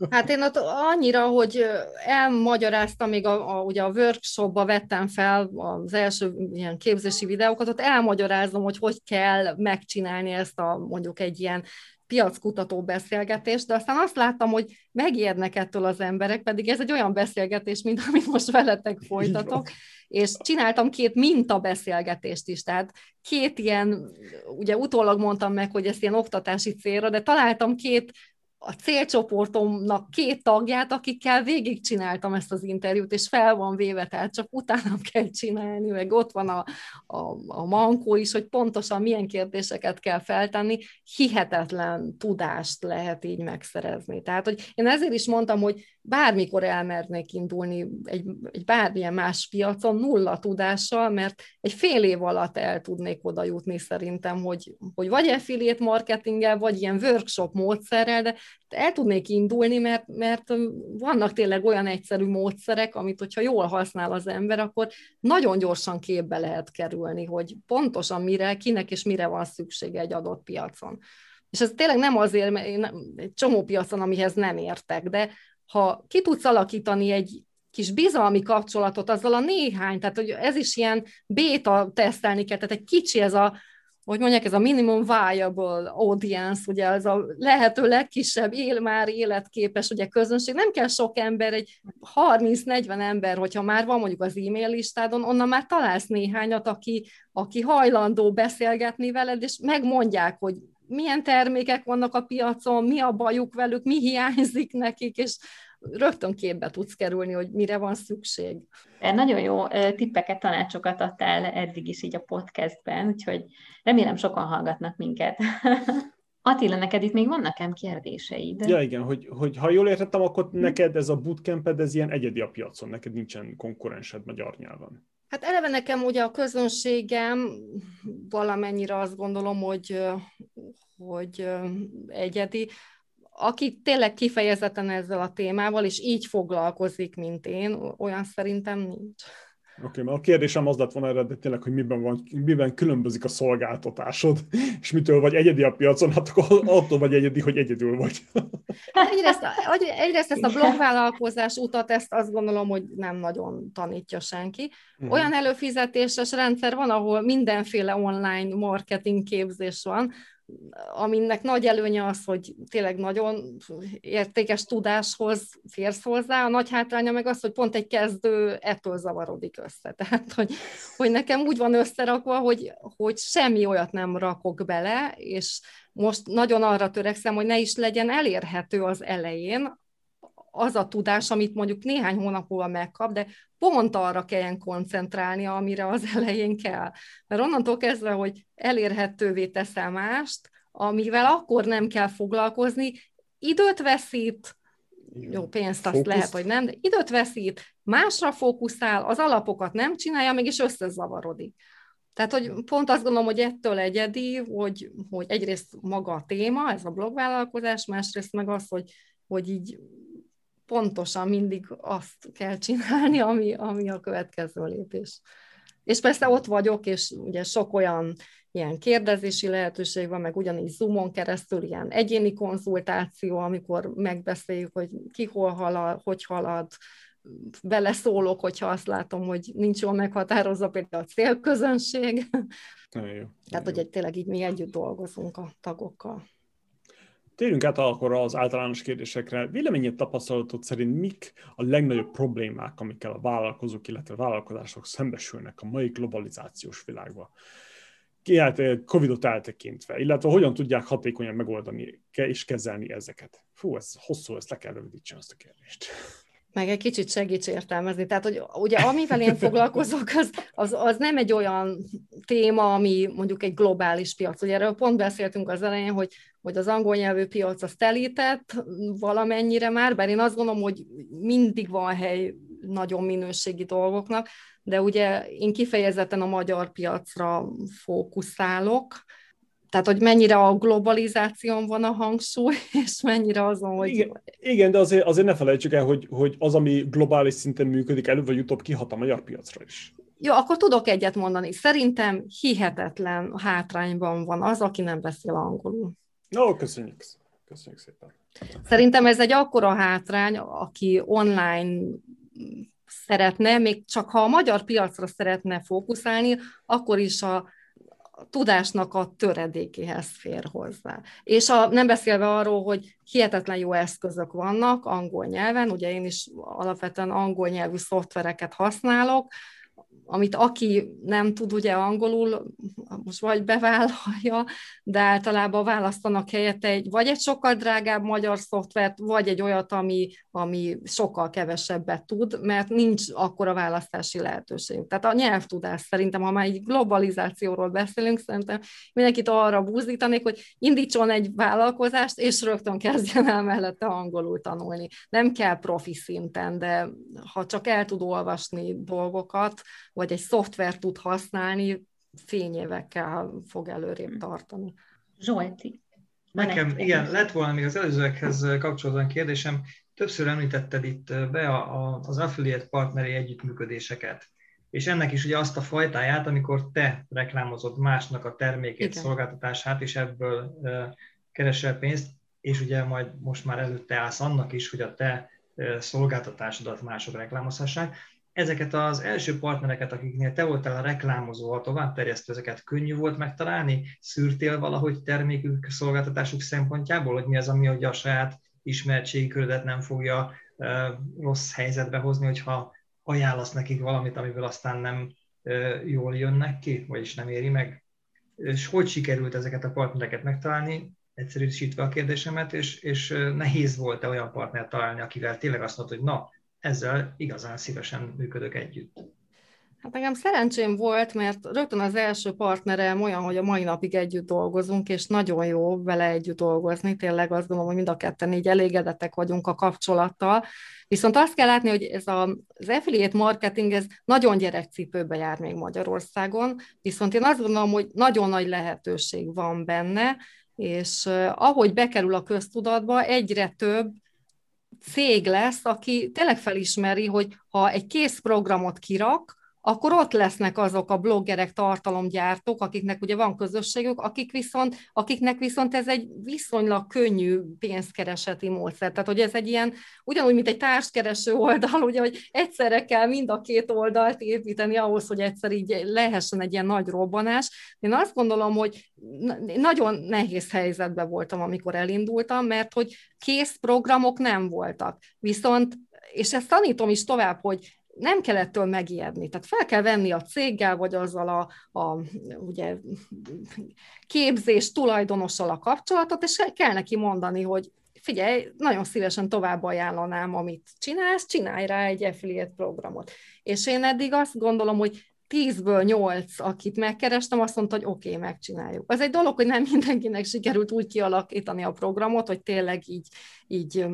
Speaker 5: Hát én ott annyira, hogy elmagyaráztam, még a, a, ugye a workshopba vettem fel az első ilyen képzési videókat, ott elmagyarázom, hogy hogy kell megcsinálni ezt a mondjuk egy ilyen piackutató beszélgetés, de aztán azt láttam, hogy megijednek ettől az emberek, pedig ez egy olyan beszélgetés, mint amit most veletek folytatok, és csináltam két minta beszélgetést is, tehát két ilyen, ugye utólag mondtam meg, hogy ez ilyen oktatási célra, de találtam két a célcsoportomnak két tagját, akikkel végigcsináltam ezt az interjút, és fel van véve, tehát csak utána [laughs] kell csinálni, meg ott van a, a, a mankó is, hogy pontosan milyen kérdéseket kell feltenni, hihetetlen tudást lehet így megszerezni. Tehát, hogy én ezért is mondtam, hogy bármikor elmernék indulni egy, egy bármilyen más piacon nulla tudással, mert egy fél év alatt el tudnék oda jutni szerintem, hogy, hogy vagy affiliate marketinggel, vagy ilyen workshop módszerrel, de el tudnék indulni, mert, mert vannak tényleg olyan egyszerű módszerek, amit hogyha jól használ az ember, akkor nagyon gyorsan képbe lehet kerülni, hogy pontosan mire, kinek és mire van szüksége egy adott piacon. És ez tényleg nem azért, mert én egy csomó piacon, amihez nem értek, de ha ki tudsz alakítani egy kis bizalmi kapcsolatot azzal a néhány, tehát hogy ez is ilyen béta tesztelni kell, tehát egy kicsi ez a, hogy mondják, ez a minimum viable audience, ugye az a lehető legkisebb él már életképes ugye közönség, nem kell sok ember, egy 30-40 ember, hogyha már van mondjuk az e-mail listádon, onnan már találsz néhányat, aki, aki hajlandó beszélgetni veled, és megmondják, hogy milyen termékek vannak a piacon, mi a bajuk velük, mi hiányzik nekik, és rögtön képbe tudsz kerülni, hogy mire van szükség.
Speaker 3: Nagyon jó tippeket, tanácsokat adtál eddig is így a podcastben, úgyhogy remélem sokan hallgatnak minket. [laughs] Attila, neked itt még vannak nekem kérdéseid?
Speaker 2: Ja, igen, hogy, hogy ha jól értettem, akkor neked ez a bootcamped, ez ilyen egyedi a piacon, neked nincsen konkurensed magyar nyelven.
Speaker 5: Hát eleve nekem ugye a közönségem valamennyire azt gondolom, hogy, hogy egyedi, aki tényleg kifejezetten ezzel a témával, és így foglalkozik, mint én, olyan szerintem nincs.
Speaker 2: Oké, okay, mert a kérdésem az lett volna eredetileg, hogy miben, van, miben különbözik a szolgáltatásod, [laughs] és mitől vagy egyedi a piacon, hát akkor attól vagy egyedi, hogy egyedül vagy. [laughs]
Speaker 5: Egyrészt, egyrészt ezt a blogvállalkozás utat, ezt azt gondolom, hogy nem nagyon tanítja senki. Mhm. Olyan előfizetéses rendszer van, ahol mindenféle online marketing képzés van, aminek nagy előnye az, hogy tényleg nagyon értékes tudáshoz férsz hozzá, a nagy hátránya meg az, hogy pont egy kezdő ettől zavarodik össze. [laughs] Tehát, hogy, hogy nekem úgy van összerakva, hogy, hogy semmi olyat nem rakok bele, és most nagyon arra törekszem, hogy ne is legyen elérhető az elején, az a tudás, amit mondjuk néhány hónap múlva megkap, de pont arra kelljen koncentrálni, amire az [laughs] elején kell. Mert onnantól kezdve, hogy elérhetővé teszel mást, amivel akkor nem kell foglalkozni, időt veszít, jó, pénzt azt Fókusz. lehet, hogy nem, de időt veszít, másra fókuszál, az alapokat nem csinálja, mégis összezavarodik. Tehát, hogy pont azt gondolom, hogy ettől egyedi, hogy, hogy egyrészt maga a téma, ez a blogvállalkozás, másrészt meg az, hogy, hogy így pontosan mindig azt kell csinálni, ami, ami a következő lépés. És persze ott vagyok, és ugye sok olyan ilyen kérdezési lehetőség van, meg ugyanígy Zoomon keresztül ilyen egyéni konzultáció, amikor megbeszéljük, hogy ki hol halad, hogy halad, beleszólok, hogyha azt látom, hogy nincs jól meghatározva például a célközönség. Jó, Tehát, hogy egy, tényleg így mi együtt dolgozunk a tagokkal.
Speaker 2: Térjünk át akkor az általános kérdésekre. Véleményed tapasztalatot szerint mik a legnagyobb problémák, amikkel a vállalkozók, illetve a vállalkozások szembesülnek a mai globalizációs világban? Hát, eh, Covid-ot eltekintve, illetve hogyan tudják hatékonyan megoldani és kezelni ezeket? Fú, ez hosszú, ezt le kell rövidítsen azt a kérdést
Speaker 5: meg egy kicsit segíts értelmezni. Tehát, hogy ugye amivel én foglalkozok, az, az, az nem egy olyan téma, ami mondjuk egy globális piac. Ugye erről pont beszéltünk az elején, hogy, hogy az angol nyelvű piac az telített valamennyire már, bár én azt gondolom, hogy mindig van hely nagyon minőségi dolgoknak, de ugye én kifejezetten a magyar piacra fókuszálok, tehát, hogy mennyire a globalizáción van a hangsúly, [laughs] és mennyire azon, hogy...
Speaker 2: Igen, igen de azért, azért ne felejtsük el, hogy, hogy az, ami globális szinten működik, előbb vagy utóbb kihat a magyar piacra is.
Speaker 5: Jó, akkor tudok egyet mondani. Szerintem hihetetlen hátrányban van az, aki nem beszél angolul.
Speaker 2: Ó, köszönjük. Köszönjük szépen.
Speaker 5: Szerintem ez egy akkora hátrány, aki online szeretne, még csak ha a magyar piacra szeretne fókuszálni, akkor is a tudásnak a töredékéhez fér hozzá. És a, nem beszélve arról, hogy hihetetlen jó eszközök vannak angol nyelven, ugye én is alapvetően angol nyelvű szoftvereket használok, amit aki nem tud ugye angolul, most vagy bevállalja, de általában választanak helyette egy, vagy egy sokkal drágább magyar szoftvert, vagy egy olyat, ami, ami sokkal kevesebbet tud, mert nincs akkora választási lehetőség. Tehát a nyelvtudás szerintem, ha már egy globalizációról beszélünk, szerintem mindenkit arra búzítanék, hogy indítson egy vállalkozást, és rögtön kezdjen el mellette angolul tanulni. Nem kell profi szinten, de ha csak el tud olvasni dolgokat, vagy egy szoftver tud használni, fényévekkel fog előrébb hm. tartani.
Speaker 3: Zsolti.
Speaker 6: Nekem, igen, lett volna még az előzőekhez kapcsolódóan kérdésem. Többször említetted itt be a, a, az affiliate partneri együttműködéseket. És ennek is ugye azt a fajtáját, amikor te reklámozod másnak a termékét, igen. szolgáltatását, és ebből keresel pénzt, és ugye majd most már előtte állsz annak is, hogy a te szolgáltatásodat mások reklámozhassák ezeket az első partnereket, akiknél te voltál a reklámozó, a továbbterjesztő, ezeket könnyű volt megtalálni? Szűrtél valahogy termékük, szolgáltatásuk szempontjából, hogy mi az, ami a saját ismertségi körödet nem fogja rossz helyzetbe hozni, hogyha ajánlasz nekik valamit, amiből aztán nem jól jönnek ki, vagyis nem éri meg? És hogy sikerült ezeket a partnereket megtalálni? egyszerűsítve a kérdésemet, és, és nehéz volt-e olyan partnert találni, akivel tényleg azt mondta, hogy na, ezzel igazán szívesen működök együtt.
Speaker 5: Hát nekem szerencsém volt, mert rögtön az első partnerem olyan, hogy a mai napig együtt dolgozunk, és nagyon jó vele együtt dolgozni. Tényleg azt gondolom, hogy mind a ketten így elégedettek vagyunk a kapcsolattal. Viszont azt kell látni, hogy ez a, az affiliate marketing, ez nagyon gyerekcipőbe jár még Magyarországon, viszont én azt gondolom, hogy nagyon nagy lehetőség van benne, és ahogy bekerül a köztudatba, egyre több cég lesz, aki tényleg felismeri, hogy ha egy kész programot kirak, akkor ott lesznek azok a bloggerek, tartalomgyártók, akiknek ugye van közösségük, akik viszont, akiknek viszont ez egy viszonylag könnyű pénzkereseti módszer. Tehát, hogy ez egy ilyen, ugyanúgy, mint egy társkereső oldal, ugye, hogy egyszerre kell mind a két oldalt építeni ahhoz, hogy egyszer így lehessen egy ilyen nagy robbanás. Én azt gondolom, hogy nagyon nehéz helyzetben voltam, amikor elindultam, mert hogy kész programok nem voltak. Viszont és ezt tanítom is tovább, hogy nem kell ettől megijedni. Tehát fel kell venni a céggel, vagy azzal a, a ugye, képzés tulajdonossal a kapcsolatot, és kell neki mondani, hogy figyelj, nagyon szívesen tovább ajánlanám, amit csinálsz, csinálj rá egy affiliate programot. És én eddig azt gondolom, hogy tízből nyolc, akit megkerestem, azt mondta, hogy oké, okay, megcsináljuk. Az egy dolog, hogy nem mindenkinek sikerült úgy kialakítani a programot, hogy tényleg így, így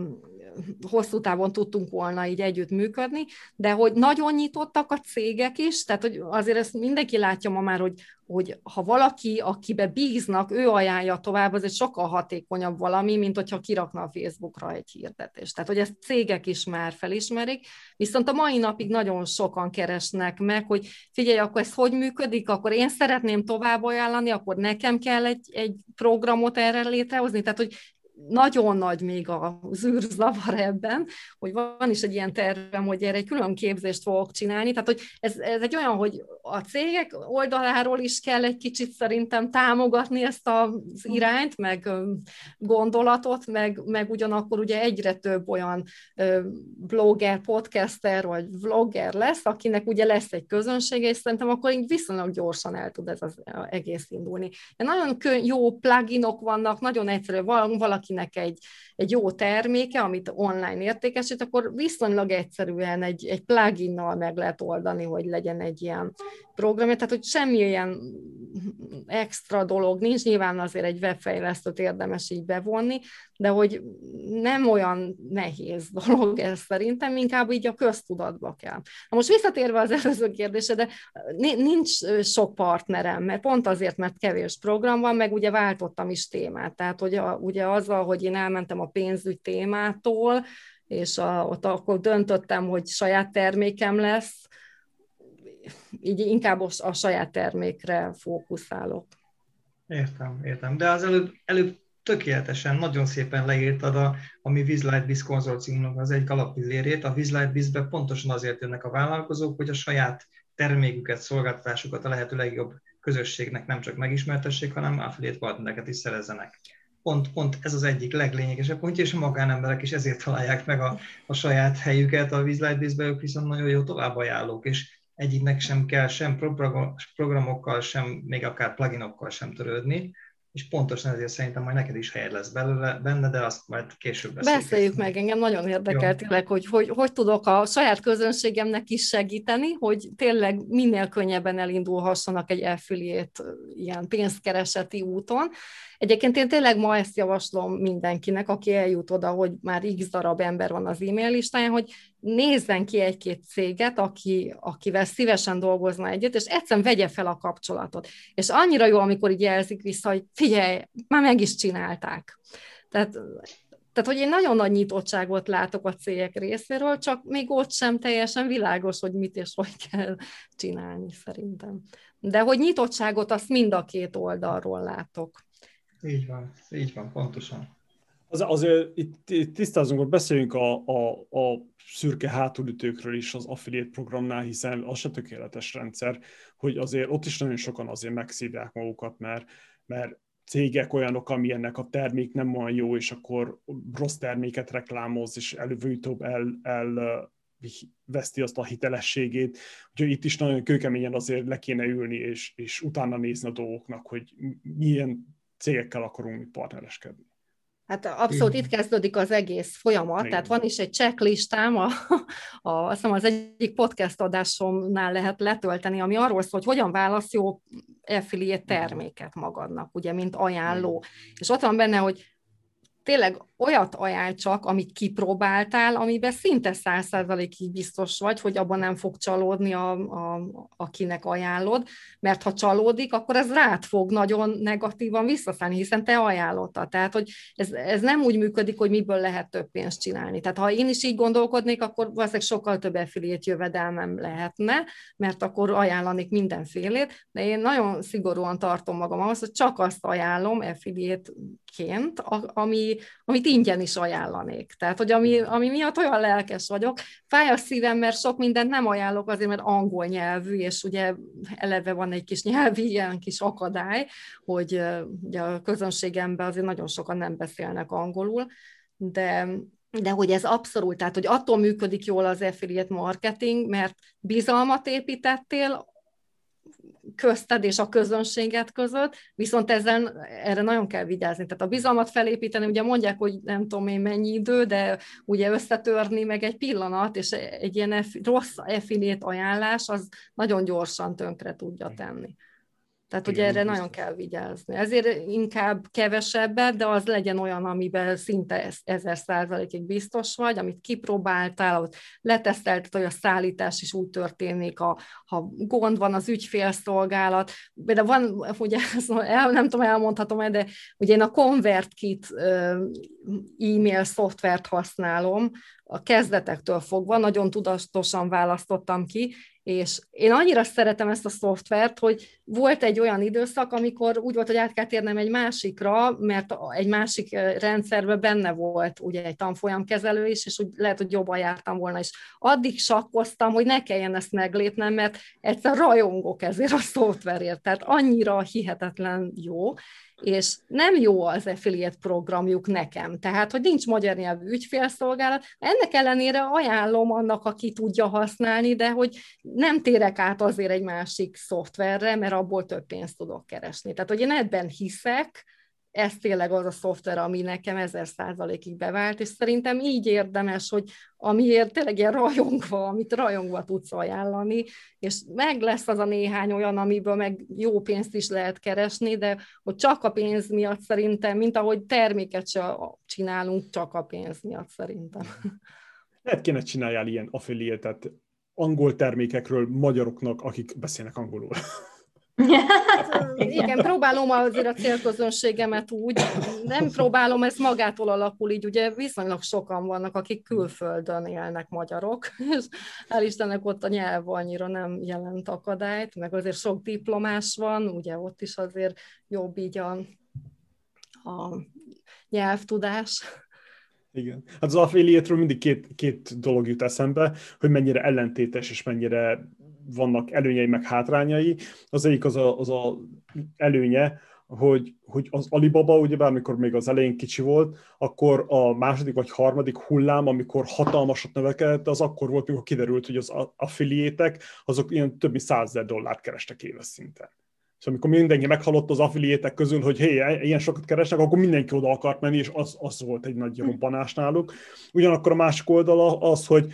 Speaker 5: hosszú távon tudtunk volna így együtt működni, de hogy nagyon nyitottak a cégek is, tehát hogy azért ezt mindenki látja ma már, hogy, hogy ha valaki, akibe bíznak, ő ajánlja tovább, az egy sokkal hatékonyabb valami, mint hogyha kirakna a Facebookra egy hirdetést. Tehát, hogy ezt cégek is már felismerik, viszont a mai napig nagyon sokan keresnek meg, hogy figyelj, akkor ez hogy működik, akkor én szeretném tovább ajánlani, akkor nekem kell egy, egy programot erre létrehozni, tehát, hogy nagyon nagy még a zűrzavar ebben, hogy van is egy ilyen tervem, hogy erre egy külön képzést fogok csinálni, tehát hogy ez, ez egy olyan, hogy a cégek oldaláról is kell egy kicsit szerintem támogatni ezt az irányt, meg gondolatot, meg, meg ugyanakkor ugye egyre több olyan blogger, podcaster vagy vlogger lesz, akinek ugye lesz egy közönsége, és szerintem akkor így viszonylag gyorsan el tud ez az egész indulni. De nagyon jó pluginok vannak, nagyon egyszerű, valaki valakinek egy, egy jó terméke, amit online értékesít, akkor viszonylag egyszerűen egy, egy pluginnal meg lehet oldani, hogy legyen egy ilyen programja, tehát hogy semmi ilyen extra dolog nincs, nyilván azért egy webfejlesztőt érdemes így bevonni, de hogy nem olyan nehéz [laughs] dolog ez szerintem, inkább így a köztudatba kell. Na most visszatérve az előző kérdése, de nincs sok partnerem, mert pont azért, mert kevés program van, meg ugye váltottam is témát, tehát hogy ugye azzal, hogy én elmentem a pénzügy témától, és a, ott akkor döntöttem, hogy saját termékem lesz, így inkább a saját termékre fókuszálok.
Speaker 6: Értem, értem. De az előbb, előbb tökéletesen, nagyon szépen leírtad a, a mi Vizlight Biz konzorciumnak az egy alapillérét. A Vizlight Bizbe pontosan azért jönnek a vállalkozók, hogy a saját terméküket, szolgáltatásukat a lehető legjobb közösségnek nem csak megismertessék, hanem affiliate partnereket is szerezzenek. Pont, pont ez az egyik leglényegesebb pontja, és a magánemberek is ezért találják meg a, a saját helyüket a Bizbe, ők viszont nagyon jó továbbajánlók, és egyiknek sem kell sem programokkal, sem még akár pluginokkal sem törődni, és pontosan ezért szerintem majd neked is helyed lesz belőle, benne, de azt majd később
Speaker 5: beszéljük. Beszéljük meg, engem nagyon érdekel tényleg, hogy, hogy hogy tudok a saját közönségemnek is segíteni, hogy tényleg minél könnyebben elindulhassanak egy affiliate ilyen pénzkereseti úton, Egyébként én tényleg ma ezt javaslom mindenkinek, aki eljut oda, hogy már x darab ember van az e-mail listáján, hogy nézzen ki egy-két céget, aki, akivel szívesen dolgozna együtt, és egyszerűen vegye fel a kapcsolatot. És annyira jó, amikor így jelzik vissza, hogy figyelj, már meg is csinálták. Tehát tehát, hogy én nagyon nagy nyitottságot látok a cégek részéről, csak még ott sem teljesen világos, hogy mit és hogy kell csinálni szerintem. De hogy nyitottságot azt mind a két oldalról látok.
Speaker 6: Így van, így van, pontosan.
Speaker 2: Az, azért itt, itt tisztázunk, hogy beszéljünk a, a, a szürke hátulütőkről is az affiliate programnál, hiszen az se tökéletes rendszer, hogy azért ott is nagyon sokan azért megszívják magukat, mert, mert cégek olyanok, amilyennek a termék nem olyan jó, és akkor rossz terméket reklámoz, és előbb-utóbb el, el veszti azt a hitelességét. Úgyhogy itt is nagyon kőkeményen azért le kéne ülni, és, és utána nézni a dolgoknak, hogy milyen cégekkel akarunk partnereskedni.
Speaker 5: Hát abszolút itt kezdődik az egész folyamat, Igen. tehát van is egy checklistám, a, a, azt hiszem az egyik podcast adásomnál lehet letölteni, ami arról szól, hogy hogyan válasz jó affiliate terméket magadnak, ugye, mint ajánló. És ott van benne, hogy tényleg olyat ajánl csak, amit kipróbáltál, amiben szinte száz biztos vagy, hogy abban nem fog csalódni, a, a, akinek ajánlod, mert ha csalódik, akkor ez rád fog nagyon negatívan visszaszállni, hiszen te ajánlottad. Tehát, hogy ez, ez nem úgy működik, hogy miből lehet több pénzt csinálni. Tehát, ha én is így gondolkodnék, akkor valószínűleg sokkal több affiliate jövedelmem lehetne, mert akkor ajánlanék mindenfélét, de én nagyon szigorúan tartom magam ahhoz, hogy csak azt ajánlom affiliate-ként, ami, amit ingyen is ajánlanék. Tehát, hogy ami, ami miatt olyan lelkes vagyok. Fáj a szívem, mert sok mindent nem ajánlok azért, mert angol nyelvű, és ugye eleve van egy kis nyelvi ilyen kis akadály, hogy ugye a közönségemben azért nagyon sokan nem beszélnek angolul, de de hogy ez abszolút, tehát hogy attól működik jól az affiliate marketing, mert bizalmat építettél, közted és a közönséget között, viszont ezzel erre nagyon kell vigyázni. Tehát a bizalmat felépíteni, ugye mondják, hogy nem tudom én mennyi idő, de ugye összetörni meg egy pillanat, és egy ilyen rossz affiliate ajánlás, az nagyon gyorsan tönkre tudja tenni. Tehát ugye erre nagyon kell vigyázni. Ezért inkább kevesebbet, de az legyen olyan, amiben szinte ezer százalékig biztos vagy, amit kipróbáltál, ott letesztelted, hogy a szállítás is úgy történik, a, ha gond van az ügyfélszolgálat. De van, ugye [laughs] el, nem tudom, elmondhatom de ugye én a ConvertKit e-mail szoftvert használom, a kezdetektől fogva, nagyon tudatosan választottam ki, és én annyira szeretem ezt a szoftvert, hogy volt egy olyan időszak, amikor úgy volt, hogy át kell térnem egy másikra, mert egy másik rendszerben benne volt ugye egy tanfolyamkezelő is, és úgy lehet, hogy jobban jártam volna is. Addig sakkoztam, hogy ne kelljen ezt meglépnem, mert egyszer rajongok ezért a [laughs] szoftverért, tehát annyira hihetetlen jó, és nem jó az affiliate programjuk nekem, tehát, hogy nincs magyar nyelvű ügyfélszolgálat, ennek ellenére ajánlom annak, aki tudja használni, de hogy nem térek át azért egy másik szoftverre, mert abból több pénzt tudok keresni. Tehát, hogy én ebben hiszek, ez tényleg az a szoftver, ami nekem ezer százalékig bevált, és szerintem így érdemes, hogy amiért tényleg ilyen rajongva, amit rajongva tudsz ajánlani, és meg lesz az a néhány olyan, amiből meg jó pénzt is lehet keresni, de hogy csak a pénz miatt szerintem, mint ahogy terméket se csinálunk, csak a pénz miatt szerintem.
Speaker 2: Lehet kéne csináljál ilyen affiliate angol termékekről magyaroknak, akik beszélnek angolul. [laughs]
Speaker 5: Hát, igen, próbálom azért a célközönségemet úgy, nem próbálom, ez magától alakul így, ugye viszonylag sokan vannak, akik külföldön élnek magyarok, [laughs] és hál' Istennek ott a nyelv annyira nem jelent akadályt, meg azért sok diplomás van, ugye ott is azért jobb így a, a nyelvtudás.
Speaker 2: Igen. Hát az affiliate mindig két, két dolog jut eszembe, hogy mennyire ellentétes és mennyire vannak előnyei meg hátrányai. Az egyik az a, az a előnye, hogy, hogy az Alibaba, ugye bármikor még az elején kicsi volt, akkor a második vagy harmadik hullám, amikor hatalmasat növekedett, az akkor volt, mikor kiderült, hogy az affiliétek, azok ilyen több mint százezer dollárt kerestek éves szinten. Szóval amikor mindenki meghallott az affiliétek közül, hogy hé, ilyen sokat keresnek, akkor mindenki oda akart menni, és az, az volt egy nagy robbanás náluk. Ugyanakkor a másik oldala az, hogy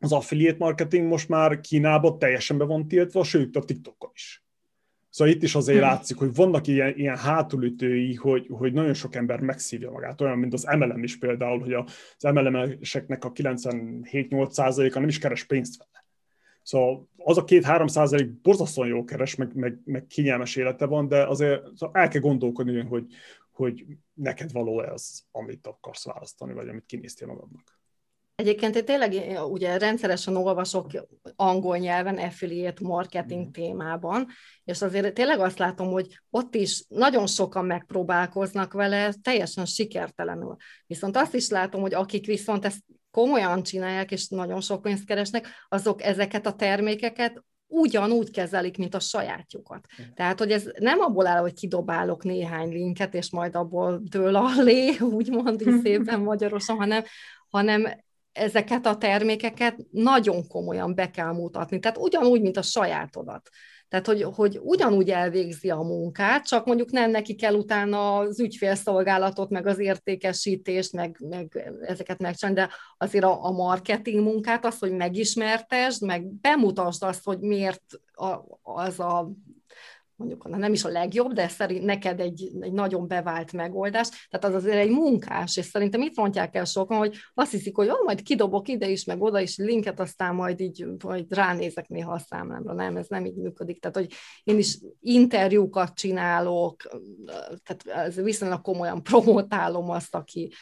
Speaker 2: az affiliate marketing most már Kínában teljesen be van tiltva, sőt a TikTokon is. Szóval itt is azért hmm. látszik, hogy vannak ilyen, ilyen hátulütői, hogy, hogy nagyon sok ember megszívja magát, olyan, mint az MLM is például, hogy az MLM-eseknek a 97-8%-a nem is keres pénzt vele. Szóval az a két-három százalék borzasztóan jó keres, meg, meg, meg kényelmes élete van, de azért szóval el kell gondolkodni, hogy, hogy neked való-e az, amit akarsz választani, vagy amit kinéztél magadnak.
Speaker 5: Egyébként én tényleg ugye rendszeresen olvasok angol nyelven affiliate marketing mm. témában, és azért tényleg azt látom, hogy ott is nagyon sokan megpróbálkoznak vele, teljesen sikertelenül. Viszont azt is látom, hogy akik viszont ezt komolyan csinálják, és nagyon sok pénzt keresnek, azok ezeket a termékeket ugyanúgy kezelik, mint a sajátjukat. Tehát, hogy ez nem abból áll, hogy kidobálok néhány linket, és majd abból dől a lé, [laughs] úgymond [laughs] szépen magyarosan, hanem, hanem ezeket a termékeket nagyon komolyan be kell mutatni. Tehát ugyanúgy, mint a sajátodat. Tehát, hogy, hogy ugyanúgy elvégzi a munkát, csak mondjuk nem neki kell utána az ügyfélszolgálatot, meg az értékesítést, meg, meg ezeket megcsinálni, de azért a, a marketing munkát, az, hogy megismertesd, meg bemutasd azt, hogy miért a, az a mondjuk nem is a legjobb, de szerint neked egy, egy nagyon bevált megoldás, tehát az azért egy munkás, és szerintem itt rontják el sokan, hogy azt hiszik, hogy ó, majd kidobok ide is, meg oda is linket, aztán majd így majd ránézek néha a számlámra. Nem, ez nem így működik. Tehát, hogy én is interjúkat csinálok, tehát ez viszonylag komolyan [laughs] promotálom azt, aki,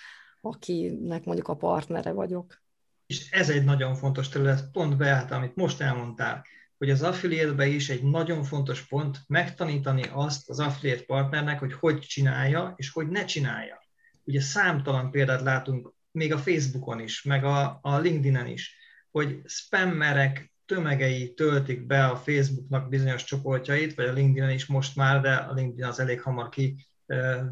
Speaker 5: akinek mondjuk a partnere vagyok.
Speaker 6: És ez egy nagyon fontos terület, pont Beát, amit most elmondtál hogy az affiliate is egy nagyon fontos pont megtanítani azt az affiliate partnernek, hogy hogy csinálja, és hogy ne csinálja. Ugye számtalan példát látunk még a Facebookon is, meg a, a LinkedIn-en is, hogy spammerek tömegei töltik be a Facebooknak bizonyos csoportjait, vagy a LinkedIn-en is most már, de a LinkedIn az elég hamar ki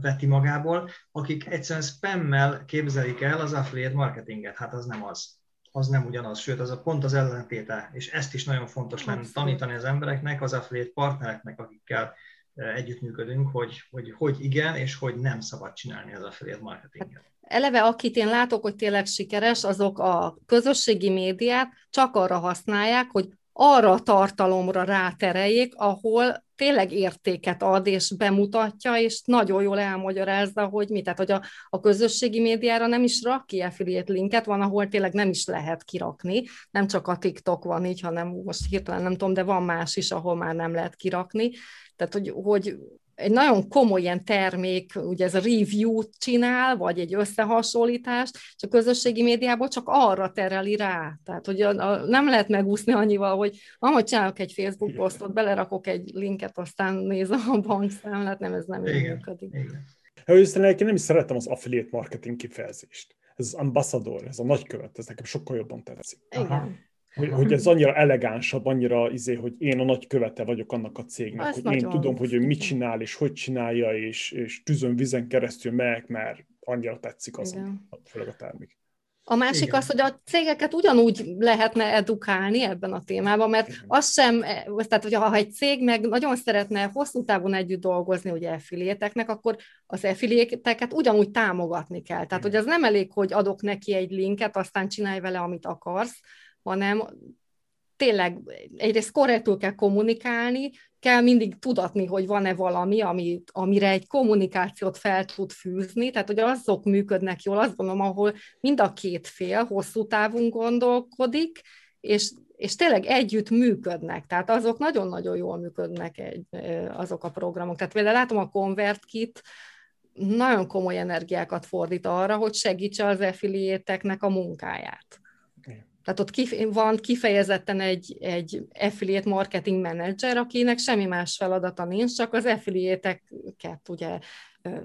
Speaker 6: veti magából, akik egyszerűen spammel képzelik el az affiliate marketinget. Hát az nem az az nem ugyanaz, sőt, az a pont az ellentéte, és ezt is nagyon fontos lenne tanítani az embereknek, az affiliate partnereknek, akikkel eh, együttműködünk, hogy, hogy hogy igen, és hogy nem szabad csinálni az affiliate marketinget.
Speaker 5: Eleve, akit én látok, hogy tényleg sikeres, azok a közösségi médiát csak arra használják, hogy arra a tartalomra rátereljék, ahol tényleg értéket ad, és bemutatja, és nagyon jól elmagyarázza, hogy mi. Tehát, hogy a, a közösségi médiára nem is rak ki affiliate linket, van, ahol tényleg nem is lehet kirakni. Nem csak a TikTok van így, hanem most hirtelen nem tudom, de van más is, ahol már nem lehet kirakni. Tehát, hogy, hogy egy nagyon komoly ilyen termék, ugye ez a review csinál, vagy egy összehasonlítást, és a közösségi médiából csak arra tereli rá. Tehát, hogy a, a, nem lehet megúszni annyival, hogy ahogy csinálok egy Facebook posztot, belerakok egy linket, aztán nézem a bankszámlát, nem, ez nem így működik. Igen.
Speaker 2: Őszintén én nem is szeretem az affiliate marketing kifejezést. Ez az ambassador, ez a nagykövet, ez nekem sokkal jobban tetszik.
Speaker 5: Igen. Aha.
Speaker 2: Hogy, hogy ez annyira elegánsabb, annyira izé, hogy én a nagy követe vagyok annak a cégnek, Ez hogy én tudom, hogy ő mit csinál, és hogy csinálja, és, és tűzön, vizen keresztül megyek, mert annyira tetszik az, főleg a termék.
Speaker 5: A másik Igen. az, hogy a cégeket ugyanúgy lehetne edukálni ebben a témában, mert Igen. az sem, e, tehát hogy ha egy cég meg nagyon szeretne hosszú távon együtt dolgozni, ugye affiliéteknek, akkor az affiliéteket ugyanúgy támogatni kell. Tehát, Igen. hogy az nem elég, hogy adok neki egy linket, aztán csinálj vele, amit akarsz, hanem tényleg egyrészt korrektül kell kommunikálni, kell mindig tudatni, hogy van-e valami, ami, amire egy kommunikációt fel tud fűzni, tehát hogy azok működnek jól, azt gondolom, ahol mind a két fél hosszú távon gondolkodik, és, és tényleg együtt működnek, tehát azok nagyon-nagyon jól működnek egy, azok a programok. Tehát például látom a ConvertKit, nagyon komoly energiákat fordít arra, hogy segítse az affiliate a munkáját. Tehát ott kif- van kifejezetten egy, egy affiliate marketing manager, akinek semmi más feladata nincs, csak az affiliate-eket ugye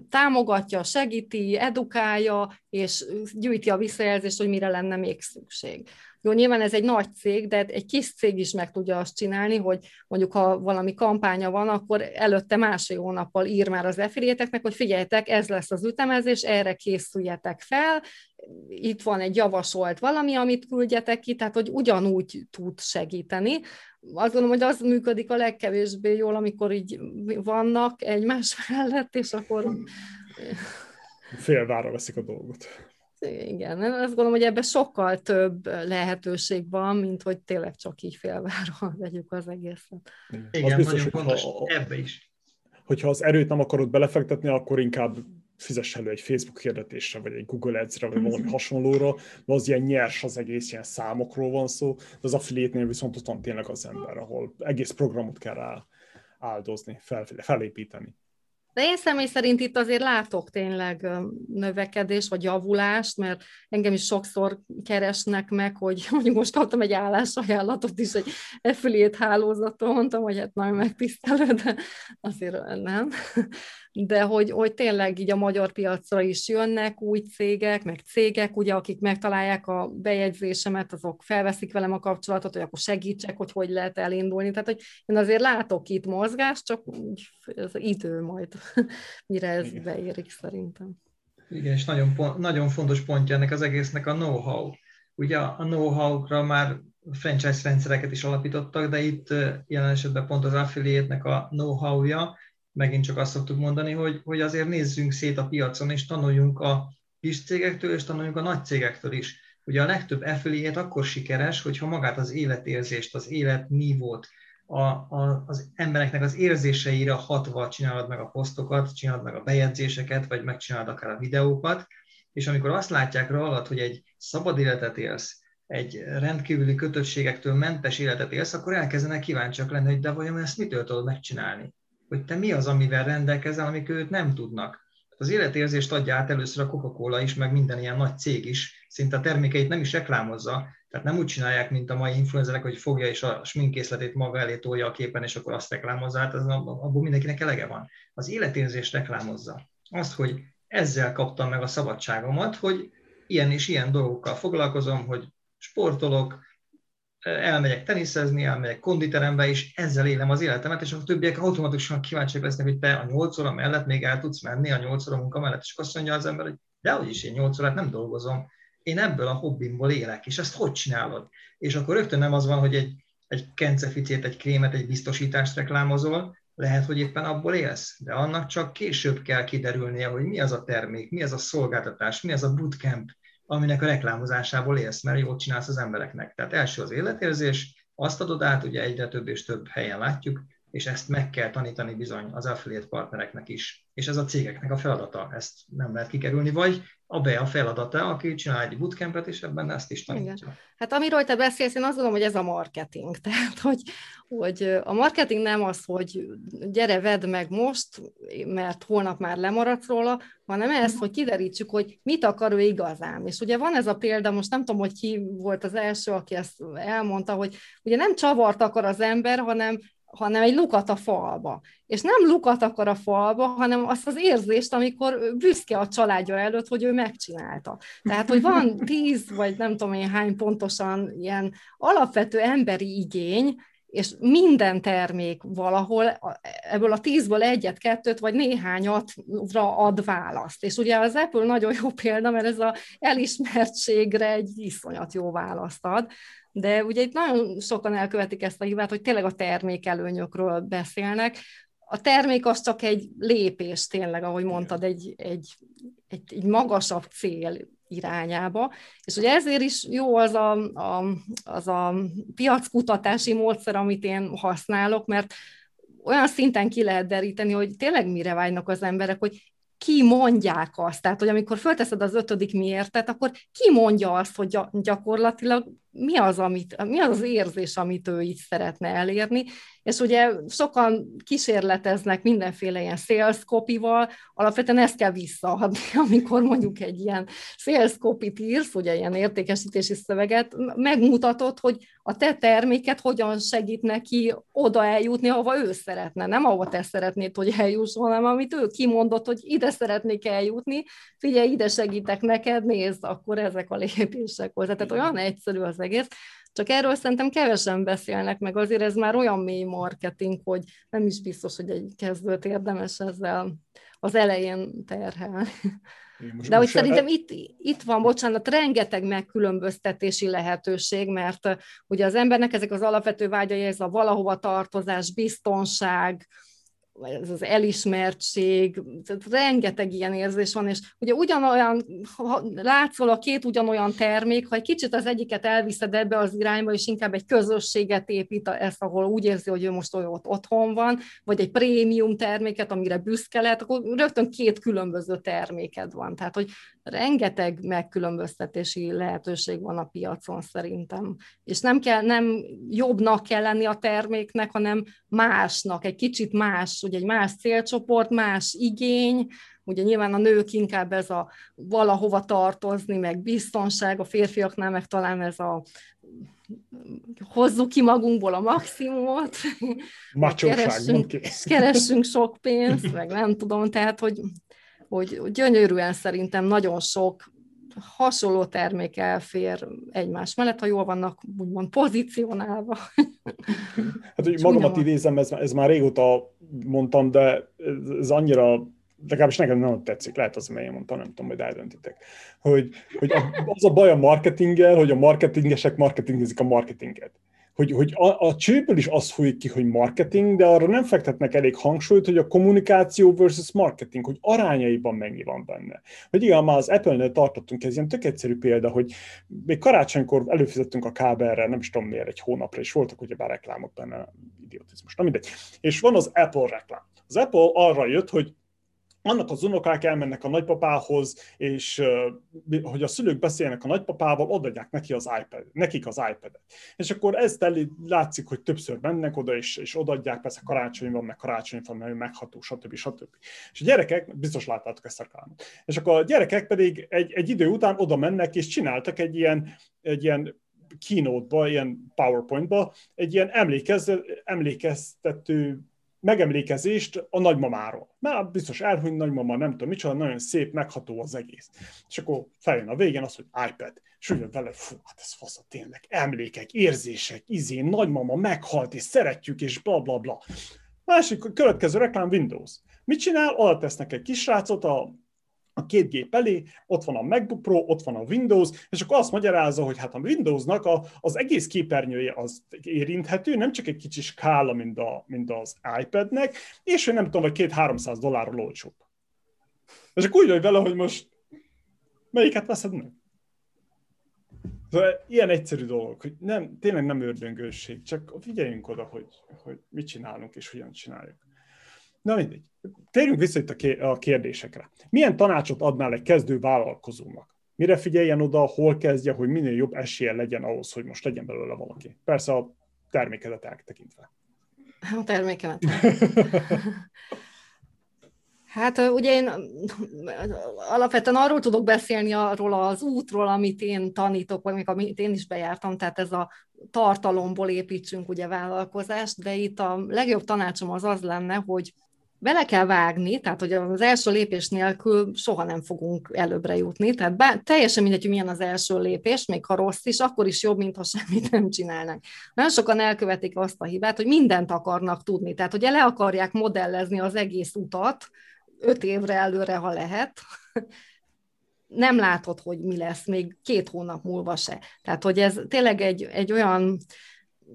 Speaker 5: támogatja, segíti, edukálja, és gyűjti a visszajelzést, hogy mire lenne még szükség. Jó, nyilván ez egy nagy cég, de egy kis cég is meg tudja azt csinálni, hogy mondjuk ha valami kampánya van, akkor előtte másfél hónappal ír már az affiliate hogy figyeljetek, ez lesz az ütemezés, erre készüljetek fel, itt van egy javasolt valami, amit küldjetek ki, tehát hogy ugyanúgy tud segíteni. Azt gondolom, hogy az működik a legkevésbé jól, amikor így vannak egymás [laughs] mellett, és akkor...
Speaker 2: Félvára veszik a dolgot.
Speaker 5: Igen, azt gondolom, hogy ebben sokkal több lehetőség van, mint hogy tényleg csak így félvára [laughs] vegyük az egészet.
Speaker 6: Igen, az biztos, nagyon fontos ha, ebbe is.
Speaker 2: Hogyha az erőt nem akarod belefektetni, akkor inkább fizess elő egy Facebook hirdetésre, vagy egy Google Ads-re, vagy valami hasonlóra, mert az ilyen nyers az egész, ilyen számokról van szó, de az affiliate-nél viszont ott van tényleg az ember, ahol egész programot kell rá áldozni, fel, felépíteni.
Speaker 5: De én személy szerint itt azért látok tényleg növekedés vagy javulást, mert engem is sokszor keresnek meg, hogy [laughs] mondjuk most kaptam egy állásajánlatot is egy affiliate hálózaton, mondtam, hogy hát nagyon megtisztelő, de azért nem de hogy, hogy tényleg így a magyar piacra is jönnek új cégek, meg cégek, ugye, akik megtalálják a bejegyzésemet, azok felveszik velem a kapcsolatot, hogy akkor segítsek, hogy hogy lehet elindulni. Tehát, hogy én azért látok itt mozgást, csak ez idő majd, [laughs] mire ez Igen. beérik szerintem.
Speaker 6: Igen, és nagyon, nagyon fontos pontja ennek az egésznek a know-how. Ugye a know-how-ra már franchise rendszereket is alapítottak, de itt jelen esetben pont az affiliate-nek a know-how-ja, megint csak azt szoktuk mondani, hogy, hogy azért nézzünk szét a piacon, és tanuljunk a kis cégektől, és tanuljunk a nagy cégektől is. Ugye a legtöbb affiliate akkor sikeres, hogyha magát az életérzést, az életnívót, a, a, az embereknek az érzéseire hatva csinálod meg a posztokat, csinálod meg a bejegyzéseket, vagy megcsinálod akár a videókat, és amikor azt látják rólad, hogy egy szabad életet élsz, egy rendkívüli kötöttségektől mentes életet élsz, akkor elkezdenek kíváncsiak lenni, hogy de vajon ezt mitől tudod megcsinálni? Hogy te mi az, amivel rendelkezel, amik őt nem tudnak. Az életérzést adja át először a Coca-Cola is, meg minden ilyen nagy cég is, szinte a termékeit nem is reklámozza, tehát nem úgy csinálják, mint a mai influencerek, hogy fogja és a sminkészletét maga elé tolja a képen, és akkor azt reklámozza, hát az, abból mindenkinek elege van. Az életérzést reklámozza. Azt, hogy ezzel kaptam meg a szabadságomat, hogy ilyen és ilyen dolgokkal foglalkozom, hogy sportolok, elmegyek teniszezni, elmegyek konditerembe, és ezzel élem az életemet, és a többiek automatikusan kíváncsiak lesznek, hogy te a nyolc óra mellett még el tudsz menni, a nyolc óra munka mellett, és azt mondja az ember, hogy dehogy is én nyolc órát nem dolgozom, én ebből a hobbimból élek, és ezt hogy csinálod? És akkor rögtön nem az van, hogy egy, egy kenceficét, egy krémet, egy biztosítást reklámozol, lehet, hogy éppen abból élsz, de annak csak később kell kiderülnie, hogy mi az a termék, mi az a szolgáltatás, mi az a bootcamp, aminek a reklámozásából élsz, mert jót csinálsz az embereknek. Tehát első az életérzés, azt adod át, ugye egyre több és több helyen látjuk, és ezt meg kell tanítani bizony az affiliate partnereknek is. És ez a cégeknek a feladata, ezt nem lehet kikerülni, vagy a be a feladata, aki csinál egy bootcampet, és ebben ezt is tanítja. Igen.
Speaker 5: Hát amiről te beszélsz, én azt gondolom, hogy ez a marketing. [laughs] Tehát, hogy, hogy a marketing nem az, hogy gyere, vedd meg most, mert holnap már lemaradsz róla, hanem ez, hogy kiderítsük, hogy mit akar ő igazán. És ugye van ez a példa, most nem tudom, hogy ki volt az első, aki ezt elmondta, hogy ugye nem csavart akar az ember, hanem hanem egy lukat a falba. És nem lukat akar a falba, hanem azt az érzést, amikor büszke a családja előtt, hogy ő megcsinálta. Tehát, hogy van [laughs] tíz, vagy nem tudom én hány pontosan ilyen alapvető emberi igény, és minden termék valahol ebből a tízből egyet, kettőt, vagy néhányatra ad választ. És ugye az Apple nagyon jó példa, mert ez a elismertségre egy iszonyat jó választ ad. De ugye itt nagyon sokan elkövetik ezt a hibát, hogy tényleg a termékelőnyökről beszélnek. A termék az csak egy lépés tényleg, ahogy mondtad, egy, egy, egy, egy magasabb cél irányába. És ugye ezért is jó az a, a, az a piackutatási módszer, amit én használok, mert olyan szinten ki lehet deríteni, hogy tényleg mire vágynak az emberek, hogy ki mondják azt. Tehát, hogy amikor fölteszed az ötödik miértet, akkor ki mondja azt, hogy gyakorlatilag mi az, amit, mi az az érzés, amit ő így szeretne elérni, és ugye sokan kísérleteznek mindenféle ilyen sales copy-val, alapvetően ezt kell visszaadni, [laughs] amikor mondjuk egy ilyen sales copy-t írsz, ugye ilyen értékesítési szöveget, megmutatod, hogy a te terméket hogyan segít neki oda eljutni, ahova ő szeretne, nem ahova te szeretnéd, hogy eljusson, hanem amit ő kimondott, hogy ide szeretnék eljutni, figyelj, ide segítek neked, nézd, akkor ezek a lépések hozzá. Tehát olyan egyszerű az egész, csak erről szerintem kevesen beszélnek, meg azért ez már olyan mély marketing, hogy nem is biztos, hogy egy kezdőt érdemes ezzel az elején terhelni. De hogy szerintem itt, itt van, bocsánat, rengeteg megkülönböztetési lehetőség, mert ugye az embernek ezek az alapvető vágyai, ez a valahova tartozás, biztonság, ez az elismertség, tehát rengeteg ilyen érzés van, és ugye ugyanolyan, ha látszol a két ugyanolyan termék, ha egy kicsit az egyiket elviszed ebbe az irányba, és inkább egy közösséget épít ezt, ahol úgy érzi, hogy ő most olyan ott otthon van, vagy egy prémium terméket, amire büszke lehet, akkor rögtön két különböző terméked van. Tehát, hogy rengeteg megkülönböztetési lehetőség van a piacon szerintem. És nem, kell, nem jobbnak kell lenni a terméknek, hanem másnak, egy kicsit más, ugye egy más célcsoport, más igény, ugye nyilván a nők inkább ez a valahova tartozni, meg biztonság, a férfiaknál meg talán ez a hozzuk ki magunkból a maximumot, keressünk, keressünk sok pénzt, meg nem tudom, tehát, hogy hogy gyönyörűen szerintem nagyon sok hasonló termék elfér egymás mellett, ha jól vannak úgymond pozícionálva.
Speaker 2: Hát, hogy magamat idézem, ez, ez már régóta mondtam, de ez annyira legalábbis nekem nem tetszik, lehet az, melyen mondtam, nem tudom, majd eldöntitek, hogy, hogy az a baj a marketinggel, hogy a marketingesek marketingezik a marketinget hogy, hogy a, a csőből is az folyik ki, hogy marketing, de arra nem fektetnek elég hangsúlyt, hogy a kommunikáció versus marketing, hogy arányaiban mennyi van benne. Hogy igen, már az Apple-nél tartottunk, ez ilyen tök egyszerű példa, hogy még karácsonykor előfizettünk a kábelre, nem is tudom miért, egy hónapra, és voltak ugyebár reklámok benne, idiotizmus, na mindegy. És van az Apple reklám. Az Apple arra jött, hogy annak az unokák elmennek a nagypapához, és hogy a szülők beszélnek a nagypapával, odaadják neki az iPad, nekik az iPad-et. És akkor ez teli, látszik, hogy többször mennek oda, és, és odaadják, persze karácsony van, meg karácsony van, meg megható, stb. stb. És a gyerekek, biztos láttátok ezt a reklámot, és akkor a gyerekek pedig egy, egy idő után oda mennek, és csináltak egy ilyen, egy ilyen keynote-ba, ilyen PowerPoint-ba, egy ilyen emlékeztető megemlékezést a nagymamáról. Már biztos elhuny nagymama, nem tudom micsoda, nagyon szép, megható az egész. És akkor feljön a végén az, hogy iPad. És úgy vele, fú, hát ez fasz, tényleg, emlékek, érzések, izé, nagymama meghalt, és szeretjük, és bla bla bla. Másik, következő reklám Windows. Mit csinál? Oda tesznek egy kisrácot a a két gép elé, ott van a MacBook Pro, ott van a Windows, és akkor azt magyarázza, hogy hát a Windowsnak a, az egész képernyője az érinthető, nem csak egy kicsi skála, mint, a, mint az iPadnek, és hogy nem tudom, vagy két-háromszáz dollárról olcsóbb. És akkor úgy vagy vele, hogy most melyiket veszed meg? Szóval ilyen egyszerű dolog, hogy nem, tényleg nem ördöngőség, csak figyeljünk oda, hogy, hogy mit csinálunk és hogyan csináljuk. Na mindegy. Térjünk vissza itt a kérdésekre. Milyen tanácsot adnál egy kezdő vállalkozónak? Mire figyeljen oda, hol kezdje, hogy minél jobb esélye legyen ahhoz, hogy most legyen belőle valaki? Persze a termékedet eltekintve.
Speaker 5: A termékemet. [laughs] Hát ugye én alapvetően arról tudok beszélni, arról az útról, amit én tanítok, vagy még amit én is bejártam, tehát ez a tartalomból építsünk ugye vállalkozást, de itt a legjobb tanácsom az az lenne, hogy bele kell vágni, tehát hogy az első lépés nélkül soha nem fogunk előbbre jutni, tehát bár, teljesen mindegy, hogy milyen az első lépés, még ha rossz is, akkor is jobb, mint ha [laughs] semmit nem csinálnak. Nagyon sokan elkövetik azt a hibát, hogy mindent akarnak tudni, tehát hogy le akarják modellezni az egész utat, öt évre előre, ha lehet, [laughs] nem látod, hogy mi lesz, még két hónap múlva se. Tehát, hogy ez tényleg egy, egy olyan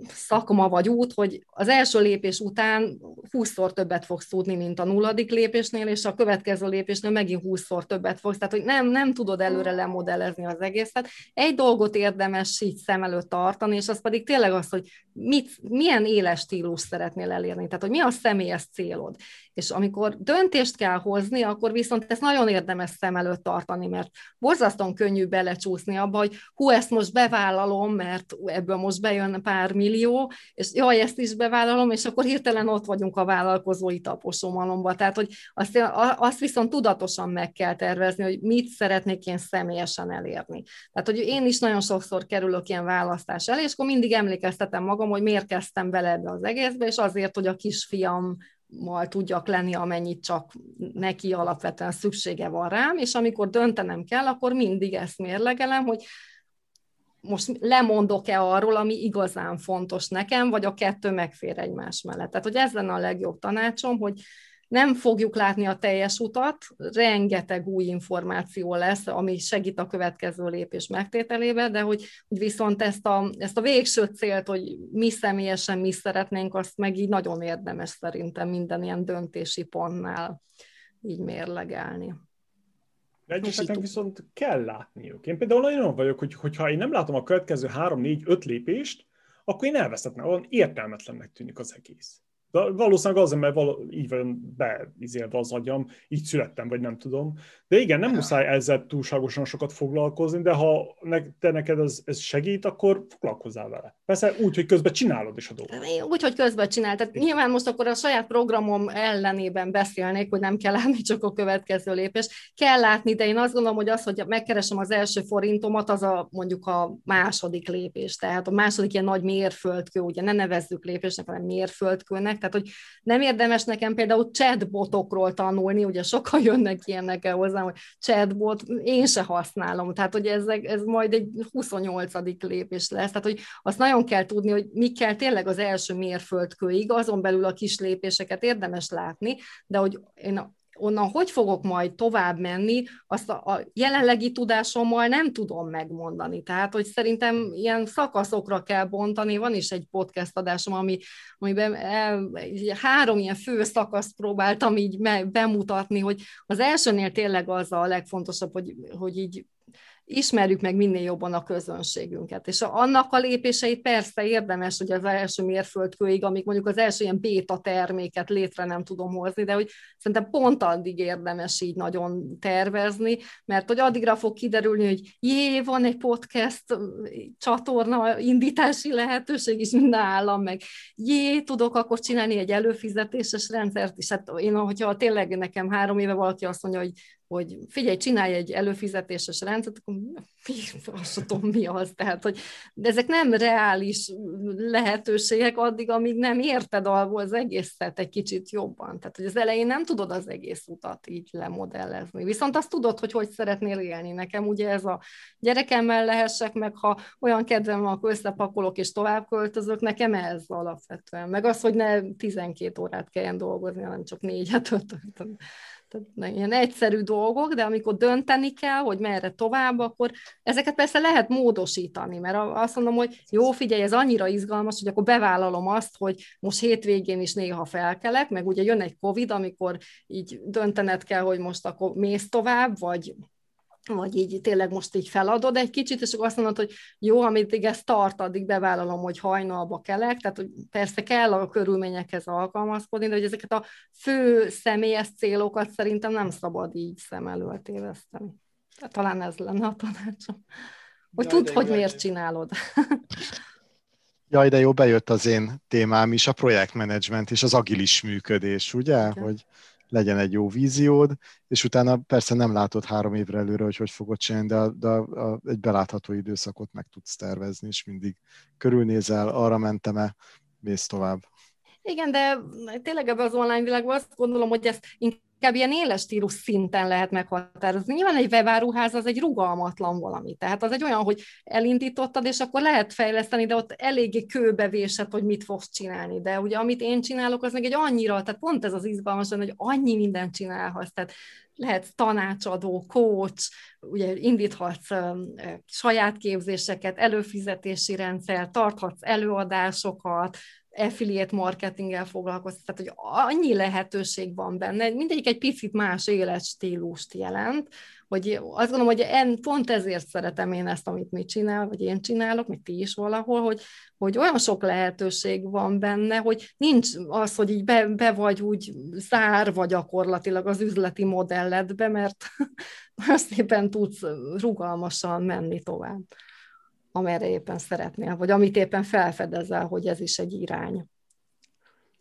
Speaker 5: szakma vagy út, hogy az első lépés után 20-szor többet fogsz tudni, mint a nulladik lépésnél, és a következő lépésnél megint 20-szor többet fogsz. Tehát, hogy nem, nem tudod előre lemodellezni az egészet. Egy dolgot érdemes így szem előtt tartani, és az pedig tényleg az, hogy mit, milyen éles stílus szeretnél elérni, tehát, hogy mi a személyes célod. És amikor döntést kell hozni, akkor viszont ezt nagyon érdemes szem előtt tartani, mert borzasztóan könnyű belecsúszni abba, hogy hú, ezt most bevállalom, mert ebből most bejön pár millió, és jaj, ezt is bevállalom, és akkor hirtelen ott vagyunk a vállalkozói taposomalomba. Tehát, hogy azt, azt viszont tudatosan meg kell tervezni, hogy mit szeretnék én személyesen elérni. Tehát, hogy én is nagyon sokszor kerülök ilyen választás elé, és akkor mindig emlékeztetem magam, hogy miért kezdtem bele ebbe az egészbe, és azért, hogy a kisfiam mal tudjak lenni, amennyit csak neki alapvetően szüksége van rám, és amikor döntenem kell, akkor mindig ezt mérlegelem, hogy most lemondok-e arról, ami igazán fontos nekem, vagy a kettő megfér egymás mellett. Tehát, hogy ez lenne a legjobb tanácsom, hogy nem fogjuk látni a teljes utat, rengeteg új információ lesz, ami segít a következő lépés megtételébe, de hogy, hogy viszont ezt a, ezt a végső célt, hogy mi személyesen mi szeretnénk, azt meg így nagyon érdemes szerintem minden ilyen döntési pontnál így mérlegelni.
Speaker 2: Egyeseknek viszont kell látniuk. Én például nagyon vagyok, hogy hogyha én nem látom a következő három, négy, öt lépést, akkor én elvesztettem, olyan értelmetlennek tűnik az egész. De valószínűleg azért, mert való, így van beizélve az agyam, így születtem, vagy nem tudom. De igen, nem muszáj ezzel túlságosan sokat foglalkozni, de ha ne, te neked ez, ez segít, akkor foglalkozzál vele. Persze úgy, hogy közben csinálod is a dolgot.
Speaker 5: Úgy, hogy közben csinálod. Tehát nyilván most akkor a saját programom ellenében beszélnék, hogy nem kell látni csak a következő lépés. Kell látni, de én azt gondolom, hogy az, hogy megkeresem az első forintomat, az a mondjuk a második lépés. Tehát a második ilyen nagy mérföldkő, ugye ne nevezzük lépésnek, hanem mérföldkőnek, tehát, hogy nem érdemes nekem például chatbotokról tanulni, ugye sokan [laughs] jönnek ilyenek hozzám, hogy chatbot, én se használom, tehát, hogy ez, ez majd egy 28. lépés lesz, tehát, hogy azt nagyon kell tudni, hogy mi kell tényleg az első mérföldkőig, azon belül a kis lépéseket érdemes látni, de hogy én onnan hogy fogok majd tovább menni, azt a, a jelenlegi tudásommal nem tudom megmondani. Tehát, hogy szerintem ilyen szakaszokra kell bontani. Van is egy podcast adásom, ami, amiben el, három ilyen fő szakaszt próbáltam így bemutatni, hogy az elsőnél tényleg az a legfontosabb, hogy, hogy így ismerjük meg minél jobban a közönségünket. És annak a lépéseit persze érdemes, hogy az első mérföldkőig, amik mondjuk az első ilyen béta terméket létre nem tudom hozni, de hogy szerintem pont addig érdemes így nagyon tervezni, mert hogy addigra fog kiderülni, hogy jé, van egy podcast csatorna indítási lehetőség is nálam, meg jé, tudok akkor csinálni egy előfizetéses rendszert is. Hát én, hogyha tényleg nekem három éve valaki azt mondja, hogy hogy figyelj, csinálj egy előfizetéses rendszert, akkor azt tudom, mi az. Tehát, hogy de ezek nem reális lehetőségek addig, amíg nem érted az egészet egy kicsit jobban. Tehát, hogy az elején nem tudod az egész utat így lemodellezni. Viszont azt tudod, hogy hogy szeretnél élni. Nekem ugye ez a gyerekemmel lehessek, meg ha olyan kedvem van, akkor összepakolok és tovább költözök, nekem ez alapvetően. Meg az, hogy ne 12 órát kelljen dolgozni, hanem csak négyet, ötöt. Tehát ilyen egyszerű dolgok, de amikor dönteni kell, hogy merre tovább, akkor ezeket persze lehet módosítani, mert azt mondom, hogy jó, figyelj, ez annyira izgalmas, hogy akkor bevállalom azt, hogy most hétvégén is néha felkelek, meg ugye jön egy Covid, amikor így döntened kell, hogy most akkor mész tovább, vagy vagy így tényleg most így feladod egy kicsit, és akkor azt mondod, hogy jó, amit ez tart, addig bevállalom, hogy hajnalba kelek, tehát hogy persze kell a körülményekhez alkalmazkodni, de hogy ezeket a fő személyes célokat szerintem nem szabad így szem előtt éveszteni. Talán ez lenne a tanácsom. Hogy tudd, hogy miért csinálod.
Speaker 4: Jaj, de jó, bejött az én témám is, a projektmenedzsment és az agilis működés, ugye? Okay. Hogy legyen egy jó víziód, és utána persze nem látod három évre előre, hogy hogy fogod csinálni, de, de a, a, egy belátható időszakot meg tudsz tervezni, és mindig körülnézel, arra mentem-e, mész tovább.
Speaker 5: Igen, de tényleg ebben az online világban azt gondolom, hogy ezt inkább ilyen éles stílus szinten lehet meghatározni. Nyilván egy webáruház az egy rugalmatlan valami, tehát az egy olyan, hogy elindítottad, és akkor lehet fejleszteni, de ott eléggé kőbevésed, hogy mit fogsz csinálni. De ugye amit én csinálok, az meg egy annyira, tehát pont ez az izgalmas, hogy annyi mindent csinálhatsz, tehát lehet tanácsadó, coach, ugye indíthatsz saját képzéseket, előfizetési rendszer, tarthatsz előadásokat, affiliate marketinggel foglalkoztat, tehát hogy annyi lehetőség van benne, mindegyik egy picit más életstílust jelent, hogy azt gondolom, hogy en, pont ezért szeretem én ezt, amit mi csinál, vagy én csinálok, vagy ti is valahol, hogy, hogy olyan sok lehetőség van benne, hogy nincs az, hogy így be, be vagy úgy zárva gyakorlatilag az üzleti modelledbe, mert [laughs] azt éppen tudsz rugalmasan menni tovább amerre éppen szeretnél, vagy amit éppen felfedezel, hogy ez is egy irány.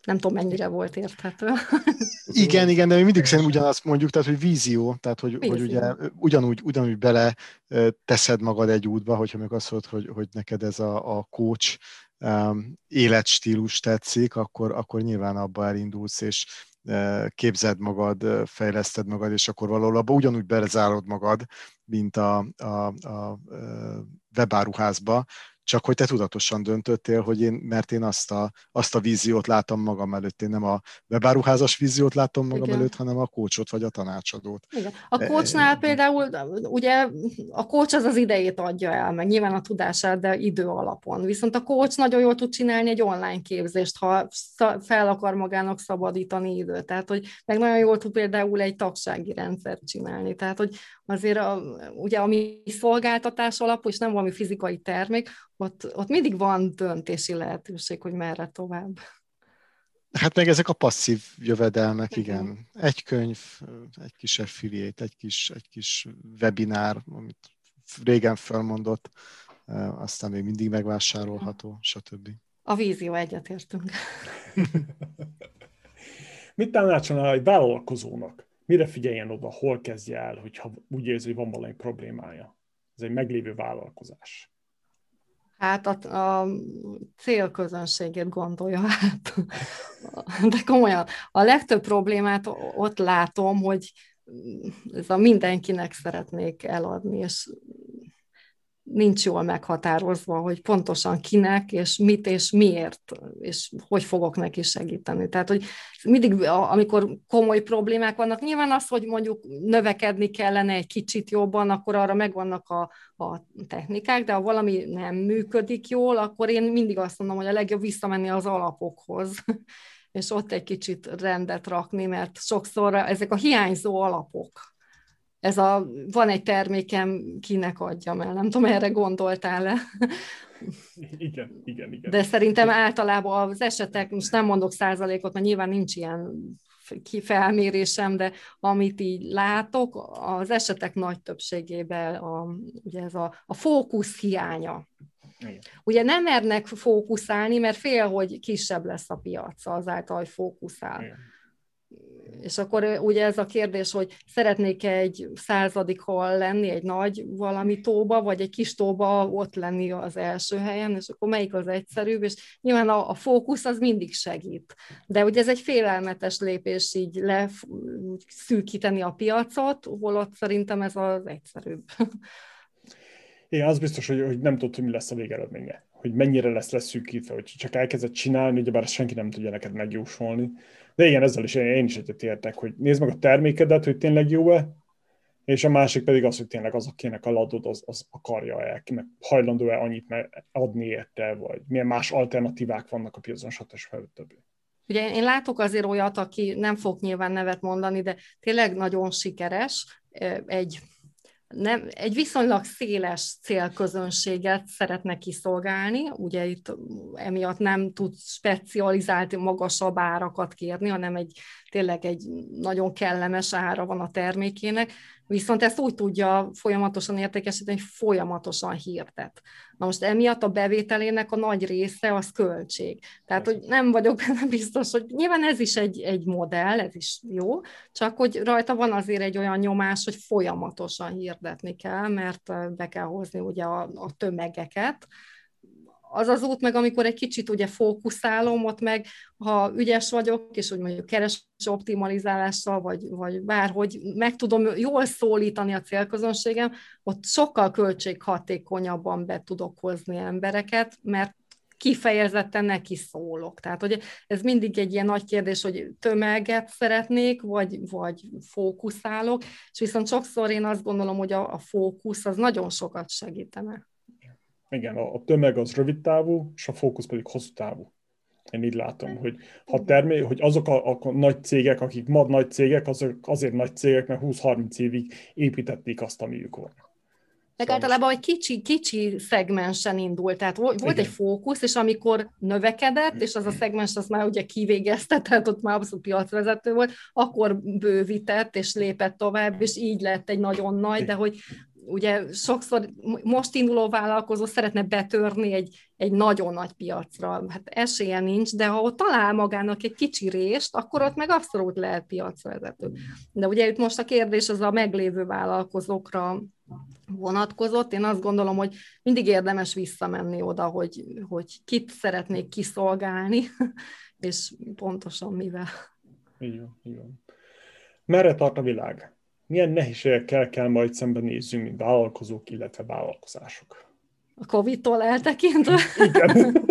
Speaker 5: Nem tudom, mennyire volt érthető. [laughs]
Speaker 4: Igen, igen, de mi mindig szerintem ugyanazt mondjuk, tehát, hogy vízió, tehát, hogy, vízió. hogy ugye ugyanúgy, ugyanúgy bele teszed magad egy útba, hogyha meg azt mondod, hogy, hogy neked ez a, a coach um, életstílus tetszik, akkor, akkor nyilván abba elindulsz, és képzeld magad, fejleszted magad, és akkor valahol abba ugyanúgy belezárod magad, mint a, a, a webáruházba, csak hogy te tudatosan döntöttél, hogy én, mert én azt a, azt a víziót látom magam előtt, én nem a webáruházas víziót látom magam Igen. előtt, hanem a kócsot vagy a tanácsadót.
Speaker 5: Igen. A kócsnál e, például, ugye a kócs az az idejét adja el, meg nyilván a tudását, de idő alapon. Viszont a kócs nagyon jól tud csinálni egy online képzést, ha fel akar magának szabadítani időt. Tehát, hogy meg nagyon jól tud például egy tagsági rendszert csinálni. Tehát, hogy azért a, ugye ami szolgáltatás alapú, és nem valami fizikai termék, ott, ott mindig van döntési lehetőség, hogy merre tovább.
Speaker 4: Hát meg ezek a passzív jövedelmek, igen. igen. Egy könyv, egy kis affiliate, egy kis, egy kis webinár, amit régen felmondott, aztán még mindig megvásárolható, stb.
Speaker 5: A vízió egyetértünk. [laughs]
Speaker 2: Mit tanácsolnál egy vállalkozónak? Mire figyeljen oda, hol kezdje el, hogyha úgy érzi, hogy van valami problémája? Ez egy meglévő vállalkozás.
Speaker 5: Hát a, a célközönségét gondolja hát. De komolyan, a legtöbb problémát ott látom, hogy ez a mindenkinek szeretnék eladni, és nincs jól meghatározva, hogy pontosan kinek, és mit és miért, és hogy fogok neki segíteni. Tehát, hogy mindig, amikor komoly problémák vannak, nyilván az, hogy mondjuk növekedni kellene egy kicsit jobban, akkor arra megvannak a, a technikák, de ha valami nem működik jól, akkor én mindig azt mondom, hogy a legjobb visszamenni az alapokhoz, [laughs] és ott egy kicsit rendet rakni, mert sokszor ezek a hiányzó alapok, ez a, van egy termékem, kinek adjam el, nem tudom, erre gondoltál-e? [laughs]
Speaker 2: Igen, igen, igen.
Speaker 5: De szerintem általában az esetek, most nem mondok százalékot, mert nyilván nincs ilyen felmérésem, de amit így látok, az esetek nagy többségében a, ugye ez a, a fókusz hiánya. Igen. Ugye nem mernek fókuszálni, mert fél, hogy kisebb lesz a piac azáltal, hogy fókuszál. Igen. És akkor ugye ez a kérdés, hogy szeretnék egy századik hol lenni, egy nagy valami tóba, vagy egy kis tóba ott lenni az első helyen, és akkor melyik az egyszerűbb, és nyilván a, a fókusz az mindig segít. De ugye ez egy félelmetes lépés így leszűkíteni a piacot, holott szerintem ez az egyszerűbb. [laughs]
Speaker 2: Igen, az biztos, hogy, hogy nem tudod, mi lesz a végeredménye. Hogy mennyire lesz leszűkítve, hogy csak elkezdett csinálni, ugyebár senki nem tudja neked megjósolni. De igen, ezzel is én is egyetértek, hogy nézd meg a termékedet, hogy tényleg jó-e, és a másik pedig az, hogy tényleg az, akinek a ladod, az, az akarja el, kinek hajlandó-e annyit adni érte, vagy milyen más alternatívák vannak a piacon, stb.
Speaker 5: Ugye én látok azért olyat, aki nem fog nyilván nevet mondani, de tényleg nagyon sikeres, egy nem, egy viszonylag széles célközönséget szeretne kiszolgálni, ugye itt emiatt nem tud specializált magasabb árakat kérni, hanem egy tényleg egy nagyon kellemes ára van a termékének, viszont ezt úgy tudja folyamatosan értékesíteni, hogy folyamatosan hirdet. Na most emiatt a bevételének a nagy része az költség. Tehát, hogy nem vagyok benne biztos, hogy nyilván ez is egy, egy modell, ez is jó, csak hogy rajta van azért egy olyan nyomás, hogy folyamatosan hirdetni kell, mert be kell hozni ugye a, a tömegeket, az az út meg, amikor egy kicsit ugye fókuszálom, ott meg, ha ügyes vagyok, és úgy mondjuk keres optimalizálással, vagy, vagy bárhogy meg tudom jól szólítani a célközönségem, ott sokkal költséghatékonyabban be tudok hozni embereket, mert kifejezetten neki szólok. Tehát, hogy ez mindig egy ilyen nagy kérdés, hogy tömeget szeretnék, vagy, vagy fókuszálok, és viszont sokszor én azt gondolom, hogy a, a fókusz az nagyon sokat segítene.
Speaker 2: Igen, a, a tömeg az rövid távú, és a fókusz pedig hosszú távú. Én így látom, hogy, ha termé, hogy azok a, a nagy cégek, akik ma nagy cégek, azok azért nagy cégek, mert 20-30 évig építették azt, amiük van.
Speaker 5: Meg általában egy kicsi, kicsi szegmensen indult, tehát volt Igen. egy fókusz, és amikor növekedett, és az a szegmens az már ugye kivégezte, tehát ott már abszolút piacvezető volt, akkor bővített, és lépett tovább, és így lett egy nagyon nagy, de hogy ugye sokszor most induló vállalkozó szeretne betörni egy, egy nagyon nagy piacra. Hát esélye nincs, de ha ott talál magának egy kicsi részt, akkor ott meg abszolút lehet piacvezető. De ugye itt most a kérdés az a meglévő vállalkozókra vonatkozott. Én azt gondolom, hogy mindig érdemes visszamenni oda, hogy, hogy kit szeretnék kiszolgálni, [laughs] és pontosan mivel.
Speaker 2: Így van, így van. Merre tart a világ? Milyen nehézségekkel kell majd szembenézzünk, mint vállalkozók, illetve vállalkozások?
Speaker 5: A Covid-tól eltekintve? Igen.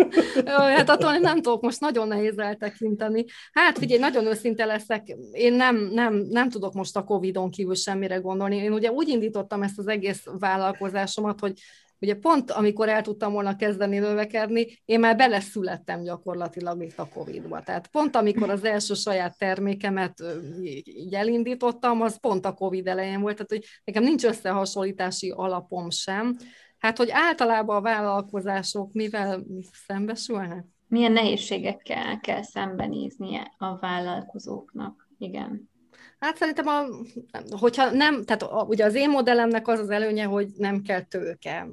Speaker 5: [laughs] hát attól nem tudok most nagyon nehéz eltekinteni. Hát figyelj, nagyon őszinte leszek, én nem, nem, nem tudok most a Covid-on kívül semmire gondolni. Én ugye úgy indítottam ezt az egész vállalkozásomat, hogy Ugye pont amikor el tudtam volna kezdeni növekedni, én már beleszülettem gyakorlatilag itt a Covid-ba. Tehát pont amikor az első saját termékemet így elindítottam, az pont a Covid elején volt, tehát hogy nekem nincs összehasonlítási alapom sem. Hát, hogy általában a vállalkozások mivel szembesülnek?
Speaker 3: Milyen nehézségekkel kell szembenéznie a vállalkozóknak? Igen.
Speaker 5: Hát szerintem, a, hogyha nem, tehát a, ugye az én modellemnek az az előnye, hogy nem kell tőke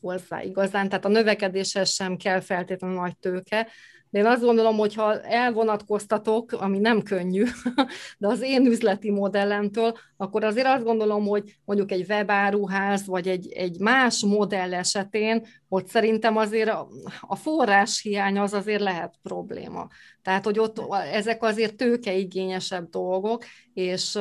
Speaker 5: hozzá igazán, tehát a növekedéshez sem kell feltétlenül nagy tőke, de én azt gondolom, hogy ha elvonatkoztatok, ami nem könnyű, [laughs] de az én üzleti modellemtől, akkor azért azt gondolom, hogy mondjuk egy webáruház, vagy egy, egy más modell esetén, hogy szerintem azért a forrás hiány az azért lehet probléma. Tehát, hogy ott ezek azért tőkeigényesebb dolgok, és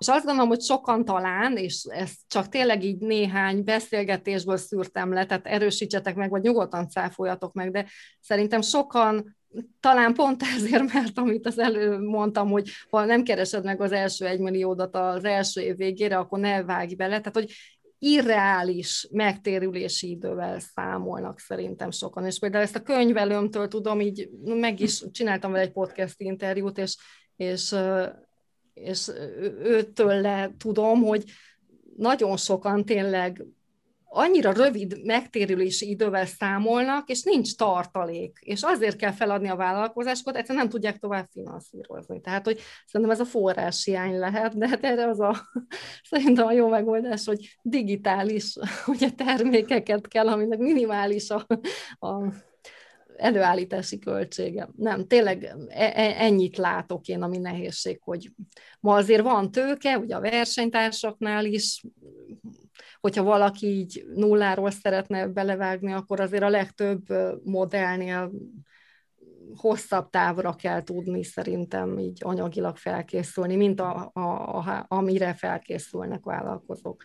Speaker 5: És azt gondolom, hogy sokan talán, és ezt csak tényleg így néhány beszélgetésből szűrtem le, tehát erősítsetek meg, vagy nyugodtan cáfoljatok meg, de szerintem sokan talán pont ezért, mert amit az előbb mondtam, hogy ha nem keresed meg az első egymilliódat az első év végére, akkor ne vágj bele. Tehát, hogy irreális megtérülési idővel számolnak szerintem sokan. És például ezt a könyvelőmtől tudom, így meg is csináltam vele egy podcast interjút, és, és, és őtől le tudom, hogy nagyon sokan tényleg annyira rövid megtérülési idővel számolnak, és nincs tartalék, és azért kell feladni a vállalkozásokat, egyszerűen nem tudják tovább finanszírozni. Tehát, hogy szerintem ez a forrás hiány lehet, de hát erre az a, [laughs] szerintem a jó megoldás, hogy digitális [laughs] ugye, termékeket kell, aminek minimális a, a előállítási költsége. Nem, tényleg e, e, ennyit látok én, ami nehézség, hogy ma azért van tőke, ugye a versenytársaknál is, hogyha valaki így nulláról szeretne belevágni, akkor azért a legtöbb modellnél hosszabb távra kell tudni szerintem így anyagilag felkészülni, mint a, a, a, amire felkészülnek vállalkozók.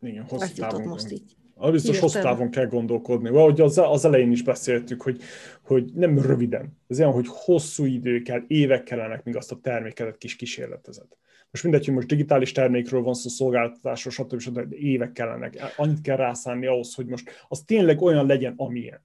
Speaker 2: Igen, hosszú távon. most így. A biztos hosszú távon kell gondolkodni. Valahogy az, az elején is beszéltük, hogy, hogy nem röviden. Ez olyan, hogy hosszú idő kell, évek kellenek, míg azt a terméket kis kísérletezed. Most mindegy, hogy most digitális termékről van szó, szolgáltatásról, stb. stb. De évek kellenek. Annyit kell rászánni ahhoz, hogy most az tényleg olyan legyen, amilyen.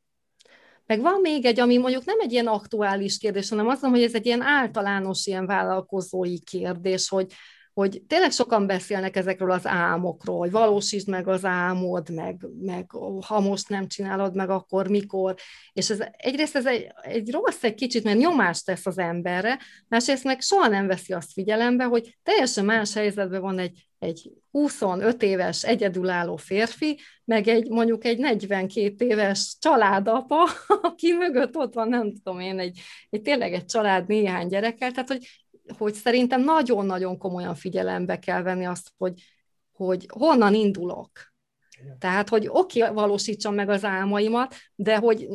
Speaker 5: Meg van még egy, ami mondjuk nem egy ilyen aktuális kérdés, hanem azt mondom, hogy ez egy ilyen általános ilyen vállalkozói kérdés, hogy hogy tényleg sokan beszélnek ezekről az álmokról, hogy valósítsd meg az álmod, meg, meg ha most nem csinálod meg, akkor mikor. És ez, egyrészt ez egy, egy rossz egy kicsit, mert nyomást tesz az emberre, másrészt meg soha nem veszi azt figyelembe, hogy teljesen más helyzetben van egy, egy 25 éves egyedülálló férfi, meg egy mondjuk egy 42 éves családapa, [laughs] aki mögött ott van, nem tudom én, egy, egy tényleg egy család néhány gyerekkel, tehát hogy hogy szerintem nagyon-nagyon komolyan figyelembe kell venni azt, hogy, hogy honnan indulok. Tehát, hogy oké, okay, valósítsam meg az álmaimat, de hogy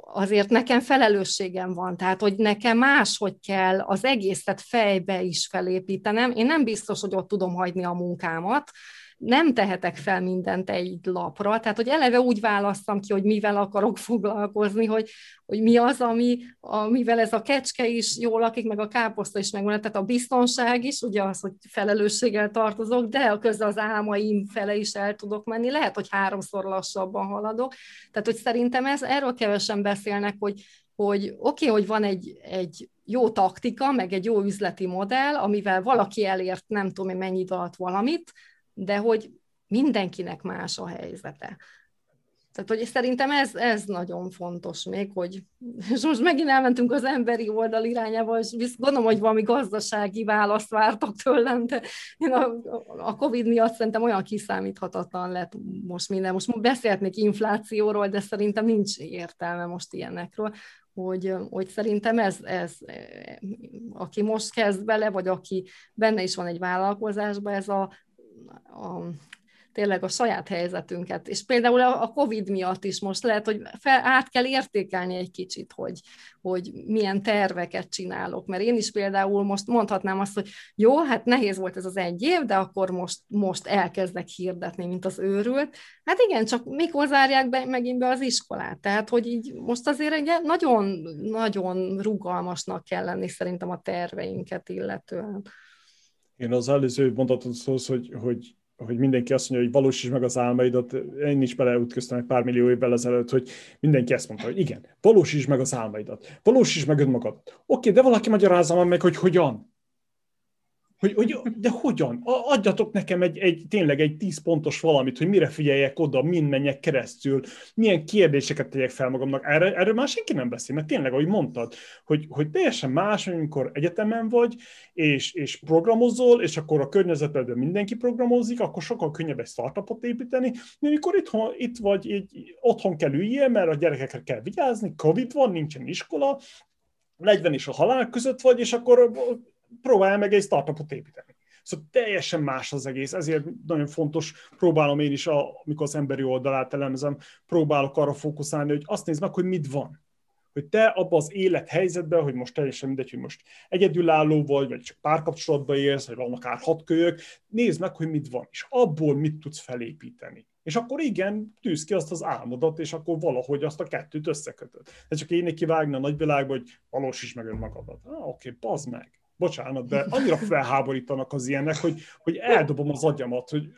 Speaker 5: azért nekem felelősségem van, tehát, hogy nekem máshogy kell az egészet fejbe is felépítenem. Én nem biztos, hogy ott tudom hagyni a munkámat, nem tehetek fel mindent egy lapra, tehát hogy eleve úgy választam ki, hogy mivel akarok foglalkozni, hogy, hogy mi az, ami, amivel ez a kecske is jól lakik, meg a káposzta is megvan, tehát a biztonság is, ugye az, hogy felelősséggel tartozok, de a közben az álmaim fele is el tudok menni, lehet, hogy háromszor lassabban haladok, tehát hogy szerintem ez, erről kevesen beszélnek, hogy, hogy oké, okay, hogy van egy, egy jó taktika, meg egy jó üzleti modell, amivel valaki elért nem tudom én mennyi alatt valamit, de hogy mindenkinek más a helyzete. Tehát, hogy szerintem ez, ez nagyon fontos még, hogy [laughs] és most megint elmentünk az emberi oldal irányába, és gondolom, hogy valami gazdasági választ vártak tőlem, de én a, a Covid miatt szerintem olyan kiszámíthatatlan lett most minden. Most beszélhetnék inflációról, de szerintem nincs értelme most ilyenekről, hogy, hogy szerintem ez, ez, aki most kezd bele, vagy aki benne is van egy vállalkozásban, ez a a, tényleg a saját helyzetünket. És például a COVID miatt is most lehet, hogy fel, át kell értékelni egy kicsit, hogy, hogy milyen terveket csinálok. Mert én is például most mondhatnám azt, hogy jó, hát nehéz volt ez az egy év, de akkor most, most elkezdek hirdetni, mint az őrült. Hát igen, csak mikor zárják be, megint be az iskolát? Tehát, hogy így most azért egy nagyon-nagyon rugalmasnak kell lenni szerintem a terveinket illetően.
Speaker 2: Én az előző mondatot szólsz, hogy, hogy, hogy mindenki azt mondja, hogy valósítsd meg az álmaidat. Én is beleütköztem egy pár millió évvel ezelőtt, hogy mindenki ezt mondta, hogy igen, valósítsd meg az álmaidat, valósítsd meg önmagadat. Oké, de valaki magyarázza meg, hogy hogyan. Hogy, hogy, de hogyan? Adjatok nekem egy, egy, tényleg egy tíz pontos valamit, hogy mire figyeljek oda, mind menjek keresztül, milyen kérdéseket tegyek fel magamnak. Erre, erről már senki nem beszél, mert tényleg, ahogy mondtad, hogy, hogy teljesen más, amikor egyetemen vagy, és, és programozol, és akkor a környezetedben mindenki programozik, akkor sokkal könnyebb egy startupot építeni, de amikor itthon, itt vagy, így, otthon kell üljél, mert a gyerekekre kell vigyázni, Covid van, nincsen iskola, 40 és a halál között vagy, és akkor próbálj meg egy startupot építeni. Szóval teljesen más az egész, ezért nagyon fontos, próbálom én is, a, amikor az emberi oldalát elemzem, próbálok arra fókuszálni, hogy azt nézd meg, hogy mit van. hogy te abban az élethelyzetben, hogy most teljesen mindegy, hogy most egyedülálló vagy, vagy csak párkapcsolatban élsz, vagy van akár hat kölyök, nézd meg, hogy mit van, és abból mit tudsz felépíteni. És akkor igen, tűz ki azt az álmodat, és akkor valahogy azt a kettőt összekötöd. De csak én kivágni a nagyvilágba, hogy valósíts meg önmagadat. Ah, oké, okay, bazd meg. Bocsánat, de annyira felháborítanak az ilyenek, hogy, hogy eldobom az agyamat, hogy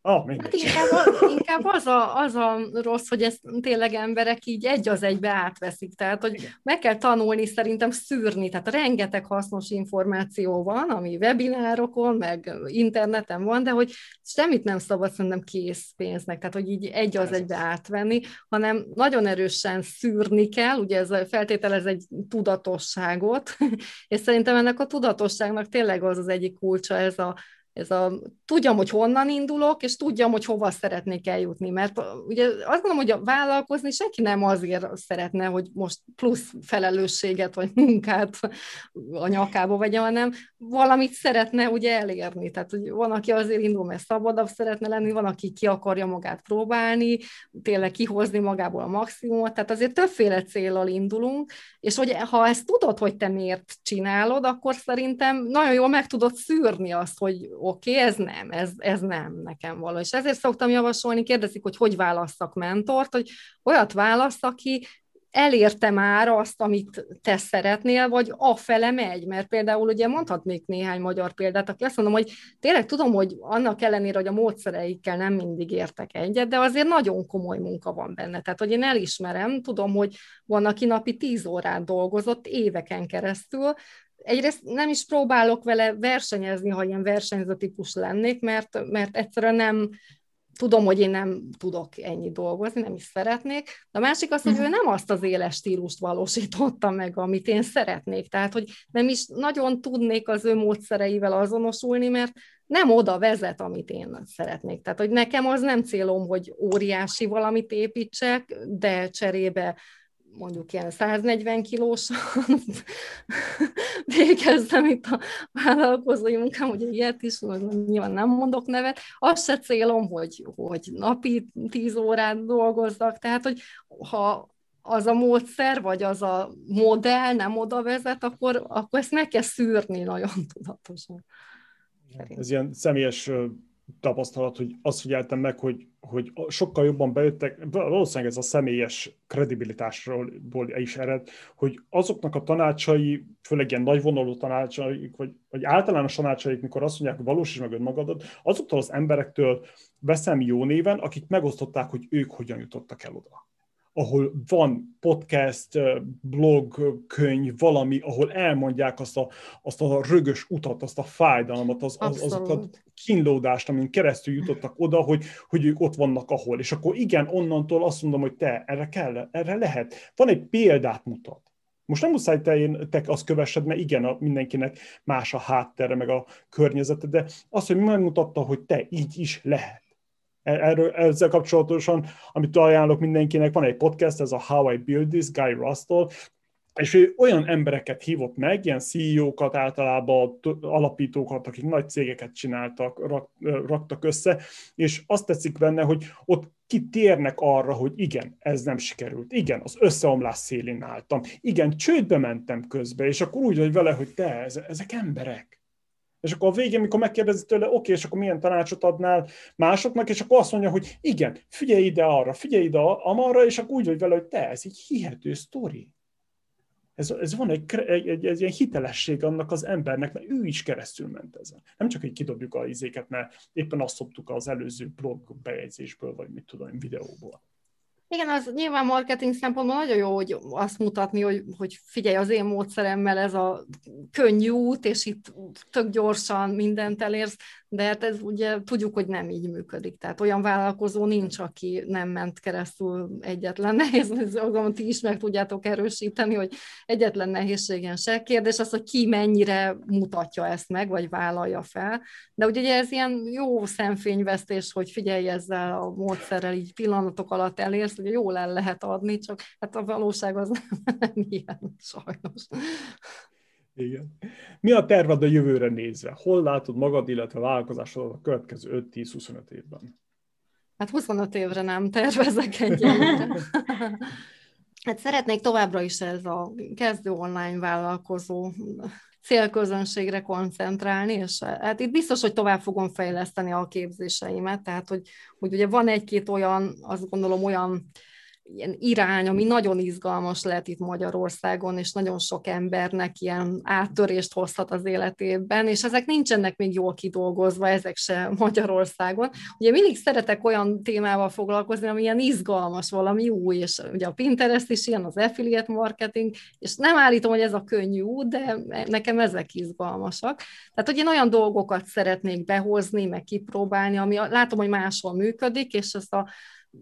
Speaker 5: Ah, hát inkább, inkább az, a, az a rossz, hogy ezt tényleg emberek így egy az egybe átveszik. Tehát, hogy meg kell tanulni szerintem szűrni. Tehát rengeteg hasznos információ van, ami webinárokon, meg interneten van, de hogy semmit nem szabad szerintem készpénznek. Tehát, hogy így egy az egybe átvenni, hanem nagyon erősen szűrni kell. Ugye ez feltételez egy tudatosságot, [laughs] és szerintem ennek a tudatosságnak tényleg az az egyik kulcsa, ez a ez a, tudjam, hogy honnan indulok, és tudjam, hogy hova szeretnék eljutni, mert ugye azt gondolom, hogy a vállalkozni senki nem azért szeretne, hogy most plusz felelősséget vagy munkát a nyakába vegye, hanem valamit szeretne ugye elérni. Tehát, hogy van, aki azért indul, mert szabadabb szeretne lenni, van, aki ki akarja magát próbálni, tényleg kihozni magából a maximumot, tehát azért többféle célral indulunk, és hogy ha ezt tudod, hogy te miért csinálod, akkor szerintem nagyon jól meg tudod szűrni azt, hogy oké, okay, ez nem, ez, ez nem nekem való. És ezért szoktam javasolni, kérdezik, hogy hogy válasszak mentort, hogy olyat válassz, aki elérte már azt, amit te szeretnél, vagy afele megy, mert például ugye mondhatnék néhány magyar példát, aki azt mondom, hogy tényleg tudom, hogy annak ellenére, hogy a módszereikkel nem mindig értek egyet, de azért nagyon komoly munka van benne. Tehát, hogy én elismerem, tudom, hogy van, aki napi tíz órát dolgozott éveken keresztül, egyrészt nem is próbálok vele versenyezni, ha ilyen versenyző típus lennék, mert, mert egyszerűen nem, tudom, hogy én nem tudok ennyi dolgozni, nem is szeretnék, de a másik az, hogy ő mhm. nem azt az éles stílust valósította meg, amit én szeretnék. Tehát, hogy nem is nagyon tudnék az ő módszereivel azonosulni, mert nem oda vezet, amit én szeretnék. Tehát, hogy nekem az nem célom, hogy óriási valamit építsek, de cserébe mondjuk ilyen 140 kilós [laughs] végeztem itt a vállalkozói munkám, ugye ilyet is, nyilván nem mondok nevet, az se célom, hogy, hogy napi 10 órát dolgozzak, tehát, hogy ha az a módszer, vagy az a modell nem oda vezet, akkor, akkor ezt meg kell szűrni nagyon tudatosan.
Speaker 2: Ez ilyen személyes tapasztalat, hogy azt figyeltem meg, hogy, hogy sokkal jobban bejöttek, valószínűleg ez a személyes kredibilitásról is ered, hogy azoknak a tanácsai, főleg ilyen nagyvonalú tanácsaik, vagy, vagy általános tanácsaik, mikor azt mondják, hogy valósíts meg önmagadat, azoktól az emberektől veszem jó néven, akik megosztották, hogy ők hogyan jutottak el oda ahol van podcast, blog, könyv, valami, ahol elmondják azt a, azt a rögös utat, azt a fájdalmat, az, az, azokat a kínlódást, amin keresztül jutottak oda, hogy, hogy ők ott vannak ahol. És akkor igen, onnantól azt mondom, hogy te, erre kell, erre lehet. Van egy példát mutat. Most nem muszáj te, én, te azt kövessed, mert igen, a, mindenkinek más a háttere, meg a környezete, de az, hogy megmutatta, hogy te így is lehet Erről, ezzel kapcsolatosan, amit ajánlok mindenkinek, van egy podcast, ez a How I Build This, Guy Rustall, és ő olyan embereket hívott meg, ilyen CEO-kat általában, alapítókat, akik nagy cégeket csináltak, rak, raktak össze, és azt tetszik benne, hogy ott kitérnek arra, hogy igen, ez nem sikerült, igen, az összeomlás szélén álltam, igen, csődbe mentem közbe, és akkor úgy vagy vele, hogy te, ezek emberek és akkor a végén, mikor megkérdezi tőle, oké, okay, és akkor milyen tanácsot adnál másoknak, és akkor azt mondja, hogy igen, figyelj ide arra, figyelj ide amarra, és akkor úgy vagy vele, hogy te, ez egy hihető sztori. Ez, ez van egy, egy, egy, egy ilyen hitelesség annak az embernek, mert ő is keresztül ment ezen. Nem csak, hogy kidobjuk a izéket, mert éppen azt szoktuk az előző blog bejegyzésből, vagy mit tudom, videóból.
Speaker 5: Igen, az nyilván marketing szempontból nagyon jó, hogy azt mutatni, hogy, hogy figyelj, az én módszeremmel ez a könnyű út, és itt tök gyorsan mindent elérsz, de hát ez ugye tudjuk, hogy nem így működik. Tehát olyan vállalkozó nincs, aki nem ment keresztül egyetlen nehéz, azon ti is meg tudjátok erősíteni, hogy egyetlen nehézségen se. Kérdés az, hogy ki mennyire mutatja ezt meg, vagy vállalja fel. De ugye ez ilyen jó szemfényvesztés, hogy figyelj ezzel a módszerrel, így pillanatok alatt elérsz, hogy jól el lehet adni, csak hát a valóság az nem, [laughs] nem ilyen, sajnos.
Speaker 2: Igen. Mi a terved a jövőre nézve? Hol látod magad, illetve vállalkozásodat a következő 5-10-25 évben?
Speaker 5: Hát 25 évre nem tervezek egyelőre. [laughs] Hát szeretnék továbbra is ez a kezdő online vállalkozó célközönségre koncentrálni, és hát itt biztos, hogy tovább fogom fejleszteni a képzéseimet, tehát hogy, hogy ugye van egy-két olyan, azt gondolom olyan ilyen irány, ami nagyon izgalmas lehet itt Magyarországon, és nagyon sok embernek ilyen áttörést hozhat az életében, és ezek nincsenek még jól kidolgozva, ezek se Magyarországon. Ugye mindig szeretek olyan témával foglalkozni, ami ilyen izgalmas, valami új, és ugye a Pinterest is ilyen, az affiliate marketing, és nem állítom, hogy ez a könnyű út, de nekem ezek izgalmasak. Tehát, hogy én olyan dolgokat szeretnék behozni, meg kipróbálni, ami látom, hogy máshol működik, és ezt a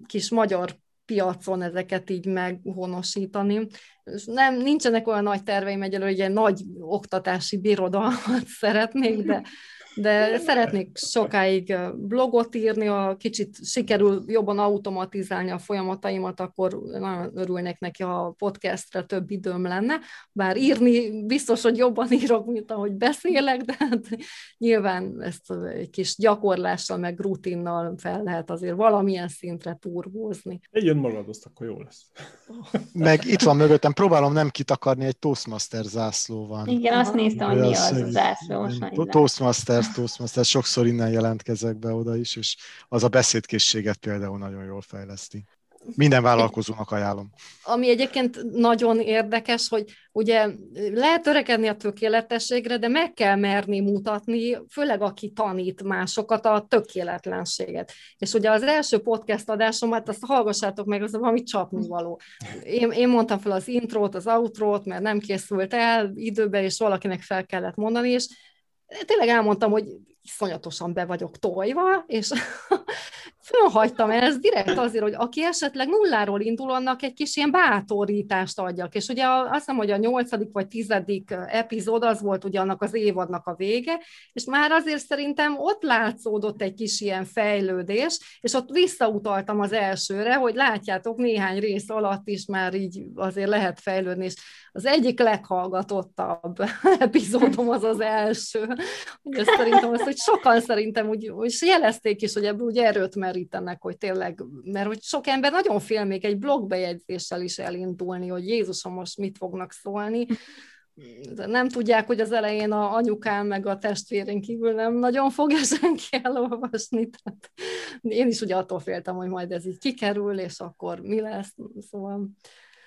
Speaker 5: kis magyar piacon ezeket így meghonosítani. És nem, nincsenek olyan nagy terveim egyelőre, hogy egy nagy oktatási birodalmat [laughs] szeretnék, de [laughs] de szeretnék sokáig blogot írni, ha kicsit sikerül jobban automatizálni a folyamataimat, akkor nagyon örülnék neki, ha a podcastre több időm lenne, bár írni biztos, hogy jobban írok, mint ahogy beszélek, de hát nyilván ezt egy kis gyakorlással, meg rutinnal fel lehet azért valamilyen szintre turbózni.
Speaker 2: Jön magad, azt akkor jó lesz. [laughs]
Speaker 4: Meg itt van mögöttem, próbálom nem kitakarni, egy Toastmaster zászló van.
Speaker 3: Igen, azt néztem, hogy mi az a zászló.
Speaker 4: Toastmaster Toastmasters, Toastmasters, sokszor innen jelentkezek be oda is, és az a beszédkészséget például nagyon jól fejleszti. Minden vállalkozónak ajánlom.
Speaker 5: Ami egyébként nagyon érdekes, hogy ugye lehet törekedni a tökéletességre, de meg kell merni mutatni, főleg aki tanít másokat, a tökéletlenséget. És ugye az első podcast adásomat, azt hallgassátok meg, az valami csapnivaló. Én, én mondtam fel az intrót, az outrót, mert nem készült el időben, és valakinek fel kellett mondani, és tényleg elmondtam, hogy iszonyatosan be vagyok tojva, és fölhagytam ezt direkt azért, hogy aki esetleg nulláról indul, annak egy kis ilyen bátorítást adjak. És ugye azt hiszem, hogy a nyolcadik vagy tizedik epizód az volt ugye annak az évadnak a vége, és már azért szerintem ott látszódott egy kis ilyen fejlődés, és ott visszautaltam az elsőre, hogy látjátok, néhány rész alatt is már így azért lehet fejlődni, és az egyik leghallgatottabb [laughs] epizódom az az első. Ugye szerintem azt, hogy sokan szerintem úgy, és jelezték is, hogy ebből úgy erőt merítenek, hogy tényleg, mert hogy sok ember nagyon fél még egy blogbejegyzéssel is elindulni, hogy Jézusom most mit fognak szólni, de nem tudják, hogy az elején a anyukám meg a testvérén kívül nem nagyon fogja senki elolvasni. Tehát én is ugye attól féltem, hogy majd ez így kikerül, és akkor mi lesz. Szóval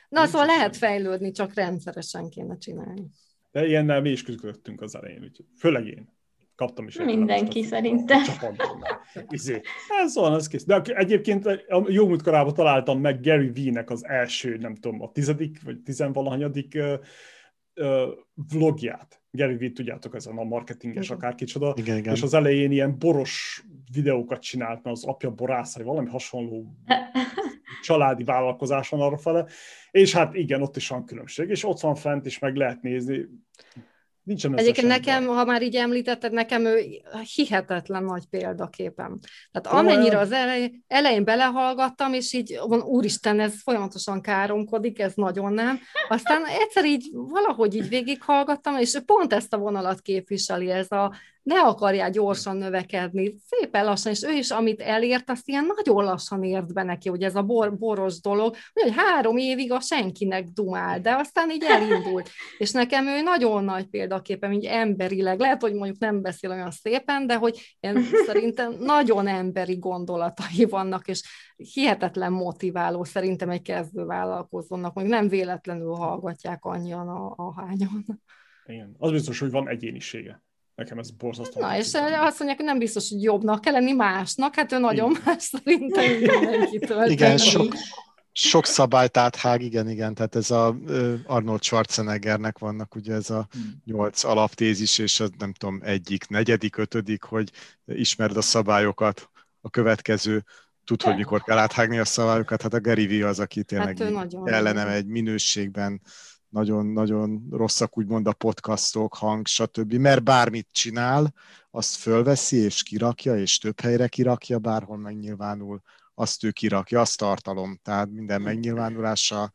Speaker 5: Na, szóval lehet fejlődni, csak rendszeresen kéne csinálni.
Speaker 2: De ilyennel mi is küzdöttünk az elején, úgyhogy főleg én. Kaptam is.
Speaker 3: Mindenki szerintem.
Speaker 2: Izé. Ez van, ez kész. De egyébként a jó múltkorában találtam meg Gary V-nek az első, nem tudom, a tizedik, vagy tizenvalahanyadik uh, uh, vlogját. Gary V, tudjátok, ez a marketinges igen. akárkicsoda. Igen, igen. És az elején ilyen boros videókat csinált, mert az apja borász, vagy valami hasonló [laughs] családi vállalkozás van arra fele, és hát igen, ott is van különbség, és ott van fent is meg lehet nézni,
Speaker 5: Nincsen Egyébként nekem, ha már így említetted, nekem ő hihetetlen nagy példaképem. Tehát amennyire az elején, elején belehallgattam, és így van, úristen, ez folyamatosan káromkodik, ez nagyon nem. Aztán egyszer így valahogy így végighallgattam, és pont ezt a vonalat képviseli, ez a ne akarjál gyorsan növekedni, szépen lassan, és ő is, amit elért, azt ilyen nagyon lassan ért be neki, hogy ez a bor, boros dolog, hogy három évig a senkinek dumál, de aztán így elindult. És nekem ő nagyon nagy példaképem, így emberileg, lehet, hogy mondjuk nem beszél olyan szépen, de hogy én szerintem nagyon emberi gondolatai vannak, és hihetetlen motiváló szerintem egy kezdő vállalkozónak, hogy nem véletlenül hallgatják annyian a, a hányan.
Speaker 2: Igen, az biztos, hogy van egyénisége. Nekem ez borzasztó.
Speaker 5: Na, és azt mondják, hogy nem biztos, hogy jobbnak kell lenni másnak, hát ő nagyon igen. más szerintem mindenkitől.
Speaker 4: Igen, sok, sok szabályt áthág, igen, igen, tehát ez a Arnold Schwarzeneggernek vannak ugye ez a hmm. nyolc alaptézis, és az nem tudom, egyik, negyedik, ötödik, hogy ismerd a szabályokat, a következő tud, hogy mikor kell áthágni a szabályokat, hát a Gary V az, aki tényleg hát ellenem egy minőségben nagyon-nagyon rosszak úgymond a podcastok, hang, stb. Mert bármit csinál, azt fölveszi és kirakja, és több helyre kirakja, bárhol megnyilvánul, azt ő kirakja, azt tartalom. Tehát minden megnyilvánulása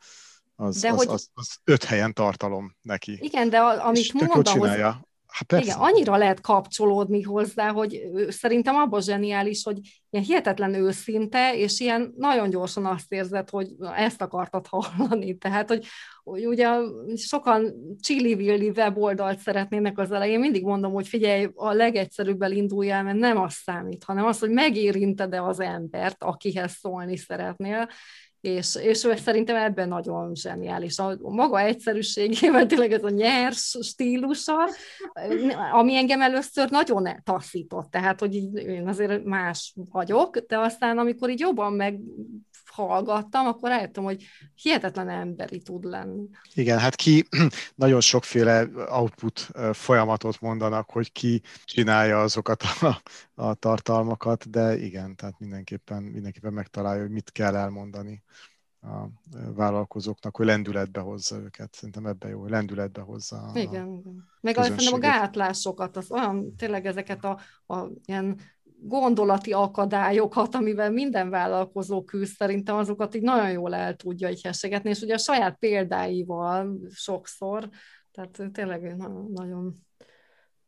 Speaker 4: az, de az, hogy... az, az öt helyen tartalom neki.
Speaker 5: Igen, de a, amit mondom,
Speaker 4: csinálja.
Speaker 5: Hát Igen, annyira lehet kapcsolódni hozzá, hogy szerintem abban zseniális, hogy ilyen hihetetlen őszinte, és ilyen nagyon gyorsan azt érzed, hogy ezt akartad hallani. [laughs] Tehát, hogy, hogy ugye sokan csili weboldalt szeretnének az elején, mindig mondom, hogy figyelj, a legegyszerűbbel induljál, mert nem az számít, hanem az, hogy megérinted-e az embert, akihez szólni szeretnél, és, és szerintem ebben nagyon zseniális. A maga egyszerűségével tényleg ez a nyers stílusa, ami engem először nagyon taszított, tehát hogy így, én azért más vagyok, de aztán amikor így jobban meg hallgattam, akkor rájöttem, hogy hihetetlen emberi tud lenni.
Speaker 4: Igen, hát ki [clears throat] nagyon sokféle output folyamatot mondanak, hogy ki csinálja azokat a, a tartalmakat, de igen, tehát mindenképpen, mindenképpen megtalálja, hogy mit kell elmondani a vállalkozóknak, hogy lendületbe hozza őket. Szerintem ebben jó, hogy lendületbe hozza. A
Speaker 5: igen, igen. Meg azt a gátlásokat, az olyan tényleg ezeket a, a ilyen gondolati akadályokat, amivel minden vállalkozó küzd, szerintem azokat így nagyon jól el tudja így hessegetni, és ugye a saját példáival sokszor, tehát tényleg nagyon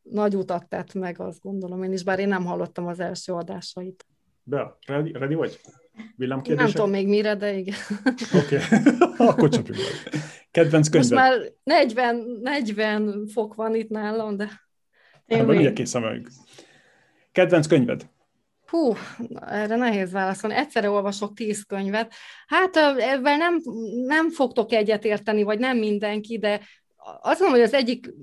Speaker 5: nagy utat tett meg, azt gondolom én is, bár én nem hallottam az első adásait.
Speaker 2: Bea, ready, ready vagy?
Speaker 5: Villámkérdések? Nem tudom még mire, de igen.
Speaker 2: Oké, okay. [laughs] akkor csapjunk meg. Kedvenc könyved?
Speaker 5: Most már 40, 40 fok van itt nálam, de...
Speaker 2: Én hát, ugye készen vagyunk. Kedvenc könyved?
Speaker 5: Hú, erre nehéz válaszolni. Egyszerre olvasok tíz könyvet. Hát ebben nem, nem fogtok egyet érteni, vagy nem mindenki, de azt mondom, hogy az egyik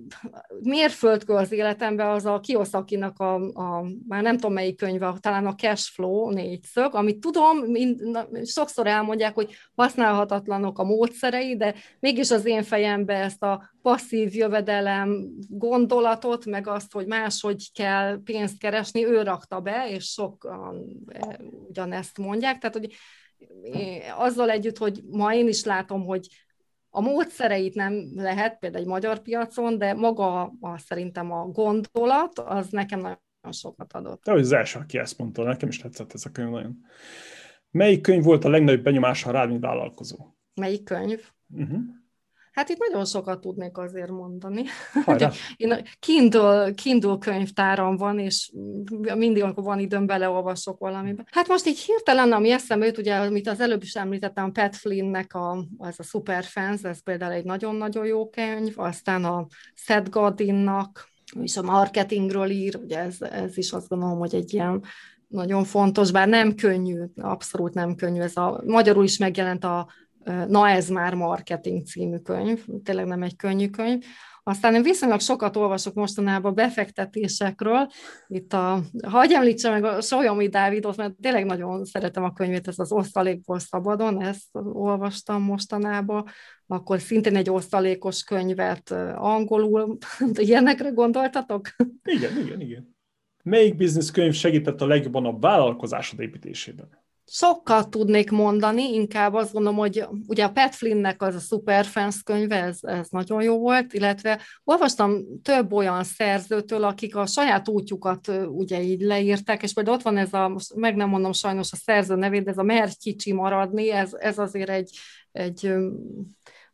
Speaker 5: mérföldkő az életemben az a Kiyosakinak a, a, már nem tudom melyik könyve, talán a Cash Flow négyszög, amit tudom, mind, na, sokszor elmondják, hogy használhatatlanok a módszerei, de mégis az én fejembe ezt a passzív jövedelem gondolatot, meg azt, hogy máshogy kell pénzt keresni, ő rakta be, és sokan e, ugyanezt mondják, tehát hogy azzal együtt, hogy ma én is látom, hogy a módszereit nem lehet például egy magyar piacon, de maga a, szerintem a gondolat, az nekem nagyon sokat adott.
Speaker 2: De hogy az első, aki ezt mondta, nekem is tetszett ez a könyv nagyon. Melyik könyv volt a legnagyobb benyomása rád, mint vállalkozó?
Speaker 5: Melyik könyv? Uh-huh. Hát itt nagyon sokat tudnék azért mondani. [laughs] Én Kindle, Kindle könyvtáram van, és mindig, amikor van időm, beleolvasok valamibe. Hát most így hirtelen, ami eszembe jut, ugye, amit az előbb is említettem, Pat Flynnnek a, az a Superfans, ez például egy nagyon-nagyon jó könyv, aztán a Seth Godinnak, és a marketingről ír, ugye ez, ez is azt gondolom, hogy egy ilyen nagyon fontos, bár nem könnyű, abszolút nem könnyű. Ez a, magyarul is megjelent a Na ez már marketing című könyv, tényleg nem egy könnyű könyv. Aztán én viszonylag sokat olvasok mostanában befektetésekről. Itt a, ha említsem meg a Solyomi Dávidot, mert tényleg nagyon szeretem a könyvét, ez az Osztalékból szabadon, ezt olvastam mostanában, akkor szintén egy osztalékos könyvet angolul. [laughs] Ilyenekre gondoltatok?
Speaker 2: Igen, igen, igen. Melyik bizniszkönyv segített a legjobban a vállalkozásod építésében?
Speaker 5: Sokkal tudnék mondani, inkább azt gondolom, hogy ugye a Pat Flynnnek az a Superfans könyve, ez, ez nagyon jó volt, illetve olvastam több olyan szerzőtől, akik a saját útjukat ugye így leírták, és például ott van ez a, most meg nem mondom sajnos a szerző nevét, de ez a Mert kicsi maradni, ez, ez azért egy, egy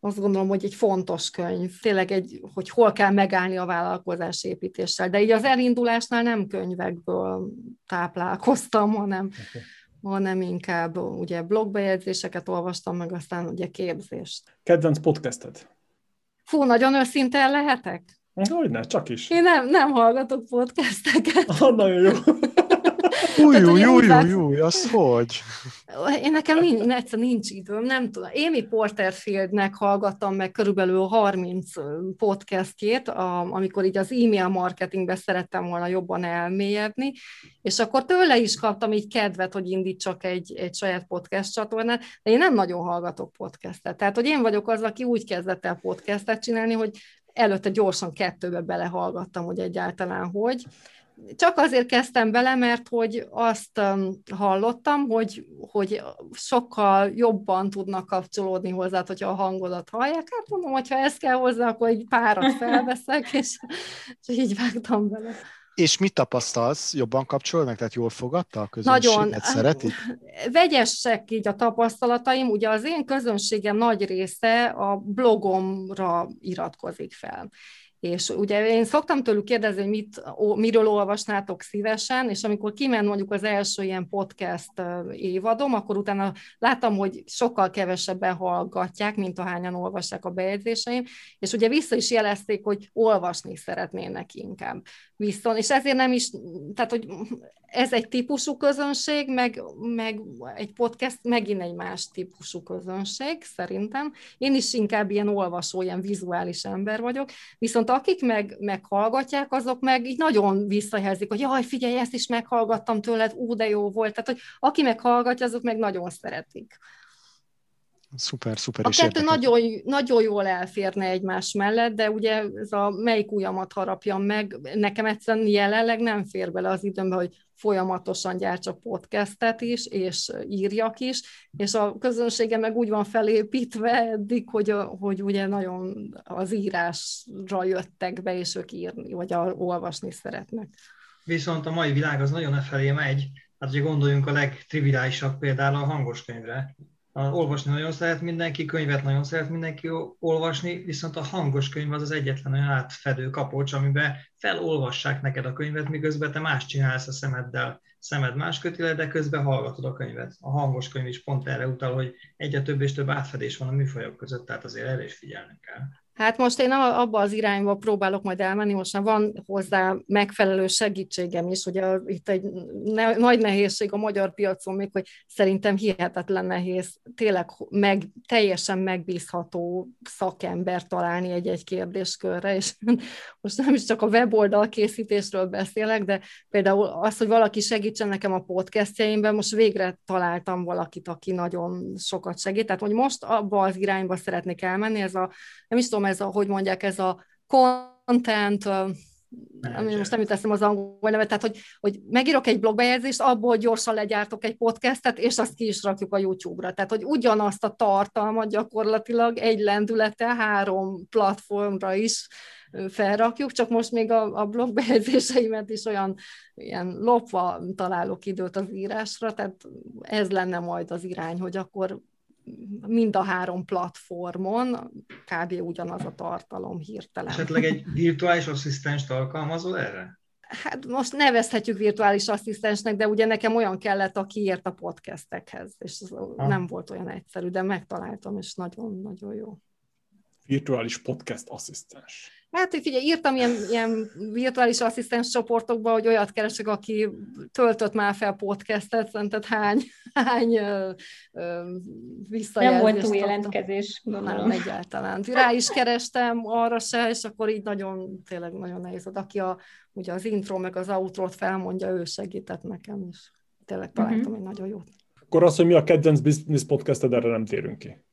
Speaker 5: azt gondolom, hogy egy fontos könyv, tényleg egy, hogy hol kell megállni a vállalkozás építéssel. De így az elindulásnál nem könyvekből táplálkoztam, hanem, okay hanem inkább ugye blogbejegyzéseket olvastam, meg aztán ugye képzést.
Speaker 2: Kedvenc podcasted?
Speaker 5: Fú, nagyon őszintén lehetek?
Speaker 2: Hogyne, csak is.
Speaker 5: Én nem, nem hallgatok podcasteket.
Speaker 2: Ah, [laughs] nagyon jó. [laughs]
Speaker 4: Új, új, új, új, új, az hogy?
Speaker 5: Én nekem nincs, egyszer nincs időm, nem tudom. Amy Porterfieldnek hallgattam meg körülbelül 30 podcastjét, amikor így az e-mail marketingbe szerettem volna jobban elmélyedni, és akkor tőle is kaptam így kedvet, hogy indítsak egy, egy saját podcast csatornát, de én nem nagyon hallgatok podcastet. Tehát, hogy én vagyok az, aki úgy kezdett el podcastet csinálni, hogy előtte gyorsan kettőbe belehallgattam, hogy egyáltalán hogy, csak azért kezdtem bele, mert hogy azt um, hallottam, hogy, hogy sokkal jobban tudnak kapcsolódni hozzá, hogyha a hangodat hallják. Hát mondom, hogyha ez kell hozzá, akkor egy párat felveszek, [laughs] és, és így vágtam bele.
Speaker 4: És mit tapasztalsz? Jobban kapcsolódnak? Tehát jól fogadta a közönséget? Nagyon. Szeretik?
Speaker 5: Vegyesek így a tapasztalataim. Ugye az én közönségem nagy része a blogomra iratkozik fel És ugye én szoktam tőlük kérdezni, hogy mit, miről olvasnátok szívesen, és amikor kiment mondjuk az első ilyen podcast évadom, akkor utána láttam, hogy sokkal kevesebben hallgatják, mint ahányan olvassák a bejegyzéseim, és ugye vissza is jelezték, hogy olvasni szeretnének inkább. Viszont, és ezért nem is, tehát hogy ez egy típusú közönség, meg, meg egy podcast megint egy más típusú közönség, szerintem. Én is inkább ilyen olvasó, ilyen vizuális ember vagyok, viszont akik meg, meghallgatják, azok meg így nagyon visszajelzik, hogy jaj, figyelj, ezt is meghallgattam tőled, ú, de jó volt. Tehát, hogy aki meghallgatja, azok meg nagyon szeretik.
Speaker 4: Szuper, szuper.
Speaker 5: A kettő nagyon, nagyon jól elférne egymás mellett, de ugye ez a melyik ujjamat harapjam meg, nekem egyszerűen jelenleg nem fér bele az időmbe, hogy folyamatosan gyártsak podcastet is, és írjak is, és a közönsége meg úgy van felépítve eddig, hogy, hogy ugye nagyon az írásra jöttek be, és ők írni, vagy a, olvasni szeretnek.
Speaker 6: Viszont a mai világ az nagyon e felé megy, hát ugye gondoljunk a legtriviálisabb például a hangos könyvre, olvasni nagyon szeret mindenki, könyvet nagyon szeret mindenki olvasni, viszont a hangos könyv az az egyetlen olyan átfedő kapocs, amiben felolvassák neked a könyvet, miközben te más csinálsz a szemeddel. Szemed más köti le, de közben hallgatod a könyvet. A hangos könyv is pont erre utal, hogy egyre több és több átfedés van a műfajok között, tehát azért erre is figyelnünk kell.
Speaker 5: Hát most én abba az irányba próbálok majd elmenni, most már van hozzá megfelelő segítségem is, ugye itt egy ne, nagy nehézség a magyar piacon még, hogy szerintem hihetetlen nehéz tényleg meg, teljesen megbízható szakember találni egy-egy kérdéskörre, és [laughs] most nem is csak a weboldal készítésről beszélek, de például az, hogy valaki segítsen nekem a podcastjaimben, most végre találtam valakit, aki nagyon sokat segít, tehát hogy most abba az irányba szeretnék elmenni, ez a, nem is tudom, ez a, hogy mondják, ez a content, ami most nem jut az angol nevet, tehát hogy, hogy megírok egy blogbejegyzést, abból gyorsan legyártok egy podcastet, és azt ki is rakjuk a YouTube-ra. Tehát, hogy ugyanazt a tartalmat gyakorlatilag egy lendülete három platformra is felrakjuk, csak most még a, a blogbejegyzéseimet is olyan ilyen lopva találok időt az írásra, tehát ez lenne majd az irány, hogy akkor mind a három platformon kb. ugyanaz a tartalom hirtelen.
Speaker 6: Esetleg egy virtuális asszisztenst alkalmazol erre?
Speaker 5: Hát most nevezhetjük virtuális asszisztensnek, de ugye nekem olyan kellett, aki ért a podcastekhez, és ha. nem volt olyan egyszerű, de megtaláltam, és nagyon-nagyon jó.
Speaker 2: Virtuális podcast asszisztens.
Speaker 5: Hát, hogy figyelj, írtam ilyen, ilyen virtuális asszisztens csoportokba, hogy olyat keresek, aki töltött már fel podcastet, szerinted hány, hány ö, ö, visszajelzést.
Speaker 3: Nem volt túl jelentkezés,
Speaker 5: Nem, egyáltalán. Rá is kerestem arra se, és akkor így nagyon, tényleg nagyon nehéz. Aki a, ugye az intro meg az outro felmondja, ő segített nekem, és tényleg találtam uh-huh. egy nagyon jót.
Speaker 2: Akkor az, hogy mi a kedvenc business podcasted, erre nem térünk ki.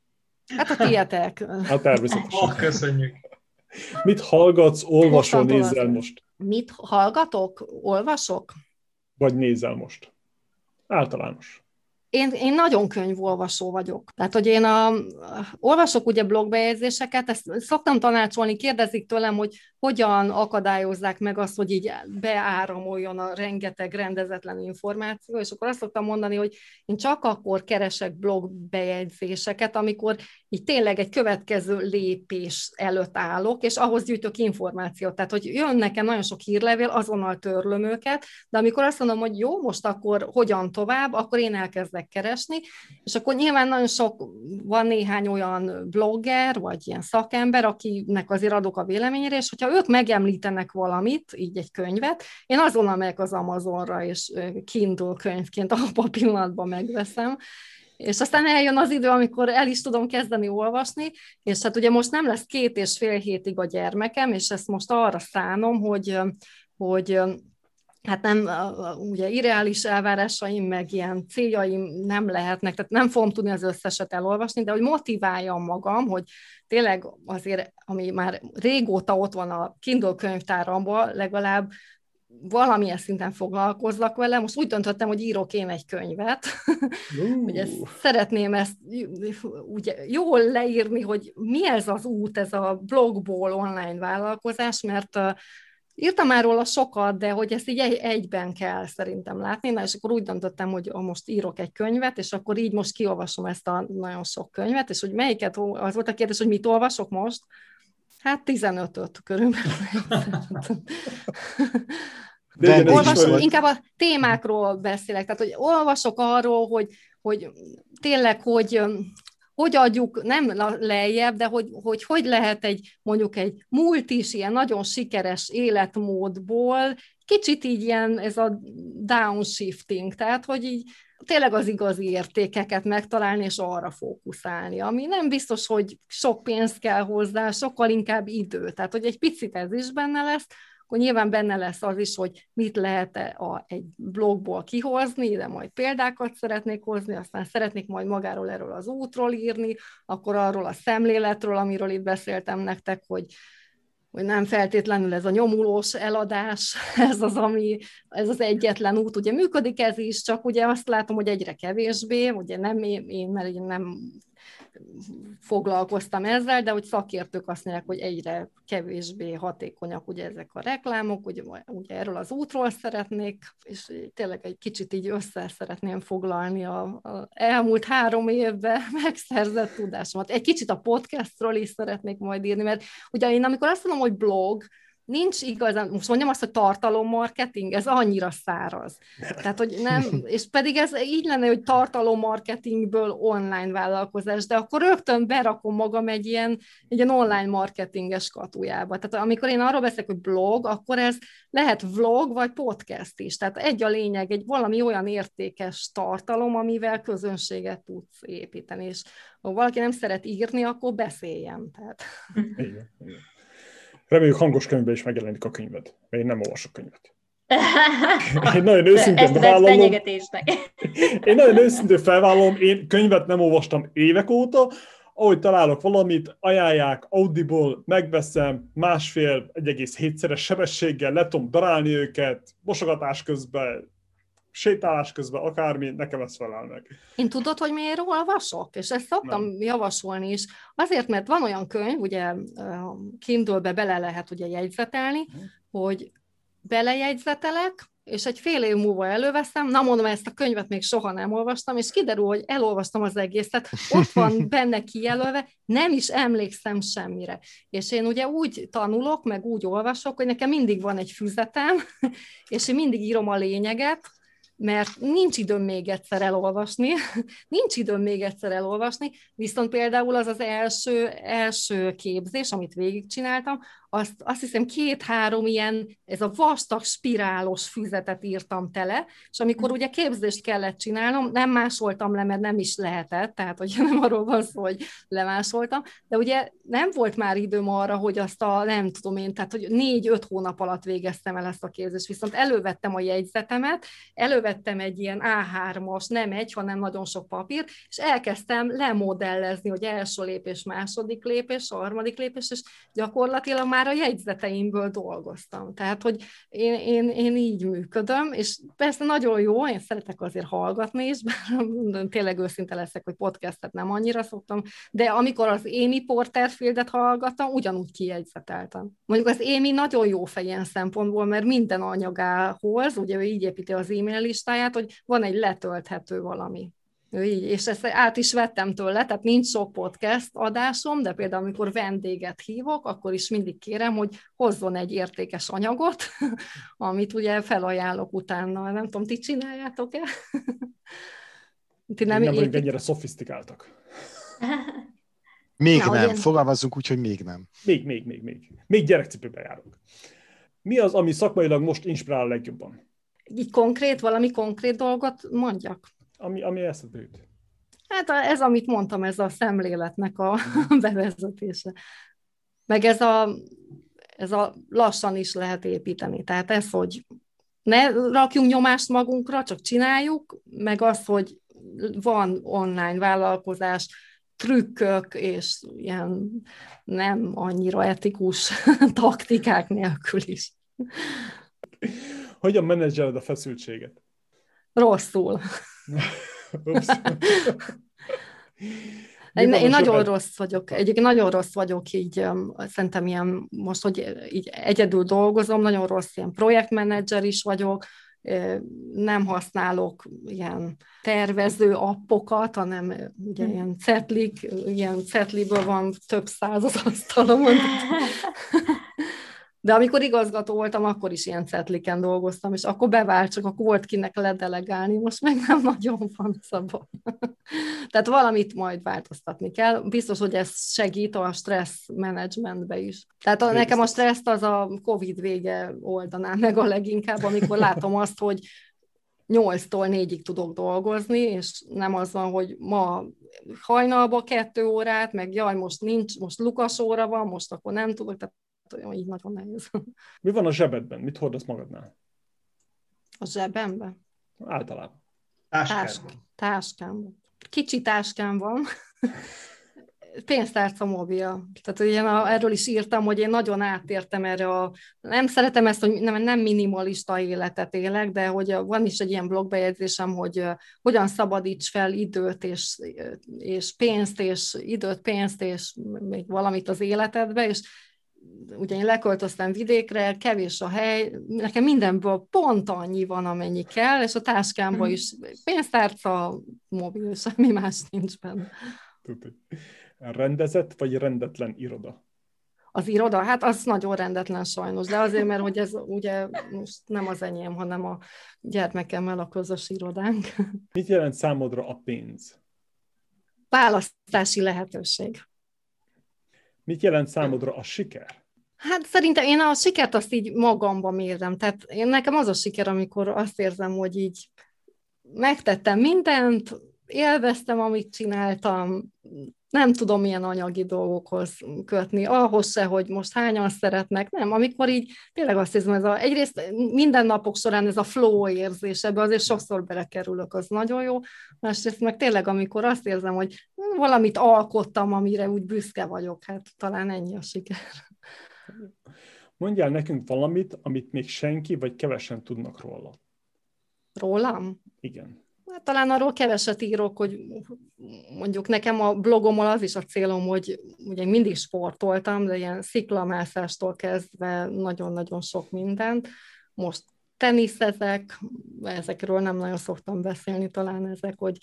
Speaker 5: Hát a tietek.
Speaker 2: Hát természetesen.
Speaker 6: Oh, köszönjük.
Speaker 2: Mit hallgatsz, olvasol, nézel most?
Speaker 5: Mit hallgatok, olvasok?
Speaker 2: Vagy nézel most? Általános.
Speaker 5: Én, én nagyon könyvolvasó vagyok. Tehát, hogy én a, olvasok ugye blogbejegyzéseket, ezt szoktam tanácsolni, kérdezik tőlem, hogy hogyan akadályozzák meg azt, hogy így beáramoljon a rengeteg rendezetlen információ, és akkor azt szoktam mondani, hogy én csak akkor keresek blogbejegyzéseket, amikor így tényleg egy következő lépés előtt állok, és ahhoz gyűjtök információt. Tehát, hogy jön nekem nagyon sok hírlevél, azonnal törlöm őket, de amikor azt mondom, hogy jó, most akkor hogyan tovább, akkor én elkezdek keresni, és akkor nyilván nagyon sok, van néhány olyan blogger, vagy ilyen szakember, akinek azért adok a véleményére, és hogyha ők megemlítenek valamit, így egy könyvet, én azonnal megyek az Amazonra, és Kindle könyvként abban a pillanatban megveszem, és aztán eljön az idő, amikor el is tudom kezdeni olvasni, és hát ugye most nem lesz két és fél hétig a gyermekem, és ezt most arra szánom, hogy, hogy hát nem, ugye irreális elvárásaim, meg ilyen céljaim nem lehetnek, tehát nem fogom tudni az összeset elolvasni, de hogy motiváljam magam, hogy tényleg azért, ami már régóta ott van a Kindle könyvtáramban, legalább valamilyen szinten foglalkozzak vele. Most úgy döntöttem, hogy írok én egy könyvet. Uh. ugye [laughs] szeretném ezt ugye, jól leírni, hogy mi ez az út, ez a blogból online vállalkozás, mert Írtam már róla sokat, de hogy ezt így egy, egyben kell szerintem látni, na és akkor úgy döntöttem, hogy most írok egy könyvet, és akkor így most kiolvasom ezt a nagyon sok könyvet, és hogy melyiket, az volt a kérdés, hogy mit olvasok most, Hát 15-öt körülbelül. De Olvasok, inkább a témákról beszélek, tehát hogy olvasok arról, hogy, hogy tényleg, hogy hogy adjuk, nem lejjebb, de hogy, hogy hogy lehet egy mondjuk egy múlt is ilyen nagyon sikeres életmódból, kicsit így ilyen ez a downshifting, tehát hogy így tényleg az igazi értékeket megtalálni, és arra fókuszálni, ami nem biztos, hogy sok pénzt kell hozzá, sokkal inkább idő. Tehát, hogy egy picit ez is benne lesz, akkor nyilván benne lesz az is, hogy mit lehet a, egy blogból kihozni, de majd példákat szeretnék hozni, aztán szeretnék majd magáról erről az útról írni, akkor arról a szemléletről, amiről itt beszéltem nektek, hogy hogy nem feltétlenül ez a nyomulós eladás, [laughs] ez az, ami, ez az egyetlen út, ugye működik ez is, csak ugye azt látom, hogy egyre kevésbé, ugye nem én, én mert én nem foglalkoztam ezzel, de hogy szakértők azt mondják, hogy egyre kevésbé hatékonyak ugye ezek a reklámok, ugye, ugye erről az útról szeretnék, és tényleg egy kicsit így össze szeretném foglalni a, a elmúlt három évben [laughs] megszerzett tudásomat. Egy kicsit a podcastról is szeretnék majd írni, mert ugye én amikor azt mondom, hogy blog, nincs igazán, most mondjam azt, hogy tartalommarketing, ez annyira száraz. Tehát, hogy nem, [laughs] és pedig ez így lenne, hogy tartalommarketingből online vállalkozás, de akkor rögtön berakom magam egy ilyen, egy ilyen online marketinges katujába. Tehát amikor én arról beszélek, hogy blog, akkor ez lehet vlog vagy podcast is. Tehát egy a lényeg, egy valami olyan értékes tartalom, amivel közönséget tudsz építeni, és ha valaki nem szeret írni, akkor beszéljen. Tehát... Igen, igen.
Speaker 2: Reméljük hangos könyvben is megjelenik a könyved, mert én nem olvasok könyvet. [laughs] Én nagyon őszintén
Speaker 3: felvállalom.
Speaker 2: Én nagyon őszintén felvállalom, én könyvet nem olvastam évek óta, ahogy találok valamit, ajánlják, Audible, megveszem, másfél, egy egész hétszeres sebességgel, le tudom darálni őket, mosogatás közben, sétálás közben, akármi, nekem ez felel meg.
Speaker 5: Én tudod, hogy miért olvasok? És ezt szoktam Nem. javasolni is. Azért, mert van olyan könyv, ugye Kindle-be bele lehet ugye jegyzetelni, uh-huh. hogy belejegyzetelek, és egy fél év múlva előveszem, na mondom, ezt a könyvet még soha nem olvastam, és kiderül, hogy elolvastam az egészet, ott van [laughs] benne kijelölve, nem is emlékszem semmire. És én ugye úgy tanulok, meg úgy olvasok, hogy nekem mindig van egy füzetem, [laughs] és én mindig írom a lényeget, mert nincs időm még egyszer elolvasni, [laughs] nincs időm még egyszer elolvasni, viszont például az az első, első képzés, amit végigcsináltam, azt, azt hiszem két-három ilyen, ez a vastag spirálos füzetet írtam tele, és amikor ugye képzést kellett csinálnom, nem másoltam le, mert nem is lehetett, tehát hogy [laughs] nem arról van szó, hogy lemásoltam, de ugye nem volt már időm arra, hogy azt a, nem tudom én, tehát hogy négy-öt hónap alatt végeztem el ezt a képzést, viszont elővettem a jegyzetemet, elővettem egy ilyen A3-as, nem egy, hanem nagyon sok papír, és elkezdtem lemodellezni, hogy első lépés, második lépés, harmadik lépés, és gyakorlatilag már a jegyzeteimből dolgoztam. Tehát, hogy én, én, én így működöm, és persze nagyon jó, én szeretek azért hallgatni is, bár tényleg őszinte leszek, hogy podcastet nem annyira szoktam, de amikor az Amy Porterfieldet hallgattam, ugyanúgy kijegyzeteltem. Mondjuk az Amy nagyon jó fej ilyen szempontból, mert minden anyagához, ugye ő így építi az e-mail listáját, hogy van egy letölthető valami. Így, és ezt át is vettem tőle, tehát nincs sok podcast adásom, de például amikor vendéget hívok, akkor is mindig kérem, hogy hozzon egy értékes anyagot, [laughs] amit ugye felajánlok utána. Nem tudom, ti csináljátok-e? [laughs]
Speaker 2: ti nem, nem vagyunk ennyire szofisztikáltak. [laughs]
Speaker 4: Még Na, nem, ugye... fogalmazzunk úgy, hogy még nem.
Speaker 2: Még, még, még, még. Még gyerekcipőbe járok. Mi az, ami szakmailag most inspirál a legjobban?
Speaker 5: Így konkrét, valami konkrét dolgot mondjak?
Speaker 2: Ami, ami eszedbe jut.
Speaker 5: Hát ez, amit mondtam, ez a szemléletnek a mhm. [laughs] bevezetése. Meg ez a, ez a lassan is lehet építeni. Tehát ez, hogy ne rakjunk nyomást magunkra, csak csináljuk, meg az, hogy van online vállalkozás, trükkök és ilyen nem annyira etikus [laughs] taktikák nélkül is.
Speaker 2: Hogyan menedzseled a feszültséget?
Speaker 5: Rosszul. [laughs] Én, én nagyon rossz vagyok, egyébként nagyon rossz vagyok így, szerintem ilyen, most, hogy így egyedül dolgozom, nagyon rossz ilyen projektmenedzser is vagyok, nem használok ilyen tervező appokat, hanem ugye hm. ilyen cetlik, ilyen cetliből van több száz az asztalomon. [laughs] De amikor igazgató voltam, akkor is ilyen cetliken dolgoztam, és akkor bevált, csak akkor volt kinek ledelegálni, most meg nem nagyon van szabad. [laughs] Tehát valamit majd változtatni kell. Biztos, hogy ez segít a stressz menedzsmentbe is. Tehát a, nekem a stresszt az a Covid vége oldaná meg a leginkább, amikor látom azt, hogy 8-tól 4-ig tudok dolgozni, és nem az van, hogy ma hajnalba kettő órát, meg jaj, most nincs, most Lukas óra van, most akkor nem tudok, tehát így nagyon nehéz. [laughs]
Speaker 2: Mi van a zsebedben? Mit hordasz magadnál?
Speaker 5: A zsebemben?
Speaker 2: Általában.
Speaker 6: Táskában.
Speaker 5: Táskám. Kicsi táskám van. [laughs] pénztárca mobil. Tehát ugye erről is írtam, hogy én nagyon átértem erre a... Nem szeretem ezt, hogy nem, nem minimalista életet élek, de hogy van is egy ilyen blogbejegyzésem, hogy hogyan szabadíts fel időt és, és pénzt, és időt, pénzt, és még valamit az életedbe, és ugye én leköltöztem vidékre, kevés a hely, nekem mindenből pont annyi van, amennyi kell, és a táskámban mhm. is pénztárca, mobil, semmi más nincs benne.
Speaker 2: Rendezett vagy rendetlen iroda?
Speaker 5: Az iroda, hát az nagyon rendetlen sajnos, de azért, mert hogy ez ugye most nem az enyém, hanem a gyermekemmel a közös irodánk.
Speaker 2: Mit jelent számodra a pénz?
Speaker 5: Választási lehetőség.
Speaker 2: Mit jelent számodra a siker?
Speaker 5: Hát szerintem én a sikert azt így magamba mérem. Tehát én nekem az a siker, amikor azt érzem, hogy így megtettem mindent, élveztem, amit csináltam, nem tudom milyen anyagi dolgokhoz kötni, ahhoz se, hogy most hányan szeretnek, nem, amikor így tényleg azt hiszem, ez a, egyrészt minden napok során ez a flow érzés, ebbe azért sokszor belekerülök, az nagyon jó, másrészt meg tényleg, amikor azt érzem, hogy valamit alkottam, amire úgy büszke vagyok, hát talán ennyi a siker.
Speaker 2: Mondjál nekünk valamit, amit még senki vagy kevesen tudnak róla.
Speaker 5: Rólam?
Speaker 2: Igen.
Speaker 5: Hát talán arról keveset írok, hogy mondjuk nekem a blogommal az is a célom, hogy ugye mindig sportoltam, de ilyen sziklamászástól kezdve nagyon-nagyon sok mindent. Most teniszezek, ezekről nem nagyon szoktam beszélni talán ezek, hogy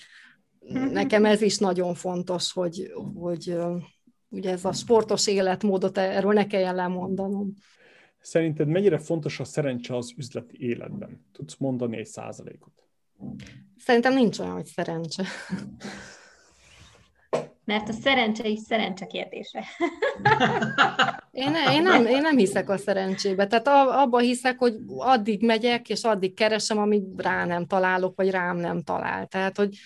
Speaker 5: nekem ez is nagyon fontos, hogy, hogy ugye ez a sportos életmódot, erről ne kelljen lemondanom.
Speaker 2: Szerinted mennyire fontos a szerencse az üzleti életben? Tudsz mondani egy százalékot?
Speaker 5: Szerintem nincs olyan, hogy szerencse.
Speaker 3: Mert a szerencse is szerencse kérdése. [laughs]
Speaker 5: Én, ne, én, nem, én nem hiszek a szerencsébe. Tehát abba hiszek, hogy addig megyek, és addig keresem, amíg rá nem találok, vagy rám nem talál. Tehát, hogy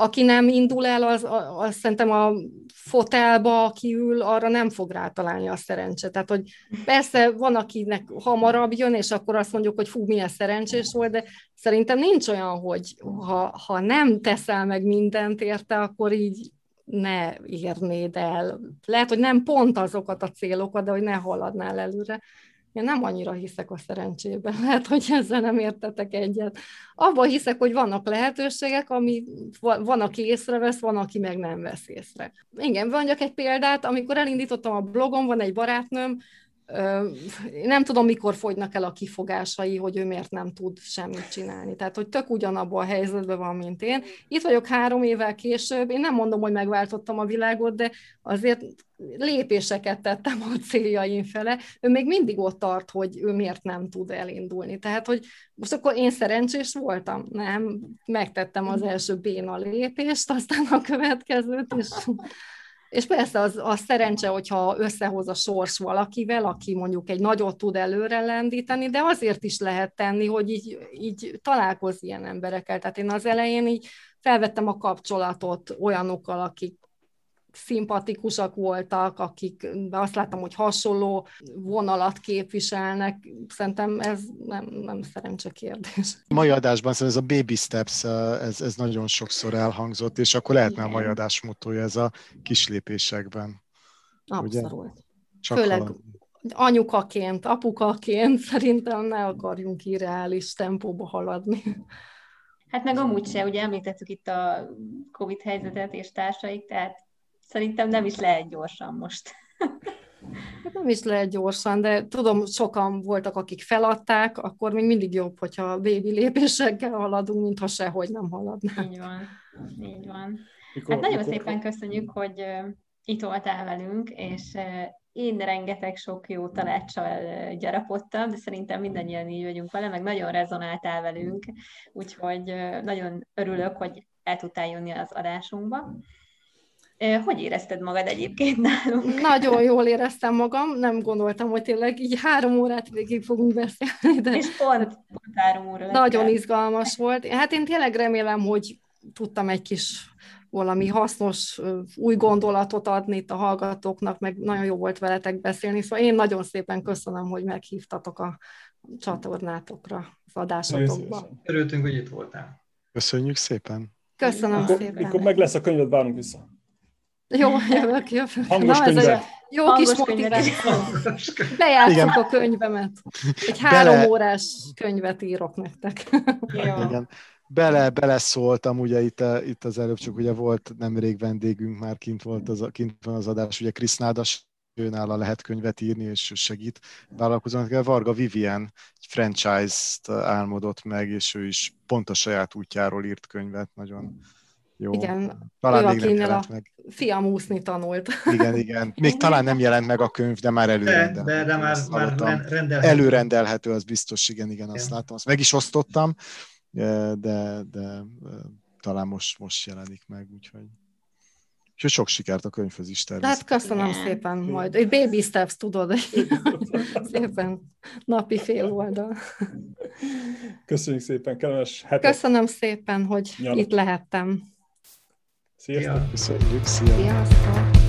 Speaker 5: aki nem indul el, az, az szerintem a fotelba, aki ül, arra nem fog rátalálni a szerencse. Tehát, hogy persze van, akinek hamarabb jön, és akkor azt mondjuk, hogy fú, milyen szerencsés volt, de szerintem nincs olyan, hogy ha, ha nem teszel meg mindent érte, akkor így ne érnéd el. Lehet, hogy nem pont azokat a célokat, de hogy ne haladnál előre. Én nem annyira hiszek a szerencsében, [laughs] lehet, hogy ezzel nem értetek egyet. Abban hiszek, hogy vannak lehetőségek, ami van, aki észrevesz, van, aki meg nem vesz észre. Igen, mondjak egy példát, amikor elindítottam a blogom, van egy barátnőm, nem tudom, mikor fogynak el a kifogásai, hogy ő miért nem tud semmit csinálni. Tehát, hogy tök ugyanabban a helyzetben van, mint én. Itt vagyok három évvel később, én nem mondom, hogy megváltottam a világot, de azért lépéseket tettem a céljaim fele. Ő még mindig ott tart, hogy ő miért nem tud elindulni. Tehát, hogy most akkor én szerencsés voltam? Nem, megtettem az első béna lépést, aztán a következőt, és és persze az, az szerencse, hogyha összehoz a sors valakivel, aki mondjuk egy nagyot tud előre lendíteni, de azért is lehet tenni, hogy így, így találkozz ilyen emberekkel. Tehát én az elején így felvettem a kapcsolatot olyanokkal, akik szimpatikusak voltak, akik azt láttam, hogy hasonló vonalat képviselnek. Szerintem ez nem, nem szerencse kérdés.
Speaker 4: A mai adásban ez a baby steps, ez, ez nagyon sokszor elhangzott, és akkor lehetne Igen. a mai adás motója ez a kislépésekben.
Speaker 5: Abszolút. Csak Főleg halad. anyukaként, apukaként szerintem ne akarjunk irreális tempóba haladni.
Speaker 3: Hát meg amúgy se, ugye említettük itt a Covid helyzetet és társaik, tehát szerintem nem is lehet gyorsan most. [laughs]
Speaker 5: Hát nem is lehet gyorsan, de tudom, sokan voltak, akik feladták, akkor még mindig jobb, hogyha bébi lépésekkel haladunk, mint ha sehogy nem haladnánk.
Speaker 3: Így van, így van. Mikor, hát nagyon mikor, szépen köszönjük, hogy itt voltál velünk, és én rengeteg sok jó tanácssal gyarapodtam, de szerintem mindannyian így vagyunk vele, meg nagyon rezonáltál velünk, úgyhogy nagyon örülök, hogy el tudtál jönni az adásunkba. Hogy érezted magad egyébként [laughs] nálunk?
Speaker 5: Nagyon jól éreztem magam, nem gondoltam, hogy tényleg így három órát végig fogunk beszélni.
Speaker 3: De És pont, pont három óra
Speaker 5: Nagyon kell. izgalmas volt. Hát én tényleg remélem, hogy tudtam egy kis valami hasznos új gondolatot adni itt a hallgatóknak, meg nagyon jó volt veletek beszélni, szóval én nagyon szépen köszönöm, hogy meghívtatok a csatornátokra, az adásatokba.
Speaker 6: Örültünk, hogy itt voltál.
Speaker 4: Köszönjük szépen.
Speaker 5: Köszönöm
Speaker 2: akkor,
Speaker 5: szépen.
Speaker 2: Akkor meg lesz a könyvet, várunk vissza.
Speaker 5: Jó, [laughs] jövök, jövök.
Speaker 2: Hangos Na, ez a
Speaker 5: jó Hangos kis motiváció. Bejátszok [laughs] a könyvemet. Egy három Bele... órás könyvet írok nektek. [laughs]
Speaker 4: Jó. Igen bele, beleszóltam, ugye itt, itt az előbb csak ugye volt nemrég vendégünk, már kint, volt az, kint van az adás, ugye Krisz Nádas, őnála lehet könyvet írni, és segít vállalkozónak. Varga Vivian egy franchise-t álmodott meg, és ő is pont a saját útjáról írt könyvet, nagyon jó.
Speaker 5: Igen, talán ő, még nem jelent a meg. fiam úszni tanult.
Speaker 4: Igen, igen. Még talán nem jelent meg a könyv, de már előrendelhető.
Speaker 6: De, de, de már, már rendelhető.
Speaker 4: Előrendelhető, az biztos, igen, igen, azt igen. láttam. Azt meg is osztottam, de, de talán most, most jelenik meg, úgyhogy és sok sikert a könyvhöz is
Speaker 5: természetesen. Hát köszönöm yeah. szépen majd. Egy baby steps, tudod, [laughs] szépen napi fél oldal.
Speaker 2: Köszönjük szépen, kellemes hetet.
Speaker 5: Köszönöm szépen, hogy Nyalat. itt lehettem.
Speaker 2: Sziasztok!
Speaker 4: Köszönjük, szia!
Speaker 5: Sziasztok!